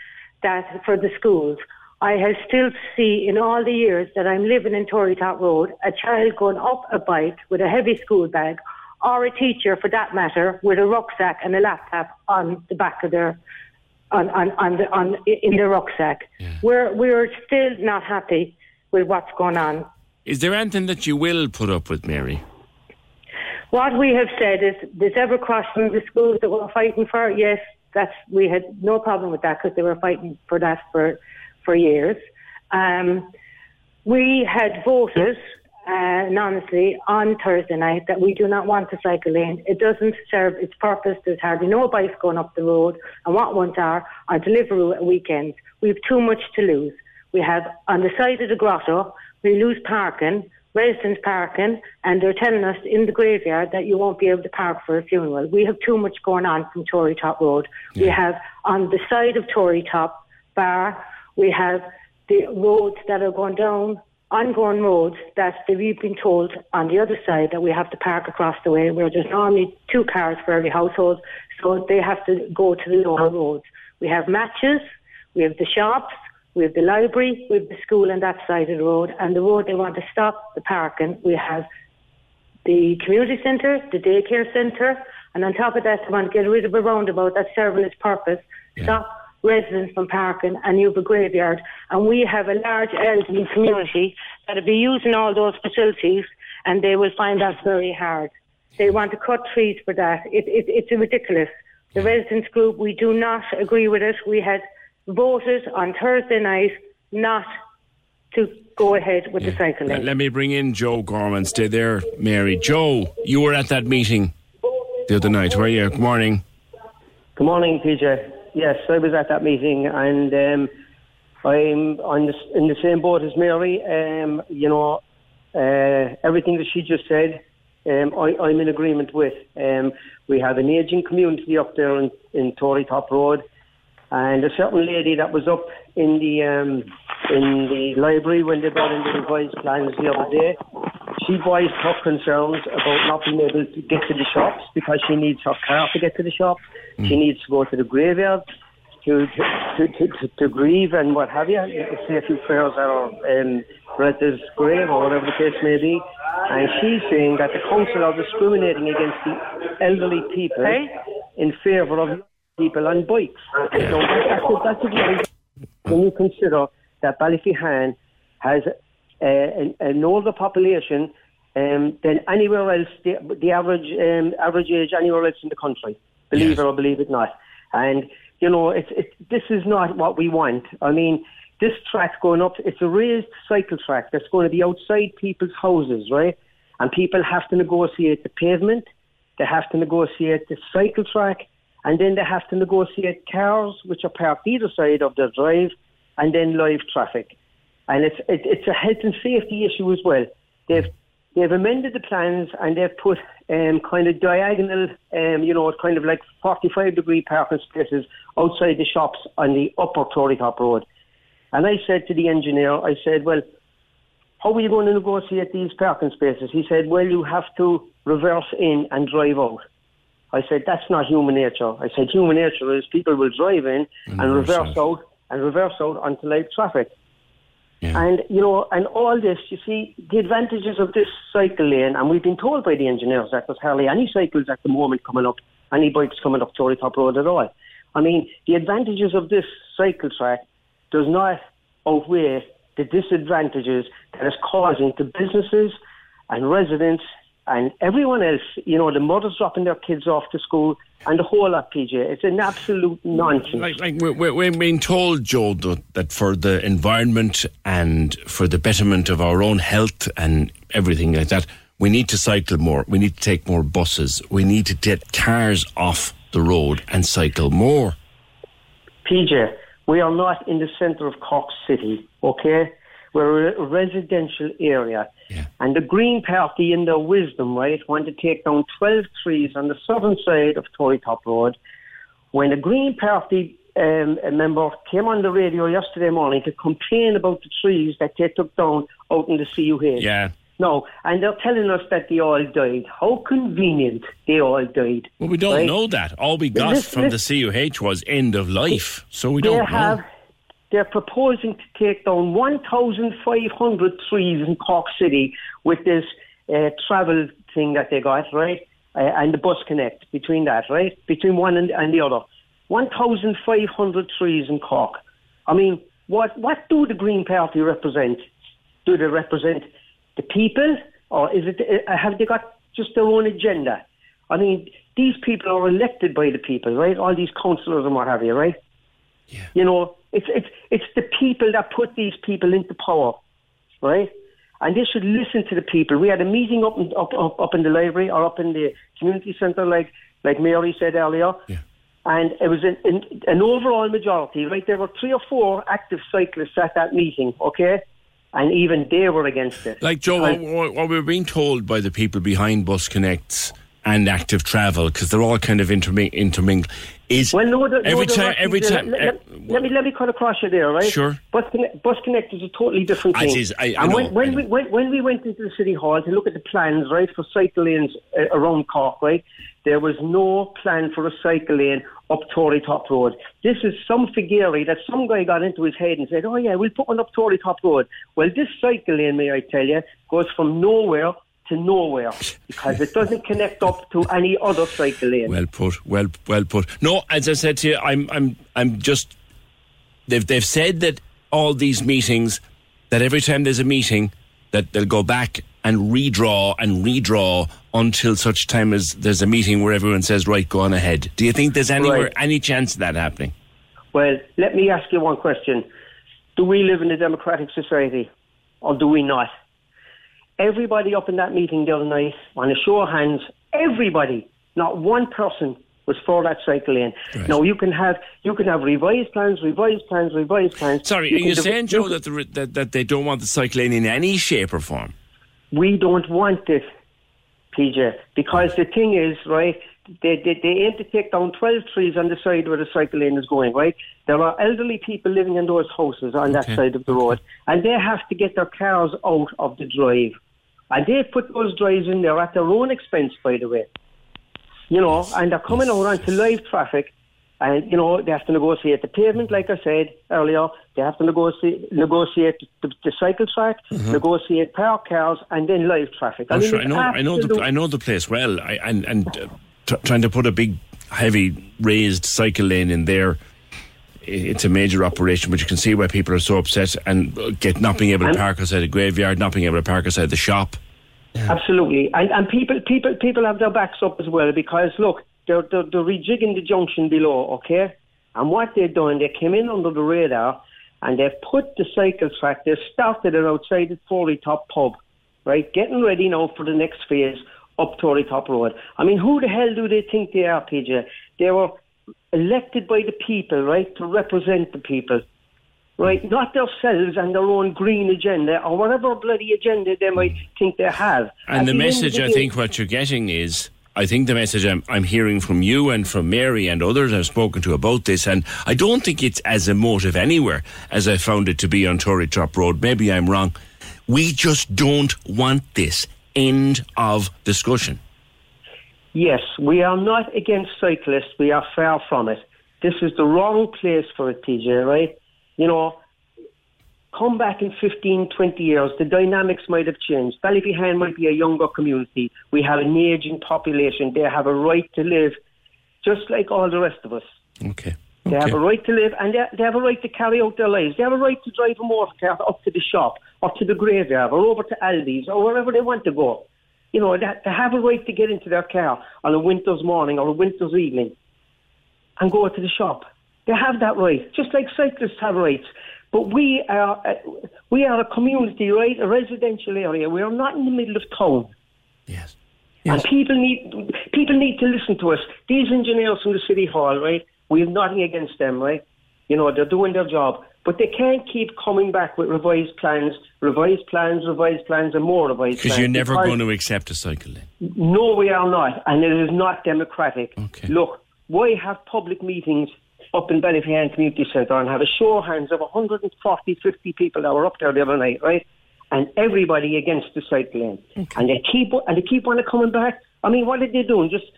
that for the schools, I have still see in all the years that I'm living in Tory Top Road a child going up a bike with a heavy school bag or a teacher for that matter with a rucksack and a laptop on the back of their on on, on, the, on in the rucksack. We're we're still not happy with what's going on. Is there anything that you will put up with, Mary? What we have said is there's ever crossing the schools that we're fighting for. Yes, that's we had no problem with that because they were fighting for that for for years. Um, we had voted uh, anonymously on Thursday night that we do not want a cycle lane. It doesn't serve its purpose. There's hardly no bikes going up the road, and what ones are are Deliveroo at weekends. We have too much to lose. We have on the side of the grotto, we lose parking, residents parking, and they're telling us in the graveyard that you won't be able to park for a funeral. We have too much going on from Tory Top Road. We have on the side of Tory Top Bar, we have the roads that are going down, ongoing roads that we've been told on the other side that we have to park across the way where there's normally two cars for every household, so they have to go to the lower roads. We have matches, we have the shops, we have the library, we have the school on that side of the road, and the road they want to stop the parking, we have the community centre, the daycare centre, and on top of that, they want to get rid of a roundabout that's serving its purpose, stop residents from Parkin and you have a graveyard. And we have a large elderly community that will be using all those facilities, and they will find that very hard. They want to cut trees for that. It, it, it's ridiculous. The residents group, we do not agree with it. We had voted on Thursday night not to go ahead with the cycle lane. Let, let me bring in Joe Gorman. Stay there, Mary. Joe, you were at that meeting the other night, were you? Good morning. Good morning, PJ. Yes, I was at that meeting, and um, I'm on the, in the same boat as Mary. Um, you know, uh, everything that she just said, um, I, I'm in agreement with. Um, we have an ageing community up there in, in Tory Top Road, and a certain lady that was up in the um, in the library when they brought in the revised plans the other day. She voiced her concerns about not being able to get to the shops because she needs her car to get to the shops. She needs to go to the graveyard to to, to, to, to grieve and what have you. Say a few prayers at her um, relative's grave or whatever the case may be. And she's saying that the council are discriminating against the elderly people in favour of people on bikes. So that's, a, that's a very when you consider that Ballyphehane has uh, an, an older population um, than anywhere else, the, the average um, average age anywhere else in the country, believe it or believe it not. And, you know, it's, it, this is not what we want. I mean, this track going up, it's a raised cycle track that's going to be outside people's houses, right? And people have to negotiate the pavement, they have to negotiate the cycle track, and then they have to negotiate cars which are parked either side of their drive, and then live traffic. And it's it, it's a health and safety issue as well. They've they've amended the plans and they've put um, kind of diagonal, um, you know, kind of like 45 degree parking spaces outside the shops on the upper Tory Top Road. And I said to the engineer, I said, well, how are you going to negotiate these parking spaces? He said, well, you have to reverse in and drive out. I said, that's not human nature. I said, human nature is people will drive in and, And reverse reverse out and reverse out onto live traffic. And, you know, and all this, you see, the advantages of this cycle lane, and we've been told by the engineers that there's hardly any cycles at the moment coming up, any bikes coming up Tory Top Road at all. I mean, the advantages of this cycle track does not outweigh the disadvantages that it's causing to businesses and residents and everyone else, you know, the mothers dropping their kids off to school and the whole lot, PJ. It's an absolute nonsense. Like, like we're, we're, being told, Joe, that, that for the environment and for the betterment of our own health and everything like that, we need to cycle more. We need to take more buses. We need to get cars off the road and cycle more. PJ, we are not in the centre of Cork City, okay? We're a residential area. And the Green Party, in their wisdom, right, want to take down 12 trees on the southern side of Tory Top Road. When the Green Party um, member came on the radio yesterday morning to complain about the trees that they took down out in the CUH. Yeah. No, and they're telling us that they all died. How convenient they all died. Well, we don't right? know that. All we got Listen, from the CUH was end of life. So we don't have, know. They're proposing to take down 1,500 trees in Cork City with this uh, travel thing that they got, right? Uh, and the bus connect between that, right? Between one and, and the other. 1,500 trees in Cork. I mean, what, what do the Green Party represent? Do they represent the people, or is it uh, have they got just their own agenda? I mean, these people are elected by the people, right? All these councillors and what have you, right? Yeah. You know, it's it's it's the people that put these people into power, right? And they should listen to the people. We had a meeting up in, up, up up in the library or up in the community centre, like like Mary said earlier. And it was an, an, an overall majority, right? There were three or four active cyclists at that meeting, okay? And even they were against it. Like Joe, what, what, what we're being told by the people behind Bus Connects and Active Travel, because they're all kind of interming- intermingled, is Well, no, the, every no, time, every time. Let, let- let me let me cut across you there, right? Sure. Bus Connect, Bus Connect is a totally different thing. is, I- I and know, when, we when, when we went into the city hall to look at the plans, right, for cycle lanes uh, around Cork, right, there was no plan for a cycle lane up Tory Top Road. This is some figure that some guy got into his head and said, "Oh yeah, we'll put one up Tory Top Road." Well, this cycle lane, may I tell you, goes from nowhere to nowhere because it doesn't connect up to any other cycle lane. Well put. Well, well put. No, as I said to you, I'm, I'm, I'm just. They've, they've said that all these meetings, that every time there's a meeting, that they'll go back and redraw and redraw until such time as there's a meeting where everyone says, "Right, go on ahead." Do you think there's anywhere Right. any chance of that happening? Well, let me ask you one question. Do we live in a democratic society or do we not? Everybody up in that meeting the other night, on a show of hands, everybody, not one person was for that cycle lane. Now you can have you can have revised plans, revised plans, revised plans. Sorry, are can you saying, Joe, that, the, that that they don't want the cycling in any shape or form? we don't want it, PJ, because the thing is, right, they, they, they aim to take down 12 trees on the side where the cycle lane is going, right? There are elderly people living in those houses on that side of the road, and they have to get their cars out of the drive. And they put those drives in there at their own expense, by the way. You know, and they're coming out onto live traffic, and, you know, they have to negotiate the pavement, like I said earlier. They have to negotiate, negotiate the, the cycle track, Mhm. negotiate park cars, and then live traffic. Oh, sure. I know, I know, the, I know the place well. I, and and uh, t- trying to put a big, heavy raised cycle lane in there it's a major operation. But you can see why people are so upset and uh, get not being able to park outside the graveyard, not being able to park outside the shop. Absolutely, and and people people people have their backs up as well because look, they're they're, they're rejigging the junction below, okay? And what they're doing, they came in under the radar, and they've put the cycle track. They started it outside the Tory Top pub, right? Getting ready now for the next phase up Tory Top Road. I mean, who the hell do they think they are, PJ? They were elected by the people, right, to represent the people right? Mm. Not themselves and their own green agenda or whatever bloody agenda they might mm. think they have. And At the end message, the I think, what you're getting is. I think the message I'm, I'm hearing from you and from Mary and others I've spoken to about this, and I don't think it's as emotive anywhere as I found it to be on Tory Top Road. Maybe I'm wrong. We just don't want this. End of discussion. Yes, we are not against cyclists. We are far from it. This is the wrong place for it, PJ, right? You know, come back in 15, 20 years, the dynamics might have changed. Ballyphehane might be a younger community. We have an aging population. They have a right to live just like all the rest of us. Okay. They have a right to live and they, they have a right to carry out their lives. They have a right to drive a motor car up to the shop or to the graveyard or over to Aldi's or wherever they want to go. You know, they, they have a right to get into their car on a winter's morning or a winter's evening and go to the shop. They have that right, just like cyclists have rights. But we are uh, we are a community, right? A residential area. We are not in the middle of town. Yes. And people need people need to listen to us. These engineers from the city hall, right? We have nothing against them, right? You know, they're doing their job. But they can't keep coming back with revised plans, revised plans, revised plans, and more revised plans. Because you're never because- going to accept a cycle lane. no, we are not, and it is not democratic. Okay. Look, why have public meetings up in Ballyphehane Community Centre and have a show of hands of 140, 50 people that were up there the other night, right? And everybody against the cycle lane, and they keep and they keep on coming back. I mean, what are they doing? Just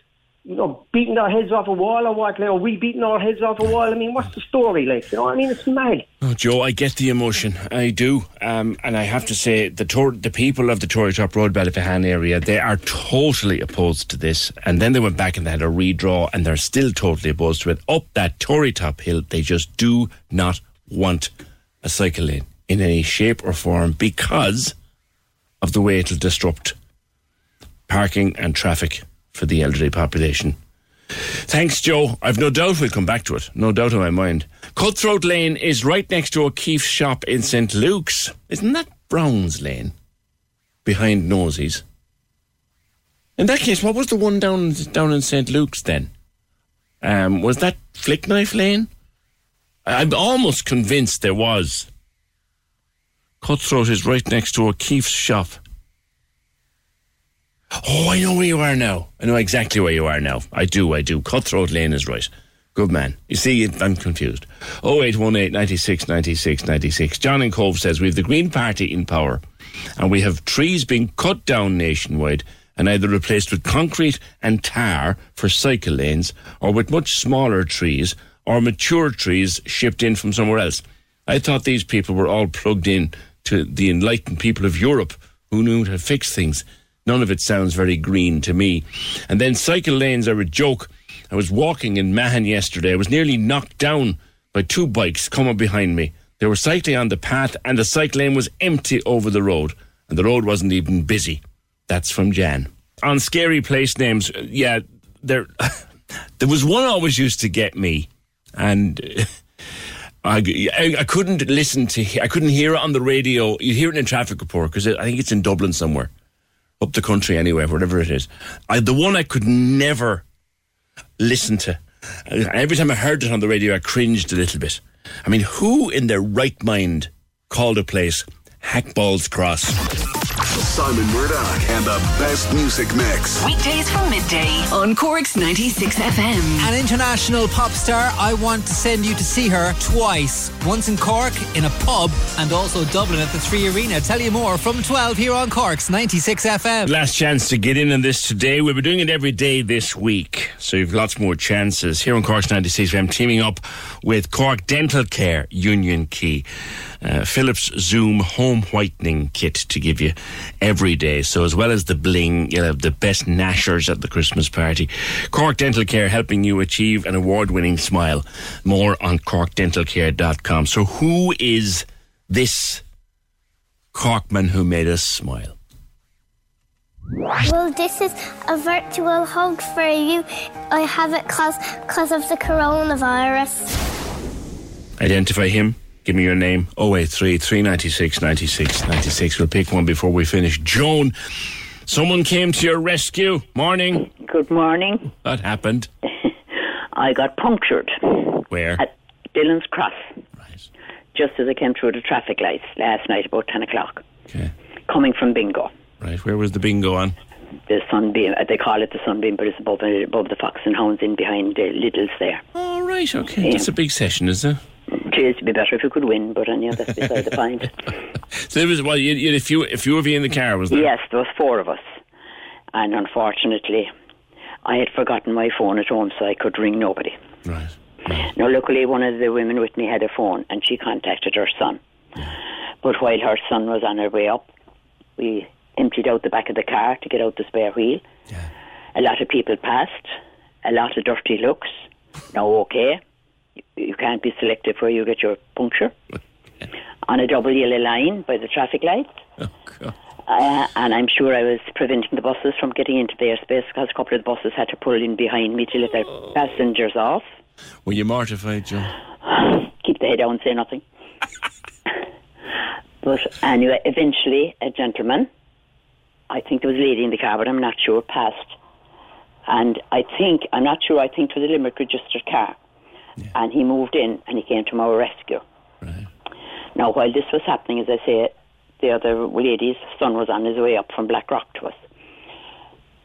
you know, beating our heads off a wall or what? Like, are we beating our heads off a wall? I mean, what's the story like? You know, I mean, it's mad. Oh, Joe, I get the emotion. I do. Um, and I have to say, the Tor- the people of the Tory Top Road Ballyphehane area, they are totally opposed to this. And then they went back and they had a redraw, and they're still totally opposed to it. Up that Tory Top hill, they just do not want a cycle lane in any shape or form because of the way it'll disrupt parking and traffic for the elderly population. Thanks, Joe. I've no doubt we'll come back to it. No doubt in my mind. Cutthroat Lane is right next to O'Keefe's shop in St. Luke's. Isn't that Brown's Lane? Behind Nosey's. In that case, what was the one down down in St. Luke's then? Um, was that Flick Knife Lane? I'm almost convinced there was. Cutthroat is right next to O'Keefe's shop. Oh, I know where you are now. I know exactly where you are now. I do, I do. Cutthroat Lane is right. Good man. You see, I'm confused. 0818 96 96 96. John in Cobh says we have the Green Party in power and we have trees being cut down nationwide and either replaced with concrete and tar for cycle lanes or with much smaller trees or mature trees shipped in from somewhere else. I thought these people were all plugged in to the enlightened people of Europe who knew how to fix things. None of it sounds very green to me. And then cycle lanes are a joke. I was walking in Mahon yesterday. I was nearly knocked down by two bikes coming behind me. They were cycling on the path, and the cycle lane was empty over the road, and the road wasn't even busy. That's from Jan. On scary place names, uh, yeah, there, there was one always used to get me, and I, I, couldn't listen to, I couldn't hear it on the radio. You hear it in a traffic report because I think it's in Dublin somewhere, up the country anyway, wherever it is. I, the one I could never listen to. Uh, Every time I heard it on the radio, I cringed a little bit. I mean, who in their right mind called a place Hackballs Cross? Simon Murdoch and the best music mix. Weekdays from midday on Cork's 96 FM. An international pop star, I want to send you to see her twice. Once in Cork, in a pub, and also Dublin at the Three Arena. Tell you more from 12 here on Cork's 96 FM. Last chance to get in on this today. We'll be doing it every day this week, so you've lots more chances. Here on Cork's 96 FM, teaming up with Cork Dental Care Union Quay. Uh, Philips Zoom home whitening kit to give you every day. So as well as the bling, you'll have the best gnashers at the Christmas party. Cork Dental Care helping you achieve an award-winning smile. More on corkdentalcare.com. So who is this Corkman who made us smile? Well, this is a virtual hug for you. I have it because of the coronavirus. Identify him. Give me your name. 083 396 96 96. We'll pick one before we finish. Joan, someone came to your rescue. Morning. Good morning. What happened? I got punctured Where? at Dillon's Cross. Right. Just as I came through the traffic lights last night about 10 o'clock. Okay. Coming from Bingo. Right. Where was the bingo on? The Sunbeam, uh, they call it the Sunbeam, but it's above, uh, above the Fox and Hounds in behind the Littles there. Oh, right. Okay. That's a big session, is it? Cheers, it'd be better if you could win, but anyhow, that's beside the point. So there was, well, you, you, a, few, a few of you in the car, was there? Yes, there was four of us. And unfortunately, I had forgotten my phone at home, so I could ring nobody. Right. Now, luckily, one of the women with me had a phone, and she contacted her son. But while her son was on her way up, we emptied out the back of the car to get out the spare wheel. Yeah. A lot of people passed, a lot of dirty looks. Now, okay, you, can't be selective where you get your puncture. on a double yellow line by the traffic lights. Uh, and I'm sure I was preventing the buses from getting into their space because a couple of the buses had to pull in behind me to let their passengers off. Were you mortified, Joe? Keep the head down, say nothing. but anyway, eventually, a gentleman, I think there was a lady in the car, but I'm not sure, passed. And I think, I'm not sure, I think it was a Limerick registered car. And he moved in and he came to our rescue. Now, while this was happening, as I say, the other lady's son was on his way up from Blackrock to us.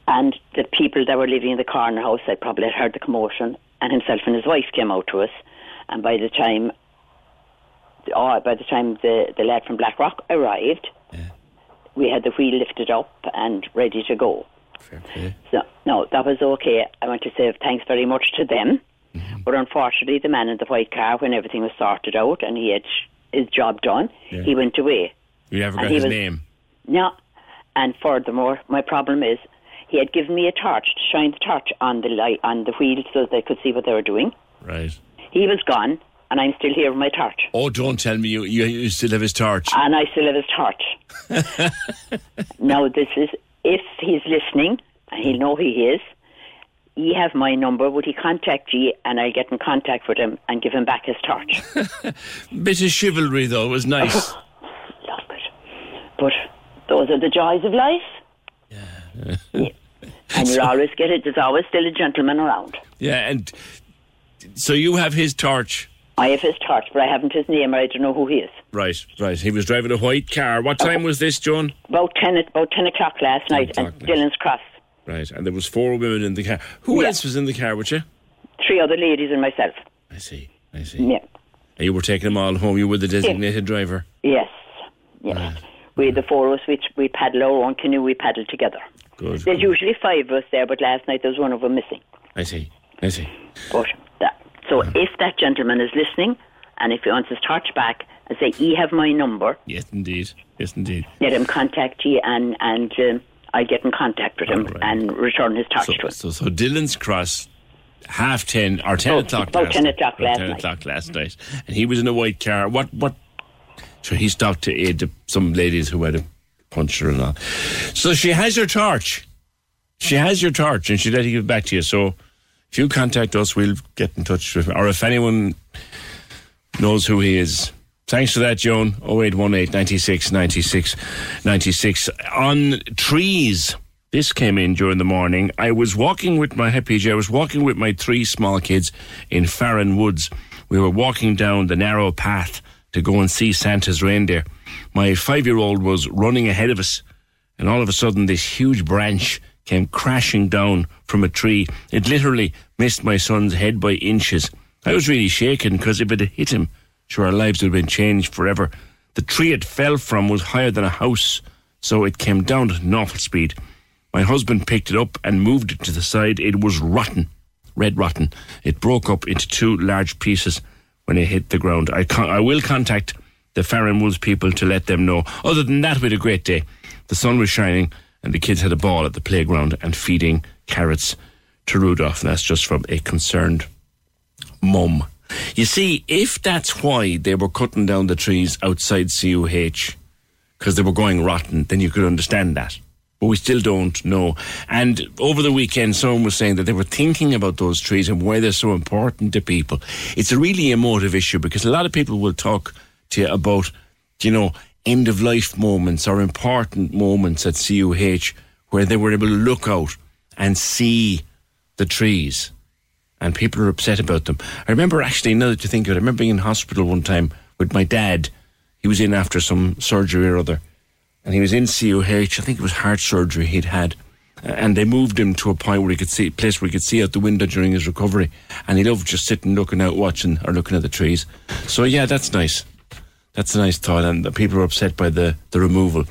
And the people that were living in the corner house had probably had heard the commotion, and himself and his wife came out to us. And by the time, oh, by the time the, the lad from Blackrock arrived, we had the wheel lifted up and ready to go. So, no, that was okay. I want to say thanks very much to them. Mm-hmm. But unfortunately, the man in the white car, when everything was sorted out and he had his job done, Yeah. he went away. You never And got his was- name. No. And furthermore, my problem is he had given me a torch to shine the torch on the light on the wheel so they could see what they were doing. Right. He was gone, and I'm still here with my torch. Oh, don't tell me you, you, you still have his torch. And I still have his torch. now, this is if he's listening, and he'll know who he is. You have my number. Would he contact you, and I'll get in contact with him and give him back his torch? Bit of chivalry, though. Was nice. Love it. But those are the joys of life, Yeah. and you'll always get it. There's always still a gentleman around. yeah, and so you have his torch. I have his torch, but I haven't his name, I don't know who he is. Right, right. He was driving a white car. What time was this, John? About ten, about ten o'clock last night at Dillon's Cross. Right, and there was four women in the car. Who Yeah. else was in the car with you? Three other ladies and myself. I see. I see. Yeah. And you were taking them all home. You were the designated driver. Yes. Yes. We, the four of us, we, we paddle our own canoe, we paddle together. Good. There's usually five of us there, but last night there was one of them missing. I see. I see. But that, so if that gentleman is listening, and if he wants his torch back, and say, "You have my number," Yes, indeed. Yes, indeed. let him contact you, and and um, I get in contact with him and return his torch So, to him. so, so Dillon's Cross, half ten or ten Oh, o'clock. about last 10 night. o'clock About last ten night. o'clock last night, and he was in a white car. What? What? So he stopped to aid the, some ladies who had a puncture and all. So she has your torch. She has your torch, and she let it give it back to you. So if you contact us, we'll get in touch with, her. or if anyone knows who he is. Thanks for that, Joan. 0818 96 96 96. On trees. This came in during the morning. I was walking with my happy I was walking with my three small kids in Farran Woods. We were walking down the narrow path to go and see Santa's reindeer. My five year old was running ahead of us, and all of a sudden, this huge branch came crashing down from a tree. It literally missed my son's head by inches. I was really shaken because if it had hit him, sure, our lives would have been changed forever. The tree it fell from was higher than a house, so it came down at an awful speed. My husband picked it up and moved it to the side. It was rotten, red rotten. It broke up into two large pieces when it hit the ground. I, con- I will contact the Farran Woods people to let them know. Other than that, we had a great day. The sun was shining, and the kids had a ball at the playground and feeding carrots to Rudolph. And that's just from a concerned mum. You see, if that's why they were cutting down the trees outside CUH, because they were going rotten, then you could understand that. But we still don't know. And over the weekend, someone was saying that they were thinking about those trees and why they're so important to people. It's a really emotive issue because a lot of people will talk to you about, you know, end of life moments or important moments at CUH where they were able to look out and see the trees and people are upset about them. I remember actually, now that you think of it, I remember being in hospital one time with my dad. He was in after some surgery or other, and he was in COH. I think it was heart surgery he'd had, and they moved him to a point where he could see, a place where he could see out the window during his recovery, and he loved just sitting, looking out, watching or looking at the trees. So yeah, that's nice. That's a nice thought, and the people are upset by the, the removal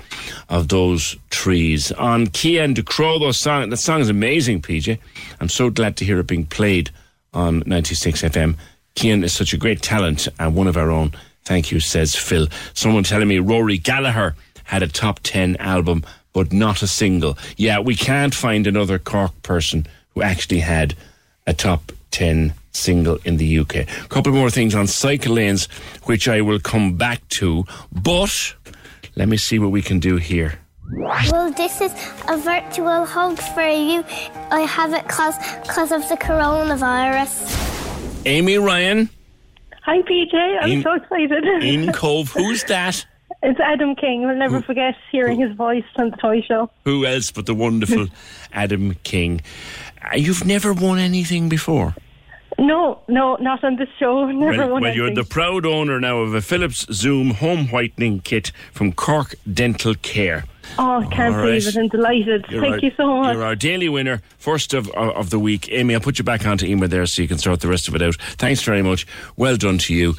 of those trees. On Cian Ducrot, song, that song is amazing, PJ. I'm so glad to hear it being played on 96 FM. Cian is such a great talent and one of our own. Thank you, says Phil. Someone telling me Rory Gallagher had a top 10 album, but not a single. Yeah, we can't find another Cork person who actually had a top 10 single in the UK. A couple more things on cycle lanes, which I will come back to, but let me see what we can do here. Well, this is a virtual hug for you. I have it because cause of the coronavirus. Amy Ryan. Hi, PJ. I'm In- so excited. In Cobh, who's that? it's Adam King. We'll never forget hearing his voice on the toy show. Who else but the wonderful Adam King? Uh, You've never won anything before. No, no, not on this show. Never well, well, you're the proud owner now of a Philips Zoom home whitening kit from Cork Dental Care. Oh, I can't All believe right. it. I'm delighted. You're Thank our- you so much. You're our daily winner, first of of of the week. Amy, I'll put you back onto Emer there so you can sort the rest of it out. Thanks very much. Well done to you.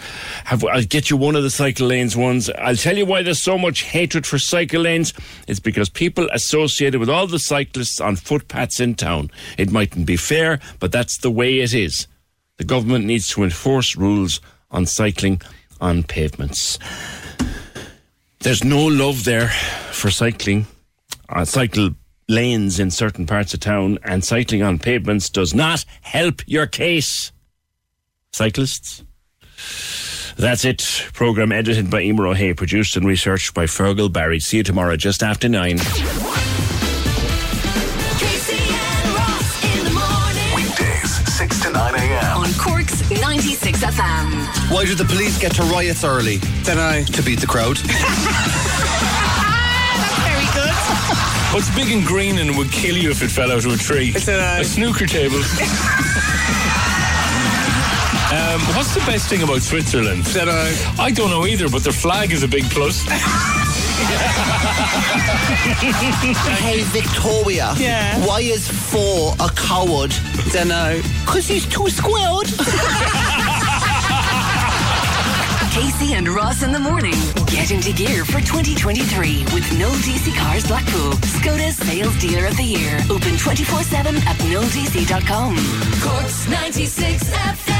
Have, I'll get you one of the cycle lanes ones. I'll tell you why there's so much hatred for cycle lanes. It's because people associated with all the cyclists on footpaths in town. It mightn't be fair, but that's the way it is. The government needs to enforce rules on cycling on pavements. There's no love there for cycling on cycle lanes in certain parts of town, and cycling on pavements does not help your case. Cyclists. That's it. Program edited by Emer O'Hay, produced and researched by Fergal Barry. See you tomorrow just after nine. 96 FM. Why do the police get to riots early? Then I to beat the crowd. That's very good. What's big and green and would kill you if it fell out of a tree? It's a, a snooker table. um, what's the best thing about Switzerland? That I. I don't know either, but their flag is a big plus. hey, Victoria. Yeah. Why is four a coward? Dunno. Because he's too squared. Casey and Ross in the morning. Get into gear for 2023 with No DC Cars Blackpool. Skoda's sales dealer of the year. Open 24 7 at nodc.com. Cork's 96 FM.